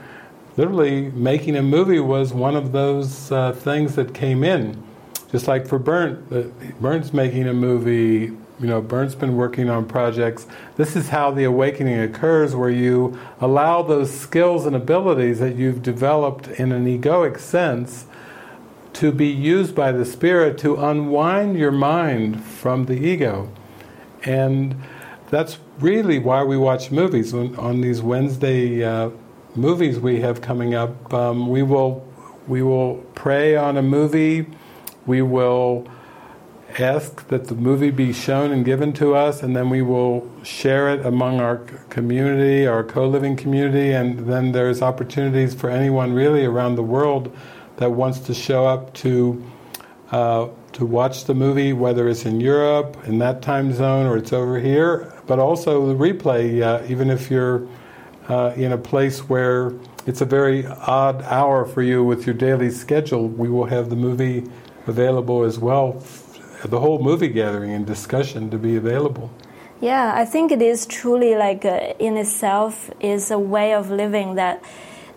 literally making a movie was one of those uh, things that came in. Just like for Bernd, uh, Bernd's making a movie you know, Bernd's been working on projects. This is how the awakening occurs, where you allow those skills and abilities that you've developed in an egoic sense to be used by the Spirit to unwind your mind from the ego. And that's really why we watch movies. On these Wednesday uh, movies we have coming up, um, we will we will pray on a movie. We will ask that the movie be shown and given to us, and then we will share it among our community, our co-living community, and then there's opportunities for anyone really around the world that wants to show up to uh, to watch the movie, whether it's in Europe in that time zone or it's over here, but also the replay, uh, even if you're uh, in a place where it's a very odd hour for you with your daily schedule, we will have the movie available as well, the whole movie gathering and discussion to be available. Yeah, I think it is truly like uh, in itself is a way of living that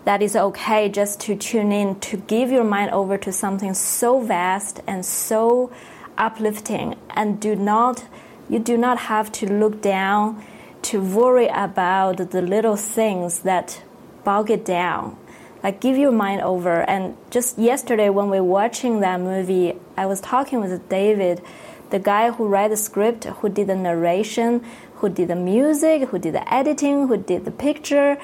that is okay just to tune in to give your mind over to something so vast and so uplifting and do not you do not have to look down to worry about the little things that bog it down like give your mind over. And just yesterday when we were watching that movie i was talking with david the guy who read the script who did the narration who did the music who did the editing who did the picture.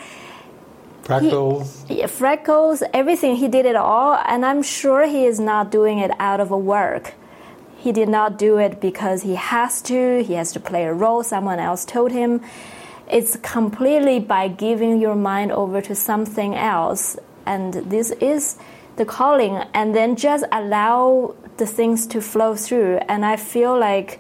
Freckles. He, freckles everything. He did it all and i'm sure he is not doing it out of a work. He did not do it because he has to. He has to play a role. Someone else told him. It's completely by giving your mind over to something else and this is the calling and then just allow the things to flow through. And i feel like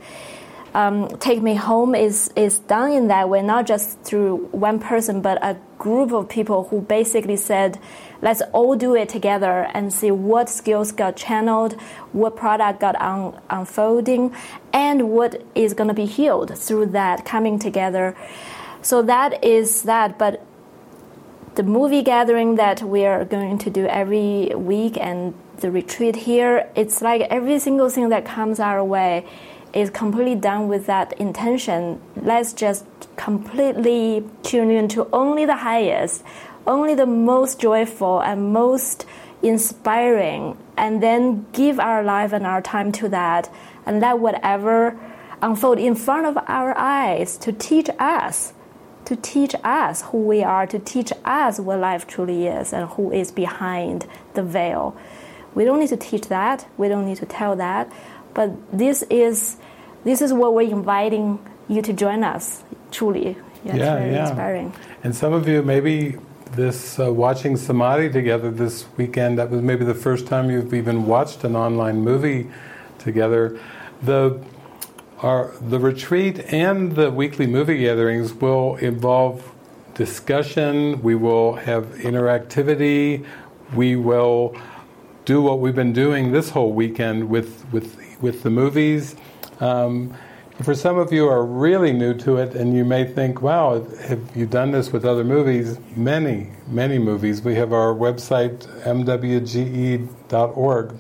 um, take me home is is done in that way not just through one person but a group of people who basically said let's all do it together and see what skills got channeled what product got un- unfolding and what is going to be healed through that coming together. So that is that but the movie gathering that we are going to do every week and the retreat here, it's like every single thing that comes our way is completely done with that intention. Let's just completely tune into only the highest, only the most joyful and most inspiring, and then give our life and our time to that, and let whatever unfold in front of our eyes to teach us to teach us who we are, to teach us what life truly is and who is behind the veil. We don't need to teach that. We don't need to tell that. But this is this is what we're inviting you to join us. Truly, yeah, yeah, very yeah. inspiring. And some of you maybe this uh, watching samadhi together this weekend. That was maybe the first time you've even watched an online movie together. The our, the retreat and the weekly movie gatherings will involve discussion, we will have interactivity, we will do what we've been doing this whole weekend with, with, with the movies. Um, for some of you are really new to it and you may think, wow, have you done this with other movies? Many, many movies. We have our website, mwge.org,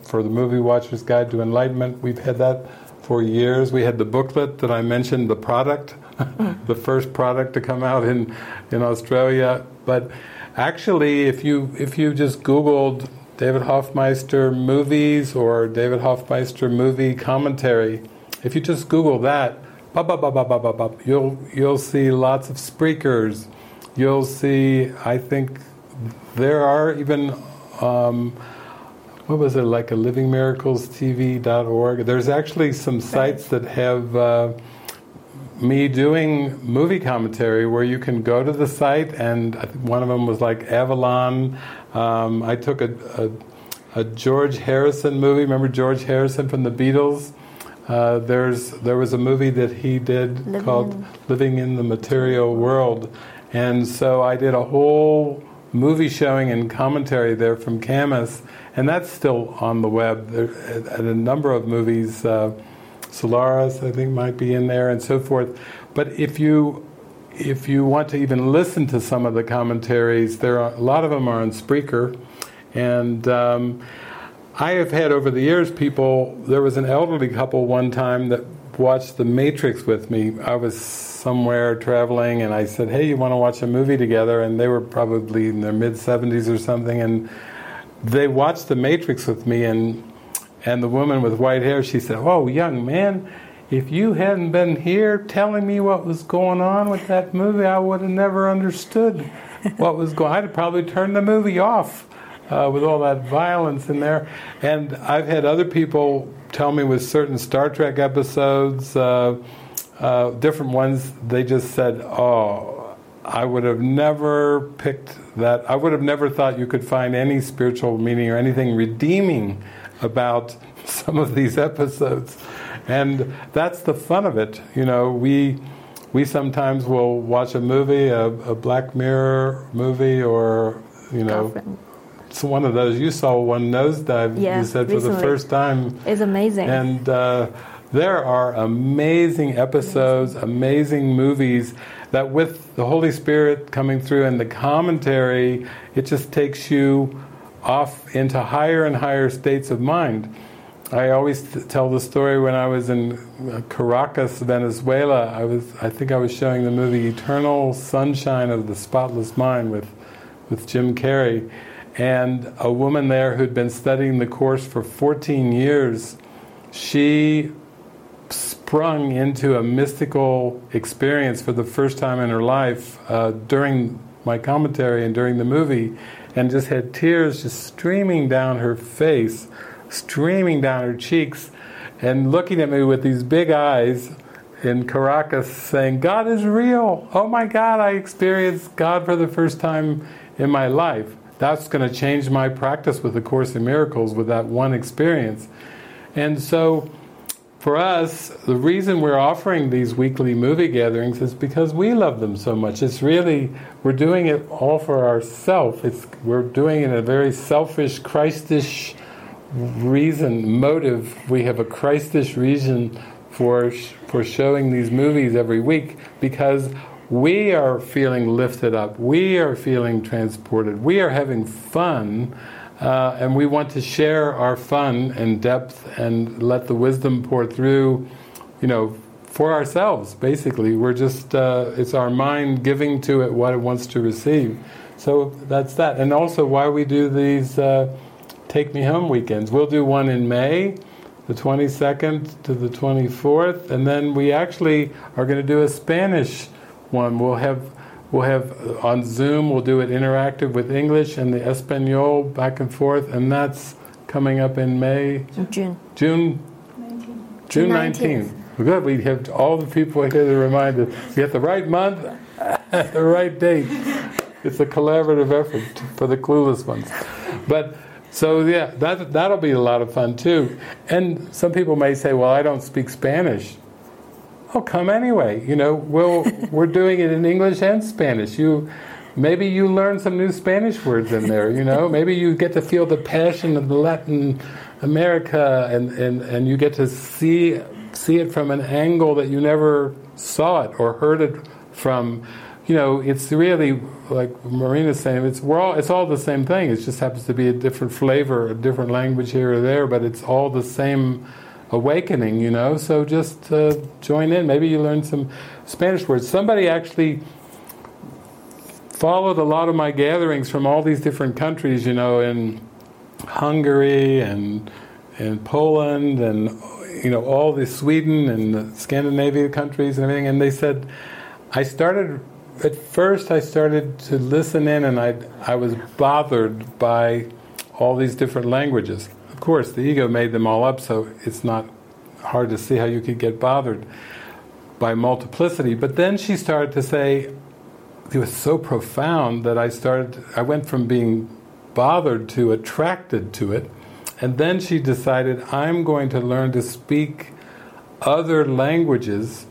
for the Movie Watcher's Guide to Enlightenment. We've had that for years. We had the booklet that I mentioned, the product, the first product to come out in, in Australia. But actually, if you if you just Googled David Hoffmeister movies or David Hoffmeister movie commentary, if you just Google that, you'll you'll see lots of speakers. You'll see, I think, there are even. Um, what was it like a livingmiraclestv.org there's actually some sites that have uh, me doing movie commentary where you can go to the site and one of them was like avalon. Um, i took a, a, a, george harrison movie. Remember george harrison from the beatles? Uh, there's there was a movie that he did living called in. living in the material world. And so i did a whole movie showing and commentary there from camas and that's still on the web. There, at a number of movies, uh, Solaris, I think, might be in there, and so forth. But if you if you want to even listen to some of the commentaries, there are a lot of them are on Spreaker, and um, I have had over the years people. There was an elderly couple one time that watched The Matrix with me. I was somewhere traveling, and I said, "Hey, you want to watch a movie together?" And they were probably in their mid 70s or something, and they watched The Matrix with me, and and the woman with white hair, she said, "Oh, young man, if you hadn't been here telling me what was going on with that movie, I would have never understood what was going. I'd probably turned the movie off." uh, with all that violence in there. And I've had other people tell me with certain Star Trek episodes, uh, uh, different ones, they just said, oh, I would have never picked that. I would have never thought you could find any spiritual meaning or anything redeeming about some of these episodes. And that's the fun of it. You know, we we sometimes will watch a movie, a, a Black Mirror movie, or you know, it's one of those. You saw one nosedive. Yeah, you said for recently. the first time. It's amazing. And uh, there are amazing episodes, amazing movies that, with the Holy Spirit coming through and the commentary, it just takes you off into higher and higher states of mind. I always tell the story when I was in uh, Caracas, Venezuela. I was, I think, I was showing the movie Eternal Sunshine of the Spotless Mind with, with Jim Carrey, and a woman there who'd been studying the course for 14 years. She sprung into a mystical experience for the first time in her life uh, during my commentary and during the movie, and just had tears just streaming down her face streaming down her cheeks and looking at me with these big eyes in Caracas saying, God is real. Oh my God, I experienced God for the first time in my life. That's going to change my practice with the Course in Miracles with that one experience. And so, for us, the reason we're offering these weekly movie gatherings is because we love them so much. It's really, we're doing it all for ourselves. It's, we're doing it in a very selfish, Christish, reason, motive, we have a Christish reason for for showing these movies every week because we are feeling lifted up, we are feeling transported, we are having fun, uh, and we want to share our fun and depth and let the wisdom pour through, you know, for ourselves. Basically, we're just uh, it's our mind giving to it what it wants to receive. So that's that, and also why we do these. Uh, Take Me Home weekends. We'll do one in May, the 22nd to the 24th, and then we actually are going to do a Spanish one. We'll have we'll have uh, on Zoom. We'll do it interactive with English and the Espanol back and forth, and that's coming up in May. June. June. June 19th. We're Good. We have all the people here to remind us. We have the right month, the right date. It's a collaborative effort for the clueless ones, but. So yeah, that that'll be a lot of fun too. And some people may say, "Well, I don't speak Spanish." Come anyway. You know, we'll, we're doing it in English and Spanish. You maybe you learn some new Spanish words in there. You know, maybe you get to feel the passion of Latin America, and, and, and you get to see see it from an angle that you never saw it or heard it from you know, it's really like Marina's saying. It's we're all it's all the same thing. It just happens to be a different flavor, a different language here or there, but it's all the same awakening. You know, so just uh, join in. Maybe you learn some Spanish words. Somebody actually followed a lot of my gatherings from all these different countries. You know, in Hungary and in Poland and you know all the Sweden and the Scandinavia countries and everything, and they said. I started at first I started to listen in and I, I was bothered by all these different languages. Of course, the ego made them all up, so it's not hard to see how you could get bothered by multiplicity. But then she started to say, it was so profound that I started, I went from being bothered to attracted to it. And then she decided, I'm going to learn to speak other languages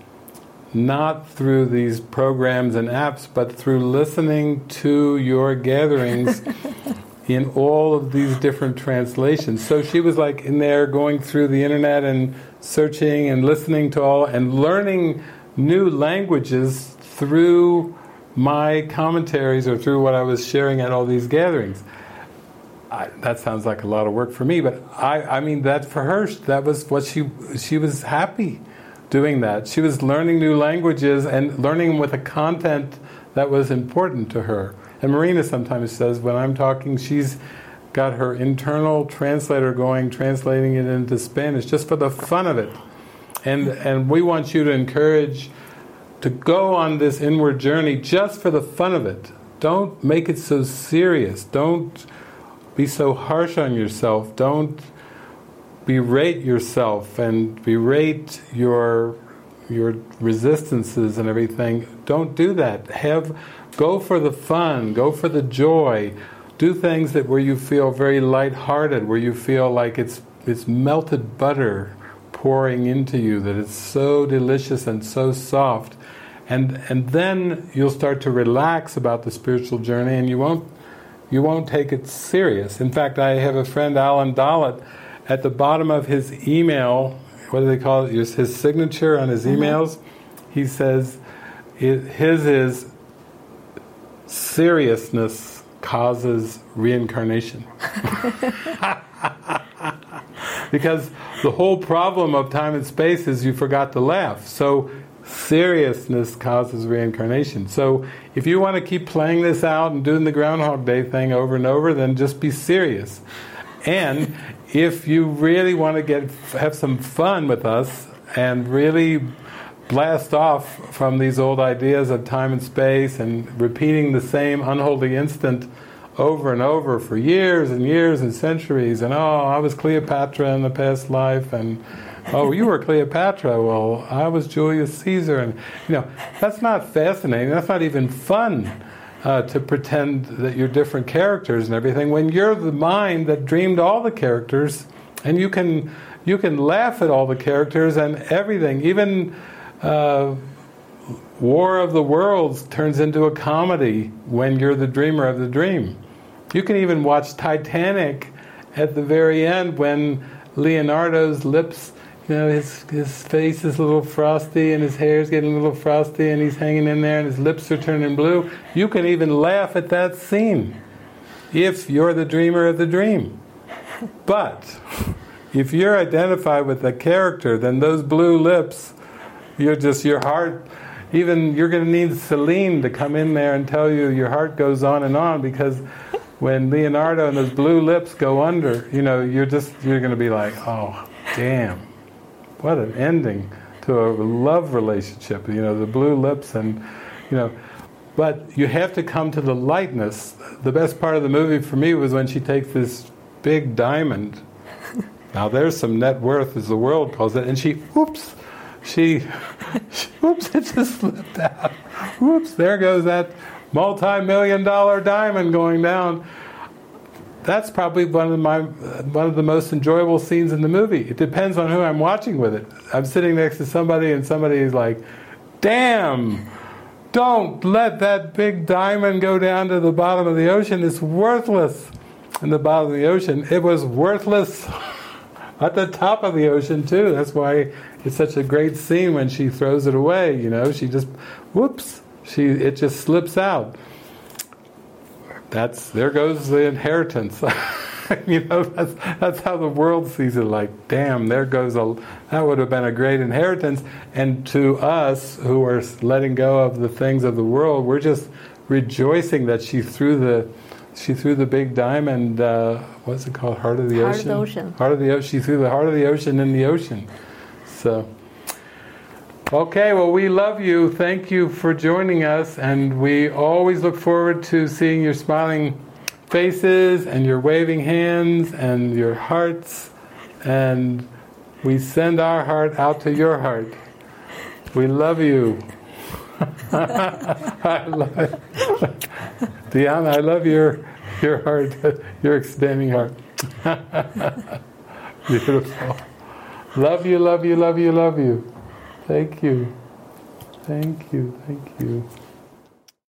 not through these programs and apps, but through listening to your gatherings in all of these different translations. So she was like in there going through the internet and searching and listening to all and learning new languages through my commentaries or through what I was sharing at all these gatherings. I, that sounds like a lot of work for me, but I, I mean that for her, that was what she she was happy doing that. She was learning new languages and learning with a content that was important to her. And Marina sometimes says when I'm talking, she's got her internal translator going, translating it into Spanish just for the fun of it. And and we want you to encourage to go on this inward journey just for the fun of it. Don't make it so serious. Don't be so harsh on yourself. Don't berate yourself and berate your your resistances and everything. Don't do that. Have go for the fun, go for the joy. Do things that where you feel very light-hearted, where you feel like it's it's melted butter pouring into you, that it's so delicious and so soft. And and then you'll start to relax about the spiritual journey and you won't you won't take it serious. In fact, I have a friend Alan Dalit at the bottom of his email, what do they call it? His signature on his mm-hmm. emails. He says his is seriousness causes reincarnation. because the whole problem of time and space is you forgot to laugh. So seriousness causes reincarnation. So if you want to keep playing this out and doing the Groundhog Day thing over and over, then just be serious. And if you really want to get have some fun with us and really blast off from these old ideas of time and space and repeating the same unholy instant over and over for years and years and centuries. And oh I was Cleopatra in the past life and oh you were Cleopatra. Well I was Julius Caesar. And you know that's not fascinating. That's not even fun uh, to pretend that you're different characters and everything when you're the mind that dreamed all the characters and you can you can laugh at all the characters and everything. Even uh, War of the Worlds turns into a comedy when you're the dreamer of the dream. You can even watch Titanic at the very end when Leonardo's lips, you know, his, his face is a little frosty and his hair's getting a little frosty and he's hanging in there and his lips are turning blue. You can even laugh at that scene if you're the dreamer of the dream. But if you're identified with the character, then those blue lips you're just, your heart, even you're going to need Celine to come in there and tell you your heart goes on and on because when Leonardo and those blue lips go under, you know, you're just, you're going to be like, oh, damn, what an ending to a love relationship, you know, the blue lips and, you know, but you have to come to the lightness. The best part of the movie for me was when she takes this big diamond. Now there's some net worth, as the world calls it, and she, whoops, she, whoops, it just slipped out. Whoops, there goes that multi-million dollar diamond going down. That's probably one of my one of the most enjoyable scenes in the movie. It depends on who I'm watching with it. I'm sitting next to somebody and somebody is like, "Damn, don't let that big diamond go down to the bottom of the ocean. It's worthless." In the bottom of the ocean, it was worthless at the top of the ocean too. That's why it's such a great scene when she throws it away. You know, she just, whoops, she it just slips out. That's there goes the inheritance. you know, that's that's how the world sees it. Like, damn, there goes a that would have been a great inheritance. And to us who are letting go of the things of the world, we're just rejoicing that she threw the she threw the big diamond. Uh, what's it called? Heart of the heart ocean. Heart of the ocean. Heart of the ocean. She threw the heart of the ocean in the ocean. So, okay, well, we love you. Thank you for joining us, and we always look forward to seeing your smiling faces and your waving hands and your hearts, and we send our heart out to your heart. We love you. I love it. Diana, I love your your heart, your expanding heart. Beautiful. Love you, love you, love you, love you. Thank you. Thank you, thank you.